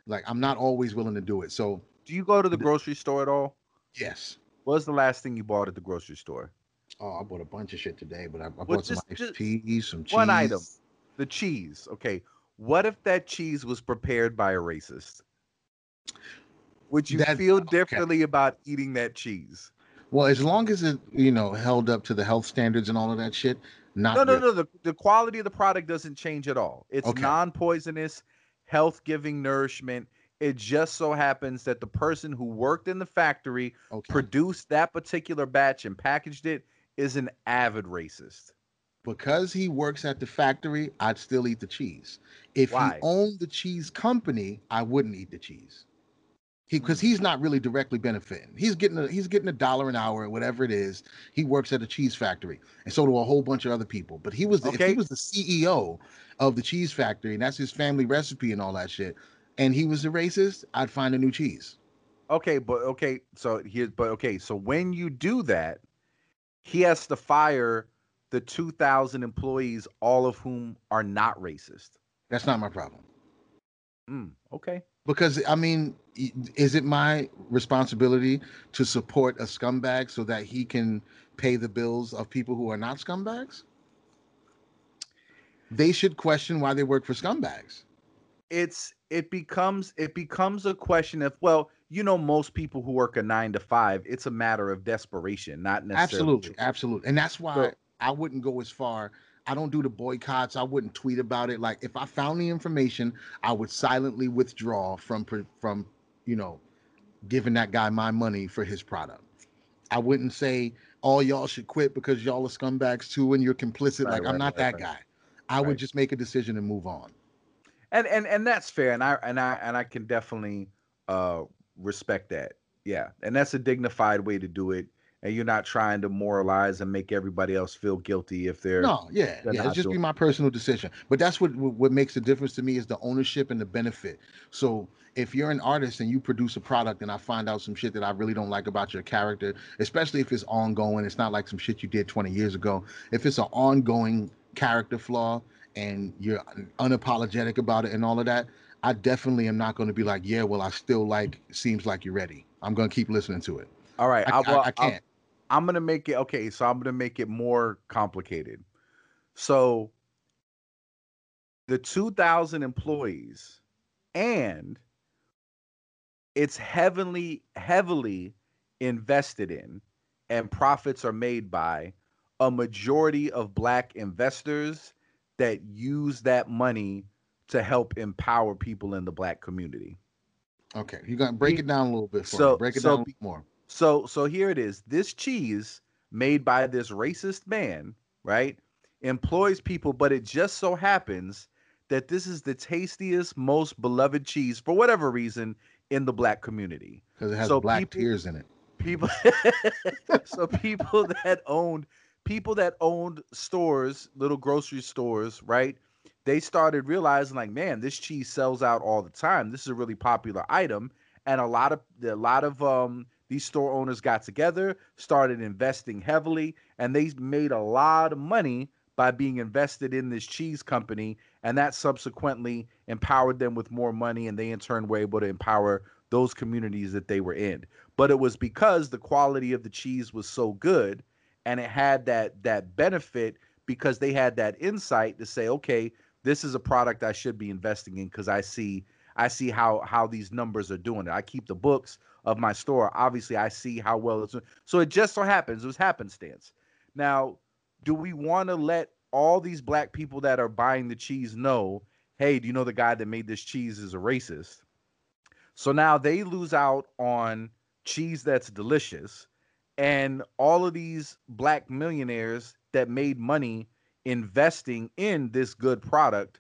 Like I'm not always willing to do it. So do you go to the- grocery store at all? yes. What was the last thing you bought at the grocery store? Oh, I bought a bunch of shit today, but I, I Well, bought some just- iced just tea, some cheese. One item. The cheese. Okay. What if that cheese was prepared by a racist? Would you That- feel okay. differently about eating that cheese? Well, as long as it you know held up to the health standards and all of that shit. Not No, no, no. The, the quality of the product doesn't change at all. It's Okay. non-poisonous, health-giving nourishment. It just so happens that the person who worked in the factory Okay. produced that particular batch and packaged it is an avid racist? because he works at the factory, I'd still eat the cheese. If Why? he owned the cheese company, I wouldn't eat the cheese. He because hmm. he's not really directly benefiting. He's getting a he's getting a dollar an hour or whatever it is. He works at a cheese factory, and so do a whole bunch of other people. But he was the, if Okay. he was the CEO of the cheese factory, and that's his family recipe and all that shit, and he was a racist, I'd find a new cheese. Okay, but okay, so here's but okay, so when you do that, he has to fire the 2000 employees all of whom are not racist. That's not my problem. Mm, okay. Because I mean, is it my responsibility to support a scumbag so that he can pay the bills of people who are not scumbags? They should question why they work for scumbags. It's it becomes it becomes a question of well, you know most people who work a 9 to 5, it's a matter of desperation, not necessarily Absolutely, absolutely, and that's why So- I wouldn't go as far. I don't do the boycotts. I wouldn't tweet about it. Like if I found the information, I would silently withdraw from from you know giving that guy my money for his product. I wouldn't say all y'all should quit because y'all are scumbags too and you're complicit. Right, like I'm not right, that right. guy. I would just make a decision and move on. And and and that's fair and i and i and i can definitely uh respect that yeah and that's a dignified way to do it and you're not trying to moralize and make everybody else feel guilty if they're No, yeah, they're yeah. It's just be my personal decision. But that's what what what makes the difference to me is the ownership and the benefit. So if you're an artist and you produce a product and I find out some shit that I really don't like about your character, especially if it's ongoing, it's not like some shit you did 20 years ago. If it's an ongoing character flaw and you're unapologetic about it and all of that, I definitely am not going to be like, yeah, well, I still like seems like you're ready. I'm going to keep listening to it. all right I, I, I, well, I I'm- can't. I'm gonna make it okay. So I'm gonna make it more complicated. So the 2,000 employees, and it's heavily, heavily invested in, and profits are made by a majority of black investors that use that money to help empower people in the black community. Okay, you're going to break it down a little bit for so- me. Break it so down more. So so here it is. This cheese made by this racist man, right? Employs people, but it just so happens that this is the tastiest, most beloved cheese for whatever reason in the black community. Because it has so black people- tears in it. People so people that owned people that owned stores, little grocery stores, right? They started realizing like, man, this cheese sells out all the time. This is a really popular item and a lot of a lot of um these store owners got together, started investing heavily, and they made a lot of money by being invested in this cheese company, and that subsequently empowered them with more money, and they in turn were able to empower those communities that they were in. But it was because the quality of the cheese was so good, and it had that that benefit because they had that insight to say, okay, this is a product I should be investing in because I see I see how how these numbers are doing it. I keep the books of my store. Obviously, I see how well it's doing. So it just so happens it was happenstance. Now, do we want to let all these black people that are buying the cheese know, hey, do you know the guy that made this cheese is a racist? So now they lose out on cheese that's delicious, and all of these black millionaires that made money investing in this good product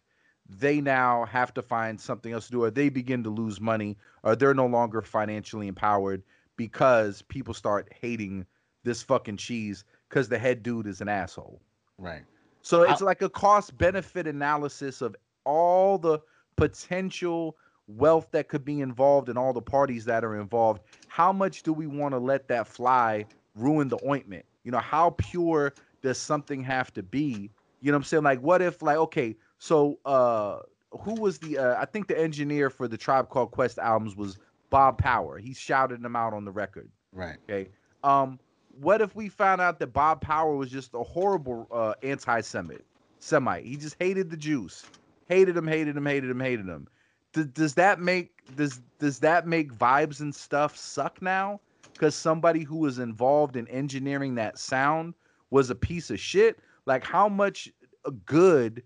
they now have to find something else to do or they begin to lose money or they're no longer financially empowered because people start hating this fucking cheese because the head dude is an asshole. Right. So it's like a cost benefit analysis of all the potential wealth that could be involved and all the parties that are involved. How much do we want to let that fly ruin the ointment? You know, how pure does something have to be? You know what I'm saying? Like, what if, like, okay, so uh who was the uh, I think the engineer for the Tribe Called Quest albums was Bob Power. He shouted them out on the record. Right. Okay. Um, what if we found out that Bob Power was just a horrible uh, anti-Semite? Semite. He just hated the Jews. Hated them. Hated them. Hated them. Hated them. Does, that make does does that make vibes and stuff suck now? Because somebody who was involved in engineering that sound was a piece of shit. Like how much uh, good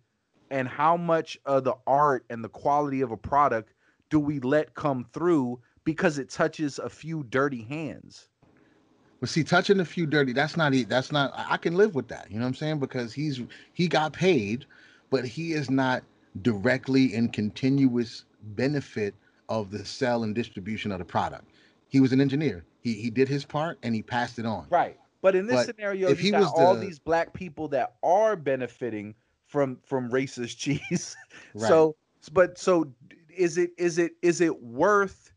and how much of the art and the quality of a product do we let come through because it touches a few dirty hands? But see, touching a few dirty, that's not that's not I can live with that. You know what I'm saying? Because he's he got paid, but he is not directly in continuous benefit of the sell and distribution of the product. He was an engineer. He he did his part and he passed it on. Right. But in this But scenario, if you he got was all the- these black people that are benefiting from from racist cheese. Right. So, but so is it is it is it worth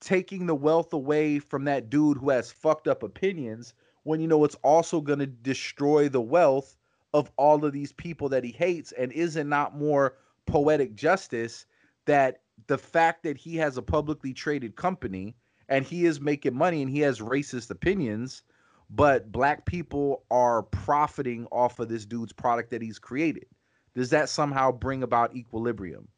taking the wealth away from that dude who has fucked up opinions when you know it's also going to destroy the wealth of all of these people that he hates and is it not more poetic justice that the fact that he has a publicly traded company and he is making money and he has racist opinions but black people are profiting off of this dude's product that he's created does that somehow bring about equilibrium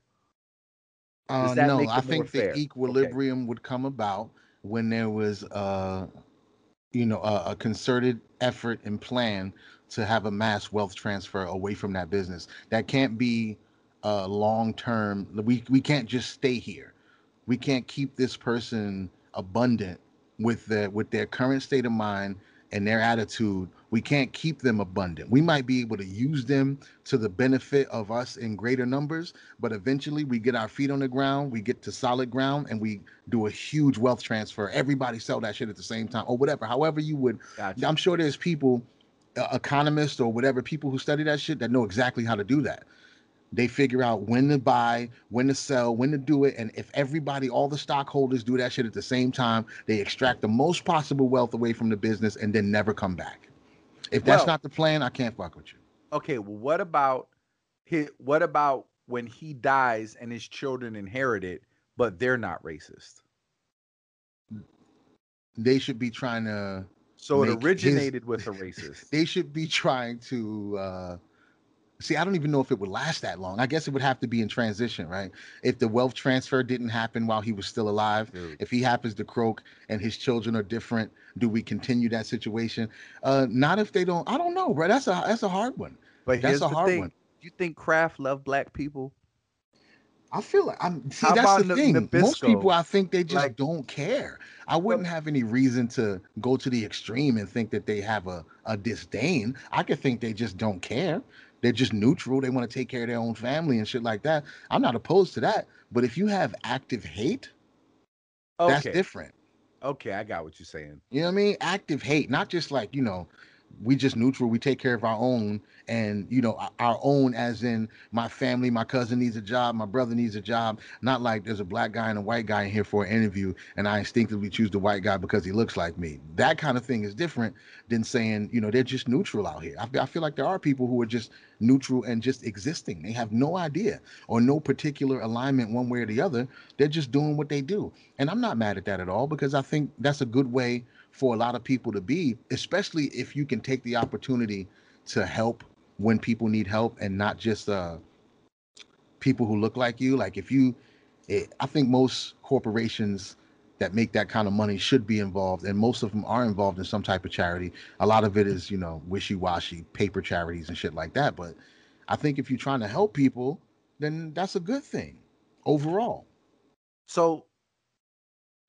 Uh, no, I think fair? the Okay. equilibrium would come about when there was, uh, you know, a, a concerted effort and plan to have a mass wealth transfer away from that business. That can't be uh, long term. We we can't just stay here. We can't keep this person abundant with their with their current state of mind and their attitude. We can't keep them abundant. We might be able to use them to the benefit of us in greater numbers, but eventually we get our feet on the ground, we get to solid ground, and we do a huge wealth transfer. Everybody sell that shit at the same time, or whatever. However, you would. gotcha. I'm sure there's people, uh, economists or whatever, people who study that shit that know exactly how to do that. They figure out when to buy, when to sell, when to do it, and if everybody, all the stockholders do that shit at the same time, they extract the most possible wealth away from the business and then never come back. If that's Well- not the plan, I can't fuck with you. okay well what about his, what about when he dies and his children inherit it but they're not racist They should be trying to so it Make his- originated with a racist they should be trying to uh see i don't even know if it would last that long i guess it would have to be in transition right if the wealth transfer didn't happen while he was still alive if he happens to croak and his children are different do we continue that situation uh not if they don't i don't know bro that's a that's a hard one but that's here's a the hard thing one. do you think kraft love black people I feel like I'm see How that's the thing. Most people I think they just Like- don't care. I wouldn't have any reason to go to the extreme and think that they have a, a disdain. I could think they just don't care. They're just neutral. They want to take care of their own family and shit like that. I'm not opposed to that. But if you have active hate, that's different. okay i got what you're saying You know what I mean? Active hate, not just like, you know, we just neutral, we take care of our own and, you know, our- own as in my family, my cousin needs a job, my brother needs a job, not like there's a black guy and a white guy in here for an interview and I instinctively choose the white guy because he looks like me. That kind of thing is different than saying, you know, they're just neutral out here. I, I feel like there are people who are just neutral and just existing. They have no idea or no particular alignment one way or the other. They're just doing what they do. And I'm not mad at that at all because I think that's a good way for a lot of people to be, especially if you can take the opportunity to help when people need help and not just uh, people who look like you. Like if you, it, I think most corporations that make that kind of money should be involved, and most of them are involved in some type of charity. A lot of it is, you know, wishy-washy paper charities and shit like that. But I think if you're trying to help people, then that's a good thing overall. So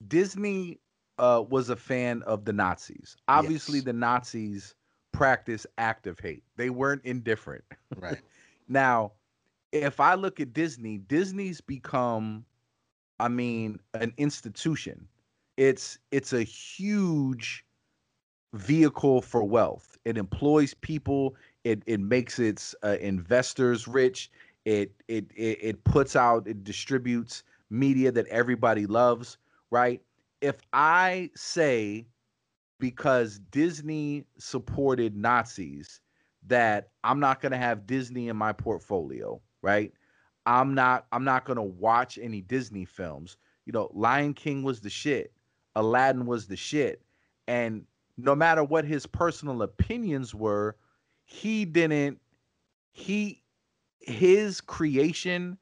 Disney uh, was a fan of the Nazis. Obviously, Yes. the Nazis practice active hate. They weren't indifferent. Right. Now, if I look at Disney, Disney's become, I mean, an institution. It's it's a huge vehicle for wealth. It employs people. It it makes its uh, investors rich. It, it it it puts out. It distributes media that everybody loves. Right. If I say because Disney supported Nazis that I'm not going to have Disney in my portfolio, right? I'm not I'm not going to watch any Disney films. You know, Lion King was the shit. Aladdin was the shit. And no matter what his personal opinions were, he didn't he his creation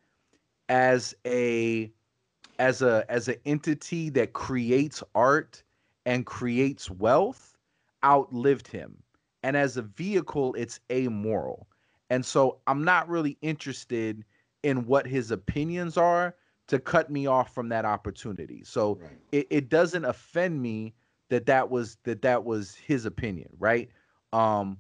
as a as a as an entity that creates art and creates wealth outlived him and as a vehicle it's amoral and so i'm not really interested in what his opinions are to cut me off from that opportunity so Right. it, it doesn't offend me that that was that that was his opinion, right? Um,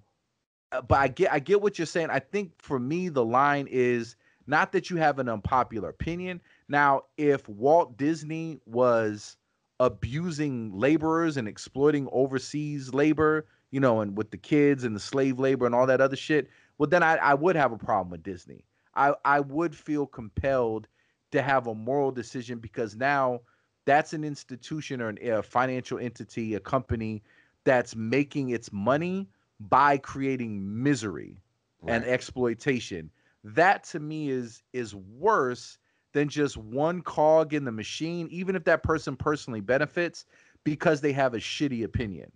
uh, but I get I get what you're saying. I think for me the line is not that you have an unpopular opinion. Now, if Walt Disney was abusing laborers and exploiting overseas labor, you know, and with the kids and the slave labor and all that other shit, well, then I, I would have a problem with Disney. I, I would feel compelled to have a moral decision because now that's an institution or an, a financial entity, a company that's making its money by creating misery right. and exploitation. That to me is is worse than just one cog in the machine, even if that person personally benefits because they have a shitty opinion.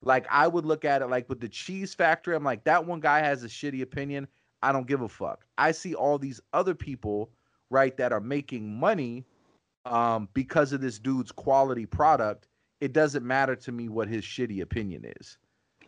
Like I would look at it like with the cheese factory, I'm like, that one guy has a shitty opinion. I don't give a fuck. I see all these other people, right, that are making money um, because of this dude's quality product. It doesn't matter to me what his shitty opinion is.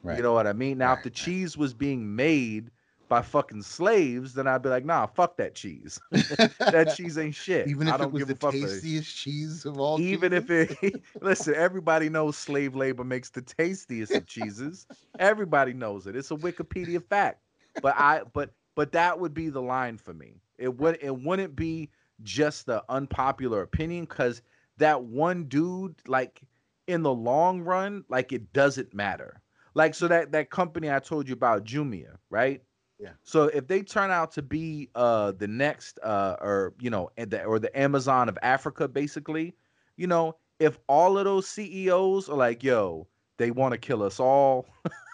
Right. You know what I mean? Now, right, if the cheese was being made by fucking slaves, then I'd be like, nah, fuck that cheese. that cheese ain't shit. Even if I don't it was give the a tastiest cheese of all. Even cheeses? if it listen, everybody knows slave labor makes the tastiest of cheeses. Everybody knows it. It's a Wikipedia fact. But I but but that would be the line for me. It would it wouldn't be just the unpopular opinion because that one dude, like in the long run, like it doesn't matter. Like so that that company I told you about, Jumia, right? Yeah. So if they turn out to be uh the next uh or you know the, or the Amazon of Africa basically, you know, if all of those CEOs are like, yo, they want to kill us all.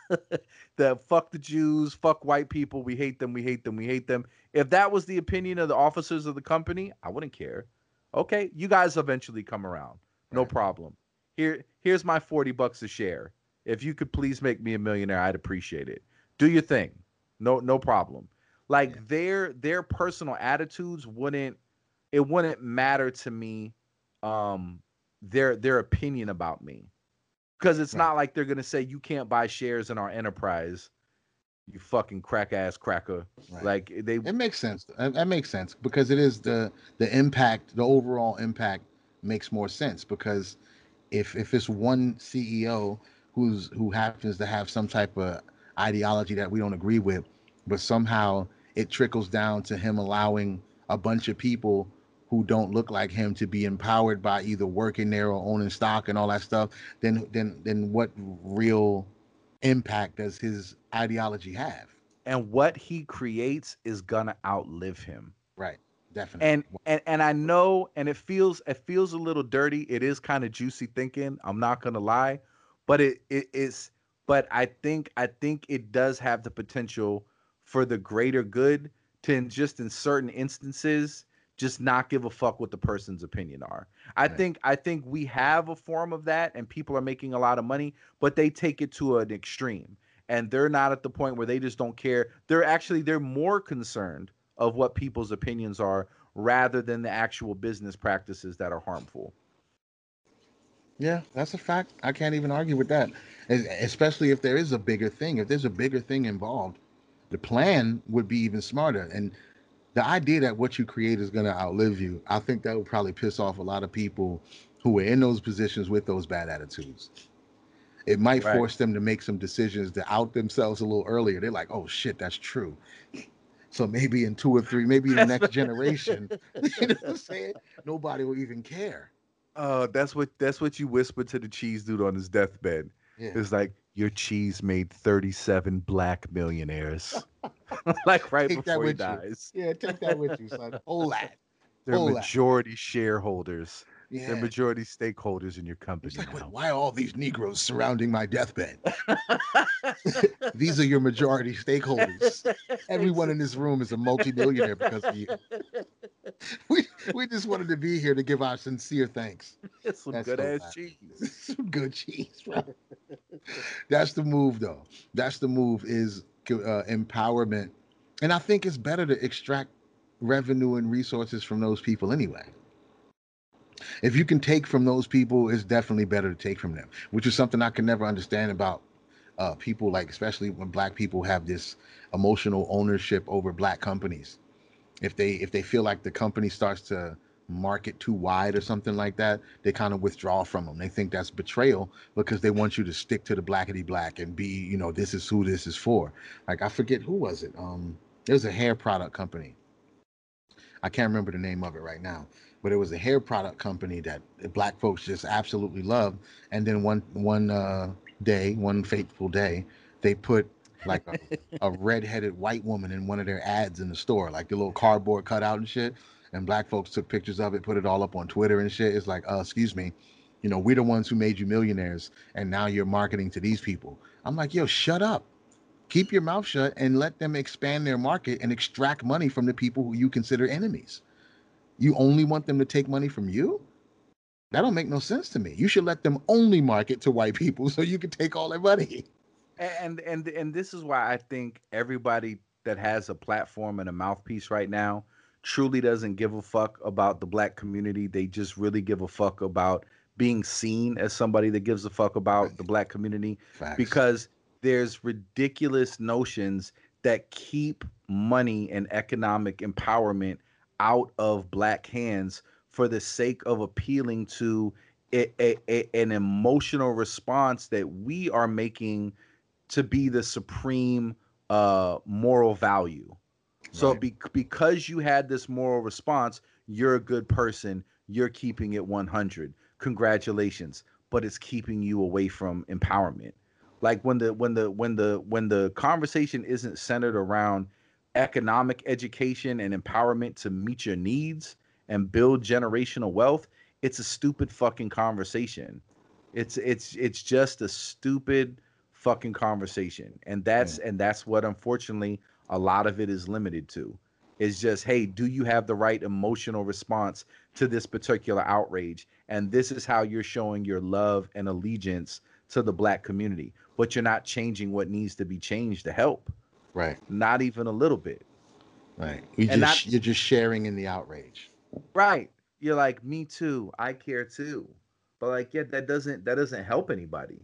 the fuck the Jews, fuck white people, we hate them, we hate them, we hate them. If that was the opinion of the officers of the company, I wouldn't care. Okay, you guys eventually come around. No right. problem. Here here's my 40 bucks a share. If you could please make me a millionaire, I'd appreciate it. Do your thing. No, no problem. Like yeah. their their personal attitudes wouldn't it wouldn't matter to me um their their opinion about me. Because it's right. not like they're gonna say you can't buy shares in our enterprise, you fucking crack ass cracker. Right. Like they It makes sense. That makes sense because it is the the impact, the overall impact makes more sense because if if it's one CEO who's who happens to have some type of ideology that we don't agree with, but somehow it trickles down to him allowing a bunch of people who don't look like him to be empowered by either working there or owning stock and all that stuff, then then then what real impact does his ideology have? And what he creates is gonna outlive him. Right. Definitely. And and and I know, and it feels it feels a little dirty. It is kind of juicy thinking. I'm not gonna lie, but it it is. But I think I think it does have the potential for the greater good to just in certain instances just not give a fuck what the person's opinion are. I right. think I think we have a form of that and people are making a lot of money, but they take it to an extreme. And they're not at the point where they just don't care. They're actually they're more concerned of what people's opinions are rather than the actual business practices that are harmful. Yeah, that's a fact. I can't even argue with that. Especially if there is a bigger thing. If there's a bigger thing involved, the plan would be even smarter. And the idea that what you create is going to outlive you, I think that would probably piss off a lot of people who are in those positions with those bad attitudes. It might right. force them to make some decisions to out themselves a little earlier. They're like, oh shit, that's true. So maybe in two or three, maybe the next generation, you know what I'm saying? Nobody will even care. Uh, that's what that's what you whispered to the cheese dude on his deathbed. Yeah. It's like your cheese made 37 black millionaires. like right take before he dies. You. Yeah, take that with you, son. Hold that. They're majority that. shareholders. Yeah. They're majority stakeholders in your company. Like, wait, why are all these Negroes surrounding my deathbed? these are your majority stakeholders. Everyone in this room is a multimillionaire because of you. We we just wanted to be here to give our sincere thanks. Some That's good ass cheese. Some good cheese, bro. That's the move, though. That's the move. Is uh, empowerment, and I think it's better to extract revenue and resources from those people anyway if you can take from those people, it's definitely better to take from them, which is something I can never understand about uh, people, like especially when black people have this emotional ownership over black companies. If they if they feel like the company starts to market too wide or something like that, they kind of withdraw from them. They think that's betrayal because they want you to stick to the blackety black and be, you know, this is who this is for. Like I forget who was it. Um, there's a hair product company. I can't remember the name of it right now, but it was a hair product company that black folks just absolutely loved. And then one one uh, day, one fateful day, they put like a, a red-headed white woman in one of their ads in the store, like the little cardboard cutout and shit and black folks took pictures of it, put it all up on Twitter and shit. It's like, uh, excuse me, you know, we're the ones who made you millionaires, and now you're marketing to these people. I'm like, yo, shut up. Keep your mouth shut and let them expand their market and extract money from the people who you consider enemies. You only want them to take money from you? That don't make no sense to me. You should let them only market to white people so you can take all their money. And and and this is why I think everybody that has a platform and a mouthpiece right now truly doesn't give a fuck about the black community. They just really give a fuck about being seen as somebody that gives a fuck about the black community Facts. because there's ridiculous notions that keep money and economic empowerment out of black hands for the sake of appealing to a, a, a, an emotional response that we are making to be the supreme uh, moral value so be- because you had this moral response, you're a good person. You're keeping it 100. Congratulations. But it's keeping you away from empowerment. Like when the when the when the when the conversation isn't centered around economic education and empowerment to meet your needs and build generational wealth, it's a stupid fucking conversation. It's it's it's just a stupid fucking conversation. And that's and that's what unfortunately a lot of it is limited to. It's just hey do you have the right emotional response to this particular outrage? And this is how you're showing your love and allegiance to the black community. But you're not changing what needs to be changed to help right. Not even a little bit. Right. You just not, you're just sharing in the outrage. Right. You're like me too. I care too. But like yeah that doesn't that doesn't help anybody.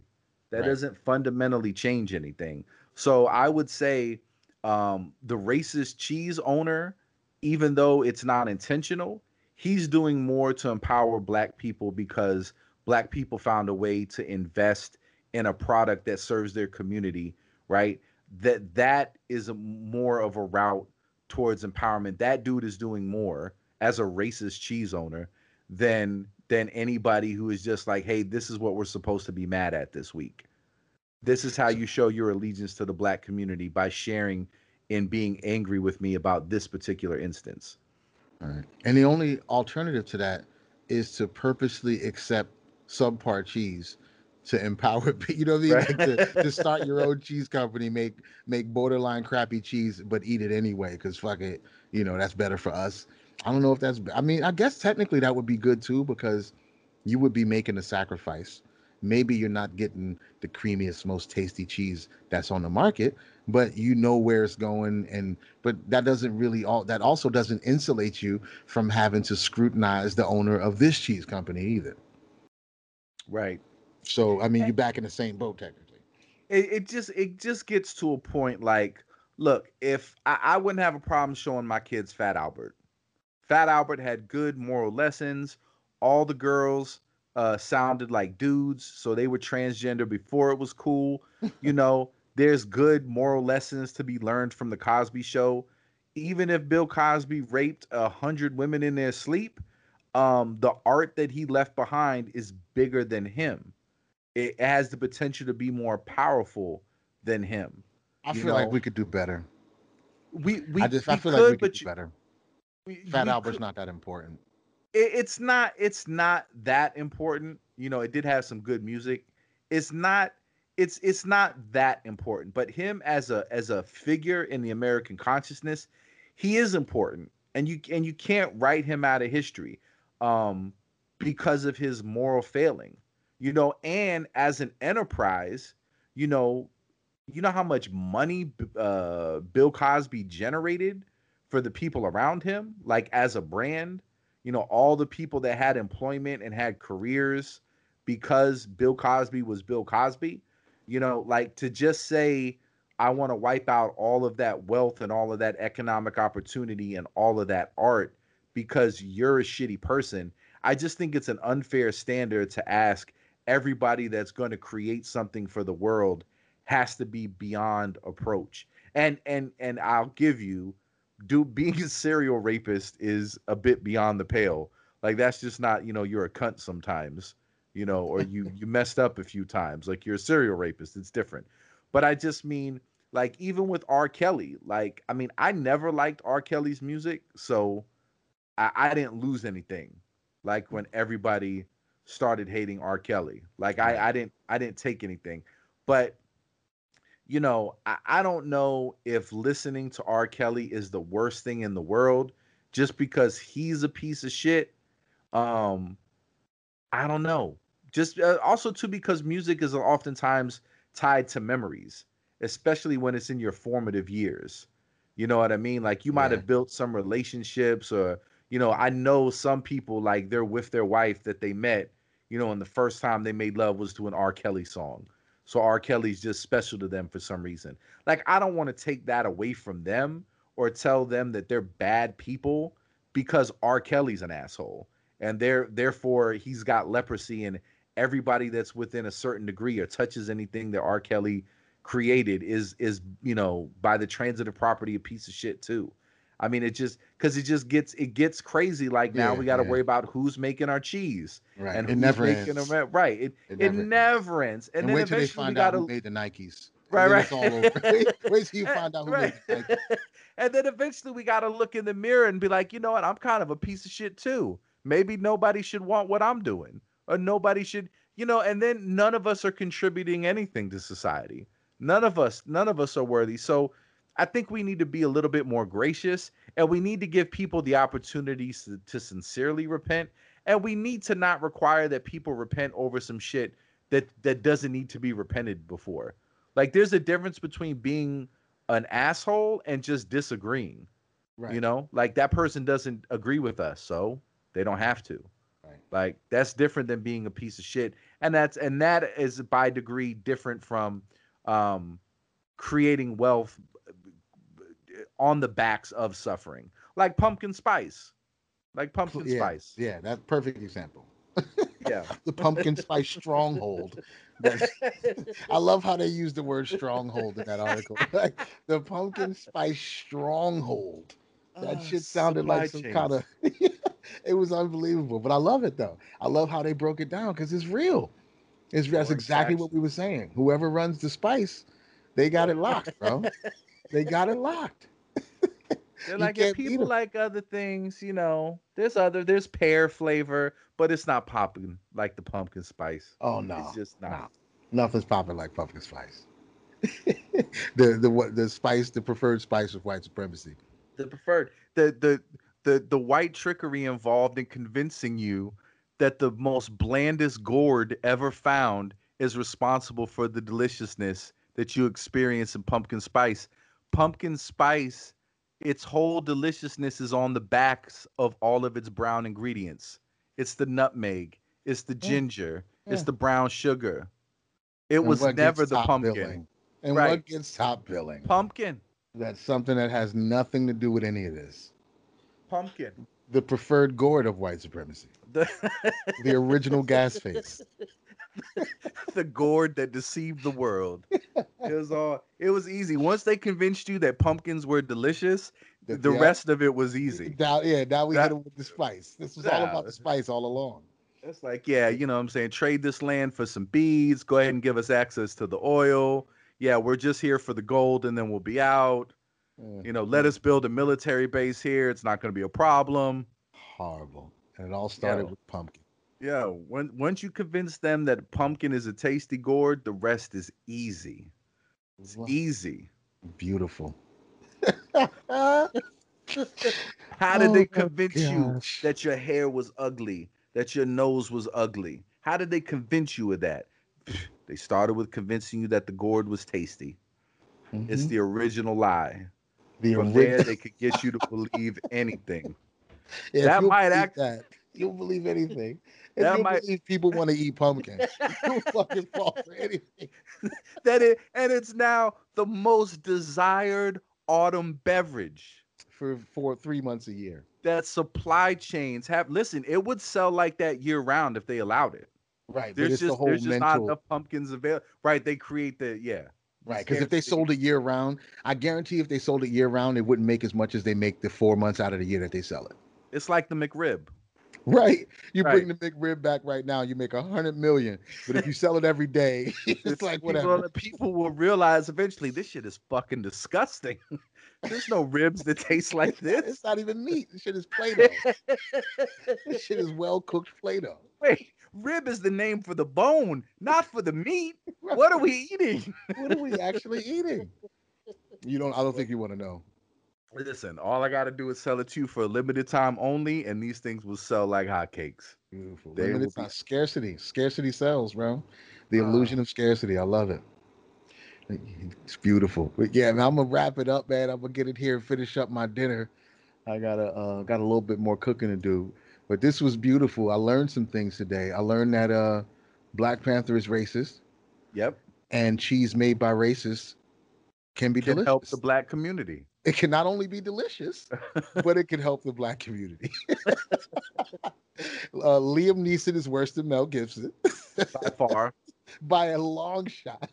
That right. doesn't fundamentally change anything. So i would say um, the racist cheese owner, even though it's not intentional, he's doing more to empower black people because black people found a way to invest in a product that serves their community, right? That that is a, more of a route towards empowerment. That dude is doing more as a racist cheese owner than than anybody who is just like, hey, this is what we're supposed to be mad at this week. This is how you show your allegiance to the black community by sharing and being angry with me about this particular instance. All right. And the only alternative to that is to purposely accept subpar cheese to empower you know what I mean? Right. Like to, to start your own cheese company, make make borderline crappy cheese, but eat it anyway, because fuck it, you know, that's better for us. I don't know if that's I mean, I guess technically that would be good too, because you would be making a sacrifice maybe you're not getting the creamiest, most tasty cheese that's on the market, but you know where it's going. And but that doesn't really all that also doesn't insulate you from having to scrutinize the owner of this cheese company either. Right. So I mean, you're back in the same boat technically. It, it just it just gets to a point like, look, if I, I wouldn't have a problem showing my kids Fat Albert. Fat Albert had good moral lessons. All the girls uh, sounded like dudes, so they were transgender before it was cool. you know, there's good moral lessons to be learned from the Cosby Show. Even if Bill Cosby raped a hundred women in their sleep, um, the art that he left behind is bigger than him. It has the potential to be more powerful than him. I feel know? like we could do better. We we, I just we I feel could, like we could do better. We, Fat Albert's could. not that important it, it's not it's not that important. You know, it did have some good music. It's not it's it's not that important. But him as a as a figure in the American consciousness, he is important. And you and you can't write him out of history um because of his moral failing. You know, and as an enterprise, you know, you know how much money uh, Bill Cosby generated for the people around him, like as a brand you know, all the people that had employment and had careers because Bill Cosby was Bill Cosby, you know, like to just say, I want to wipe out all of that wealth and all of that economic opportunity and all of that art because you're a shitty person. I just think it's an unfair standard to ask everybody that's going to create something for the world has to be beyond approach. And and and I'll give you do being a serial rapist is a bit beyond the pale. Like that's just not, you know, you're a cunt sometimes, you know, or you you messed up a few times. Like you're a serial rapist. It's different. But I just mean like even with R. Kelly, like I mean, I never liked R. Kelly's music, so I, I didn't lose anything. Like when everybody started hating R. Kelly. Like I, I didn't I didn't take anything. But you know, I, I don't know if listening to R. Kelly is the worst thing in the world just because he's a piece of shit. Um, I don't know. Just uh, also too because music is oftentimes tied to memories, especially when it's in your formative years. You know what I mean? Like you might Yeah. have built some relationships or you know, I know some people like they're with their wife that they met, you know, and the first time they made love was to an R. Kelly song. So R. Kelly's just special to them for some reason. Like I don't want to take that away from them or tell them that they're bad people because R. Kelly's an asshole. And they're therefore he's got leprosy and everybody that's within a certain degree or touches anything that R. Kelly created is is you know by the transitive property a piece of shit too. I mean it just because it just gets it gets crazy. Like now Yeah, we got to yeah. worry about who's making our cheese Right. and it who's never making ends. them right. It It it never ends. And, And, then wait till they find out gotta who made the Nikes. Right, right. It's all over. wait, wait till you find out who right. made the Nikes. and then eventually we got to look in the mirror and be like, you know what? I'm kind of a piece of shit too. Maybe nobody should want what I'm doing, or nobody should, you know. And then none of us are contributing anything to society. None of us, none of us are worthy. So I think we need to be a little bit more gracious, and we need to give people the opportunities to, to sincerely repent. And we need to not require that people repent over some shit that that doesn't need to be repented before. Like there's a difference between being an asshole and just disagreeing. Right. You know, like that person doesn't agree with us, so they don't have to. Right. Like that's different than being a piece of shit, and that's and that is by degree different from um, creating wealth on the backs of suffering, like pumpkin spice, like pumpkin yeah, spice. Yeah, that's perfect example. Yeah. The pumpkin spice stronghold. I love how they use the word stronghold in that article. Like the pumpkin spice stronghold. That Ah, shit sounded like some kind of. it was unbelievable, but I love it though. I love how they broke it down because it's real. It's that's exactly what we were saying. Whoever runs the spice, they got it locked, bro. they got it locked. They're like if people like other things, you know. There's other, there's pear flavor, but it's not popping like the pumpkin spice. Oh no, It's just not. no. nothing's popping like pumpkin spice. the the what the spice, the preferred spice of white supremacy. The preferred, the the the the white trickery involved in convincing you that the most blandest gourd ever found is responsible for the deliciousness that you experience in pumpkin spice. Pumpkin spice, its whole deliciousness is on the backs of all of its brown ingredients. It's the nutmeg, it's the Yeah. ginger, it's mm. the brown sugar. It And was never the pumpkin. billing? And Right. what gets top billing? Pumpkin. That's something that has nothing to do with any of this. Pumpkin. The preferred gourd of white supremacy. The, The original gas face. the gourd that deceived the world. It was all it was easy. Once they convinced you that pumpkins were delicious, the, yeah. rest of it was easy. Now, yeah, now we That- hit them with the spice. This was all about the spice all along. It's like, yeah, you know what I'm saying? Trade this land for some beads. Go ahead and give us access to the oil. Yeah, we're just here for the gold and then we'll be out. Yeah. You know, let us build a military base here. It's not going to be a problem. Horrible. And it all started Yeah. with pumpkin. Yeah, when, once you convince them that pumpkin is a tasty gourd, the rest is easy. It's easy. Beautiful. How did Oh they convince you that your hair was ugly, that your nose was ugly? How did they convince you of that? They started with convincing you that the gourd was tasty. It's Mhm. the original lie. the From ori- there, they could get you to believe anything. If that might act- that. You'll believe anything. If That you might- believe people want to eat pumpkin, you'll fucking fall for anything. That it, and it's now the most desired autumn beverage. for for three months a year. that supply chains have listen, it would sell like that year round if they allowed it. Right. There's just the whole there's just not enough pumpkins available. Right. They create the yeah. right. Because if they sold it year round, I guarantee if they sold it year round, it wouldn't make as much as they make the four months out of the year that they sell it. It's like the McRib. Right. You Right. bring the big rib back right now, you make a hundred million. But if you sell it every day, it's like people, whatever. people will realize eventually this shit is fucking disgusting. There's no ribs that taste like this. It's not even meat. This shit is Play-Doh. this shit is well cooked Play-Doh. Wait, rib is the name for the bone, not for the meat. What are we eating? What are we actually eating? You don't. I don't think you want to know. Listen, all I got to do is sell it to you for a limited time only, and these things will sell like hotcakes. Beautiful. They Limited will be- Scarcity. Scarcity sells, bro. The Ah. illusion of scarcity. I love it. It's beautiful. But yeah, man, I'm gonna wrap it up, man. I'm gonna get it here and finish up my dinner. I got a uh, got a little bit more cooking to do. But this was beautiful. I learned some things today. I learned that uh, Black Panther is racist, Yep, and cheese made by racists can be can delicious. help the black community. It can not only be delicious, but it can help the black community. uh, Liam Neeson is worse than Mel Gibson By far, by a long shot.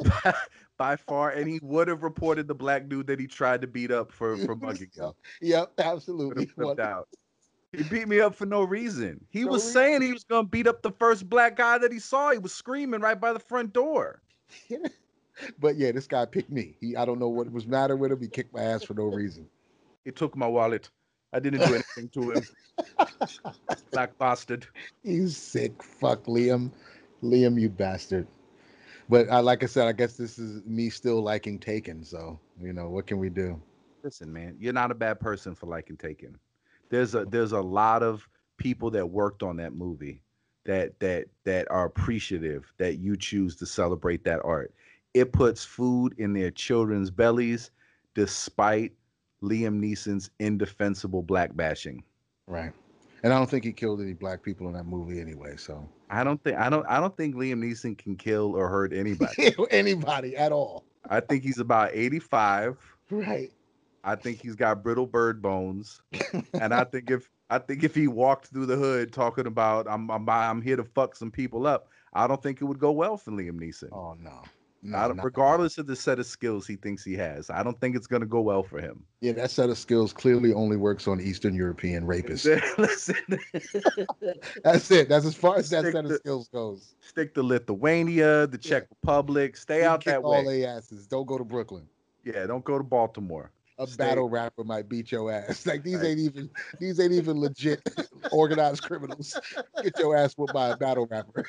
by far, and he would have reported the black dude that he tried to beat up for for mugging him. Yep, absolutely. out. He beat me up for no reason. He No was reason. saying he was gonna beat up the first black guy that he saw. He was screaming right by the front door. But yeah, this guy picked me. He, I don't know what was matter with him. He kicked my ass for no reason. He took my wallet. I didn't do anything to him. Black bastard. He's sick. Fuck Liam. Liam, you bastard. But I, like I said, I guess this is me still liking Taken. So you know, what can we do? Listen, man, you're not a bad person for liking Taken. There's a there's a lot of people that worked on that movie that that that are appreciative that you choose to celebrate that art. It puts food in their children's bellies despite Liam Neeson's indefensible black bashing. Right. And I don't think he killed any black people in that movie anyway. So I don't think I don't I don't think Liam Neeson can kill or hurt anybody. anybody at all. I think he's about 85. Right. I think he's got brittle bird bones, and I think if I think if he walked through the hood talking about I'm I'm I'm here to fuck some people up, I don't think it would go well for Liam Neeson. Oh no. No, don't- not- regardless of the set of skills he thinks he has, I don't think it's gonna go well for him. Yeah, that set of skills clearly only works on Eastern European rapists. Listen, That's it. That's as far as that Stick set of skills goes. stick to Lithuania, the Czech Republic, stay out that all way. their asses. Don't go to Brooklyn. Yeah, don't go to Baltimore. A Stay- battle rapper might beat your ass. Like these Right. ain't even these ain't even legit organized criminals. Get your ass whooped by a battle rapper.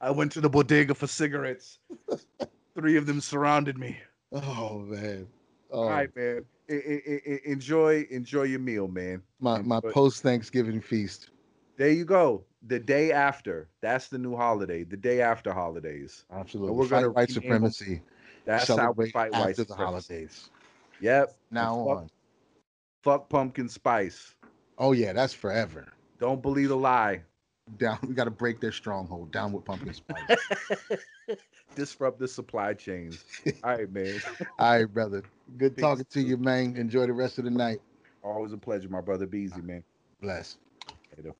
I went to the bodega for cigarettes. Three of them surrounded me. Oh man. Oh, All right, man. I- I- I- enjoy, enjoy your meal, man. my my post Thanksgiving feast. There you go. The day after. That's the new holiday. The day after holidays. Absolutely. we're Fight gonna white supremacy. That's how we Celebrate fight white after the supremacy. holidays. Yep. Now fuck, on. Fuck pumpkin spice. Oh yeah, that's forever. Don't believe the lie. Down. We got to break their stronghold. Down with pumpkin spice. Disrupt the supply chains. All right, man. All right, brother. Good Peace. talking to you, man. Enjoy the rest of the night. Always a pleasure, my brother. Be easy, man. Bless. Later.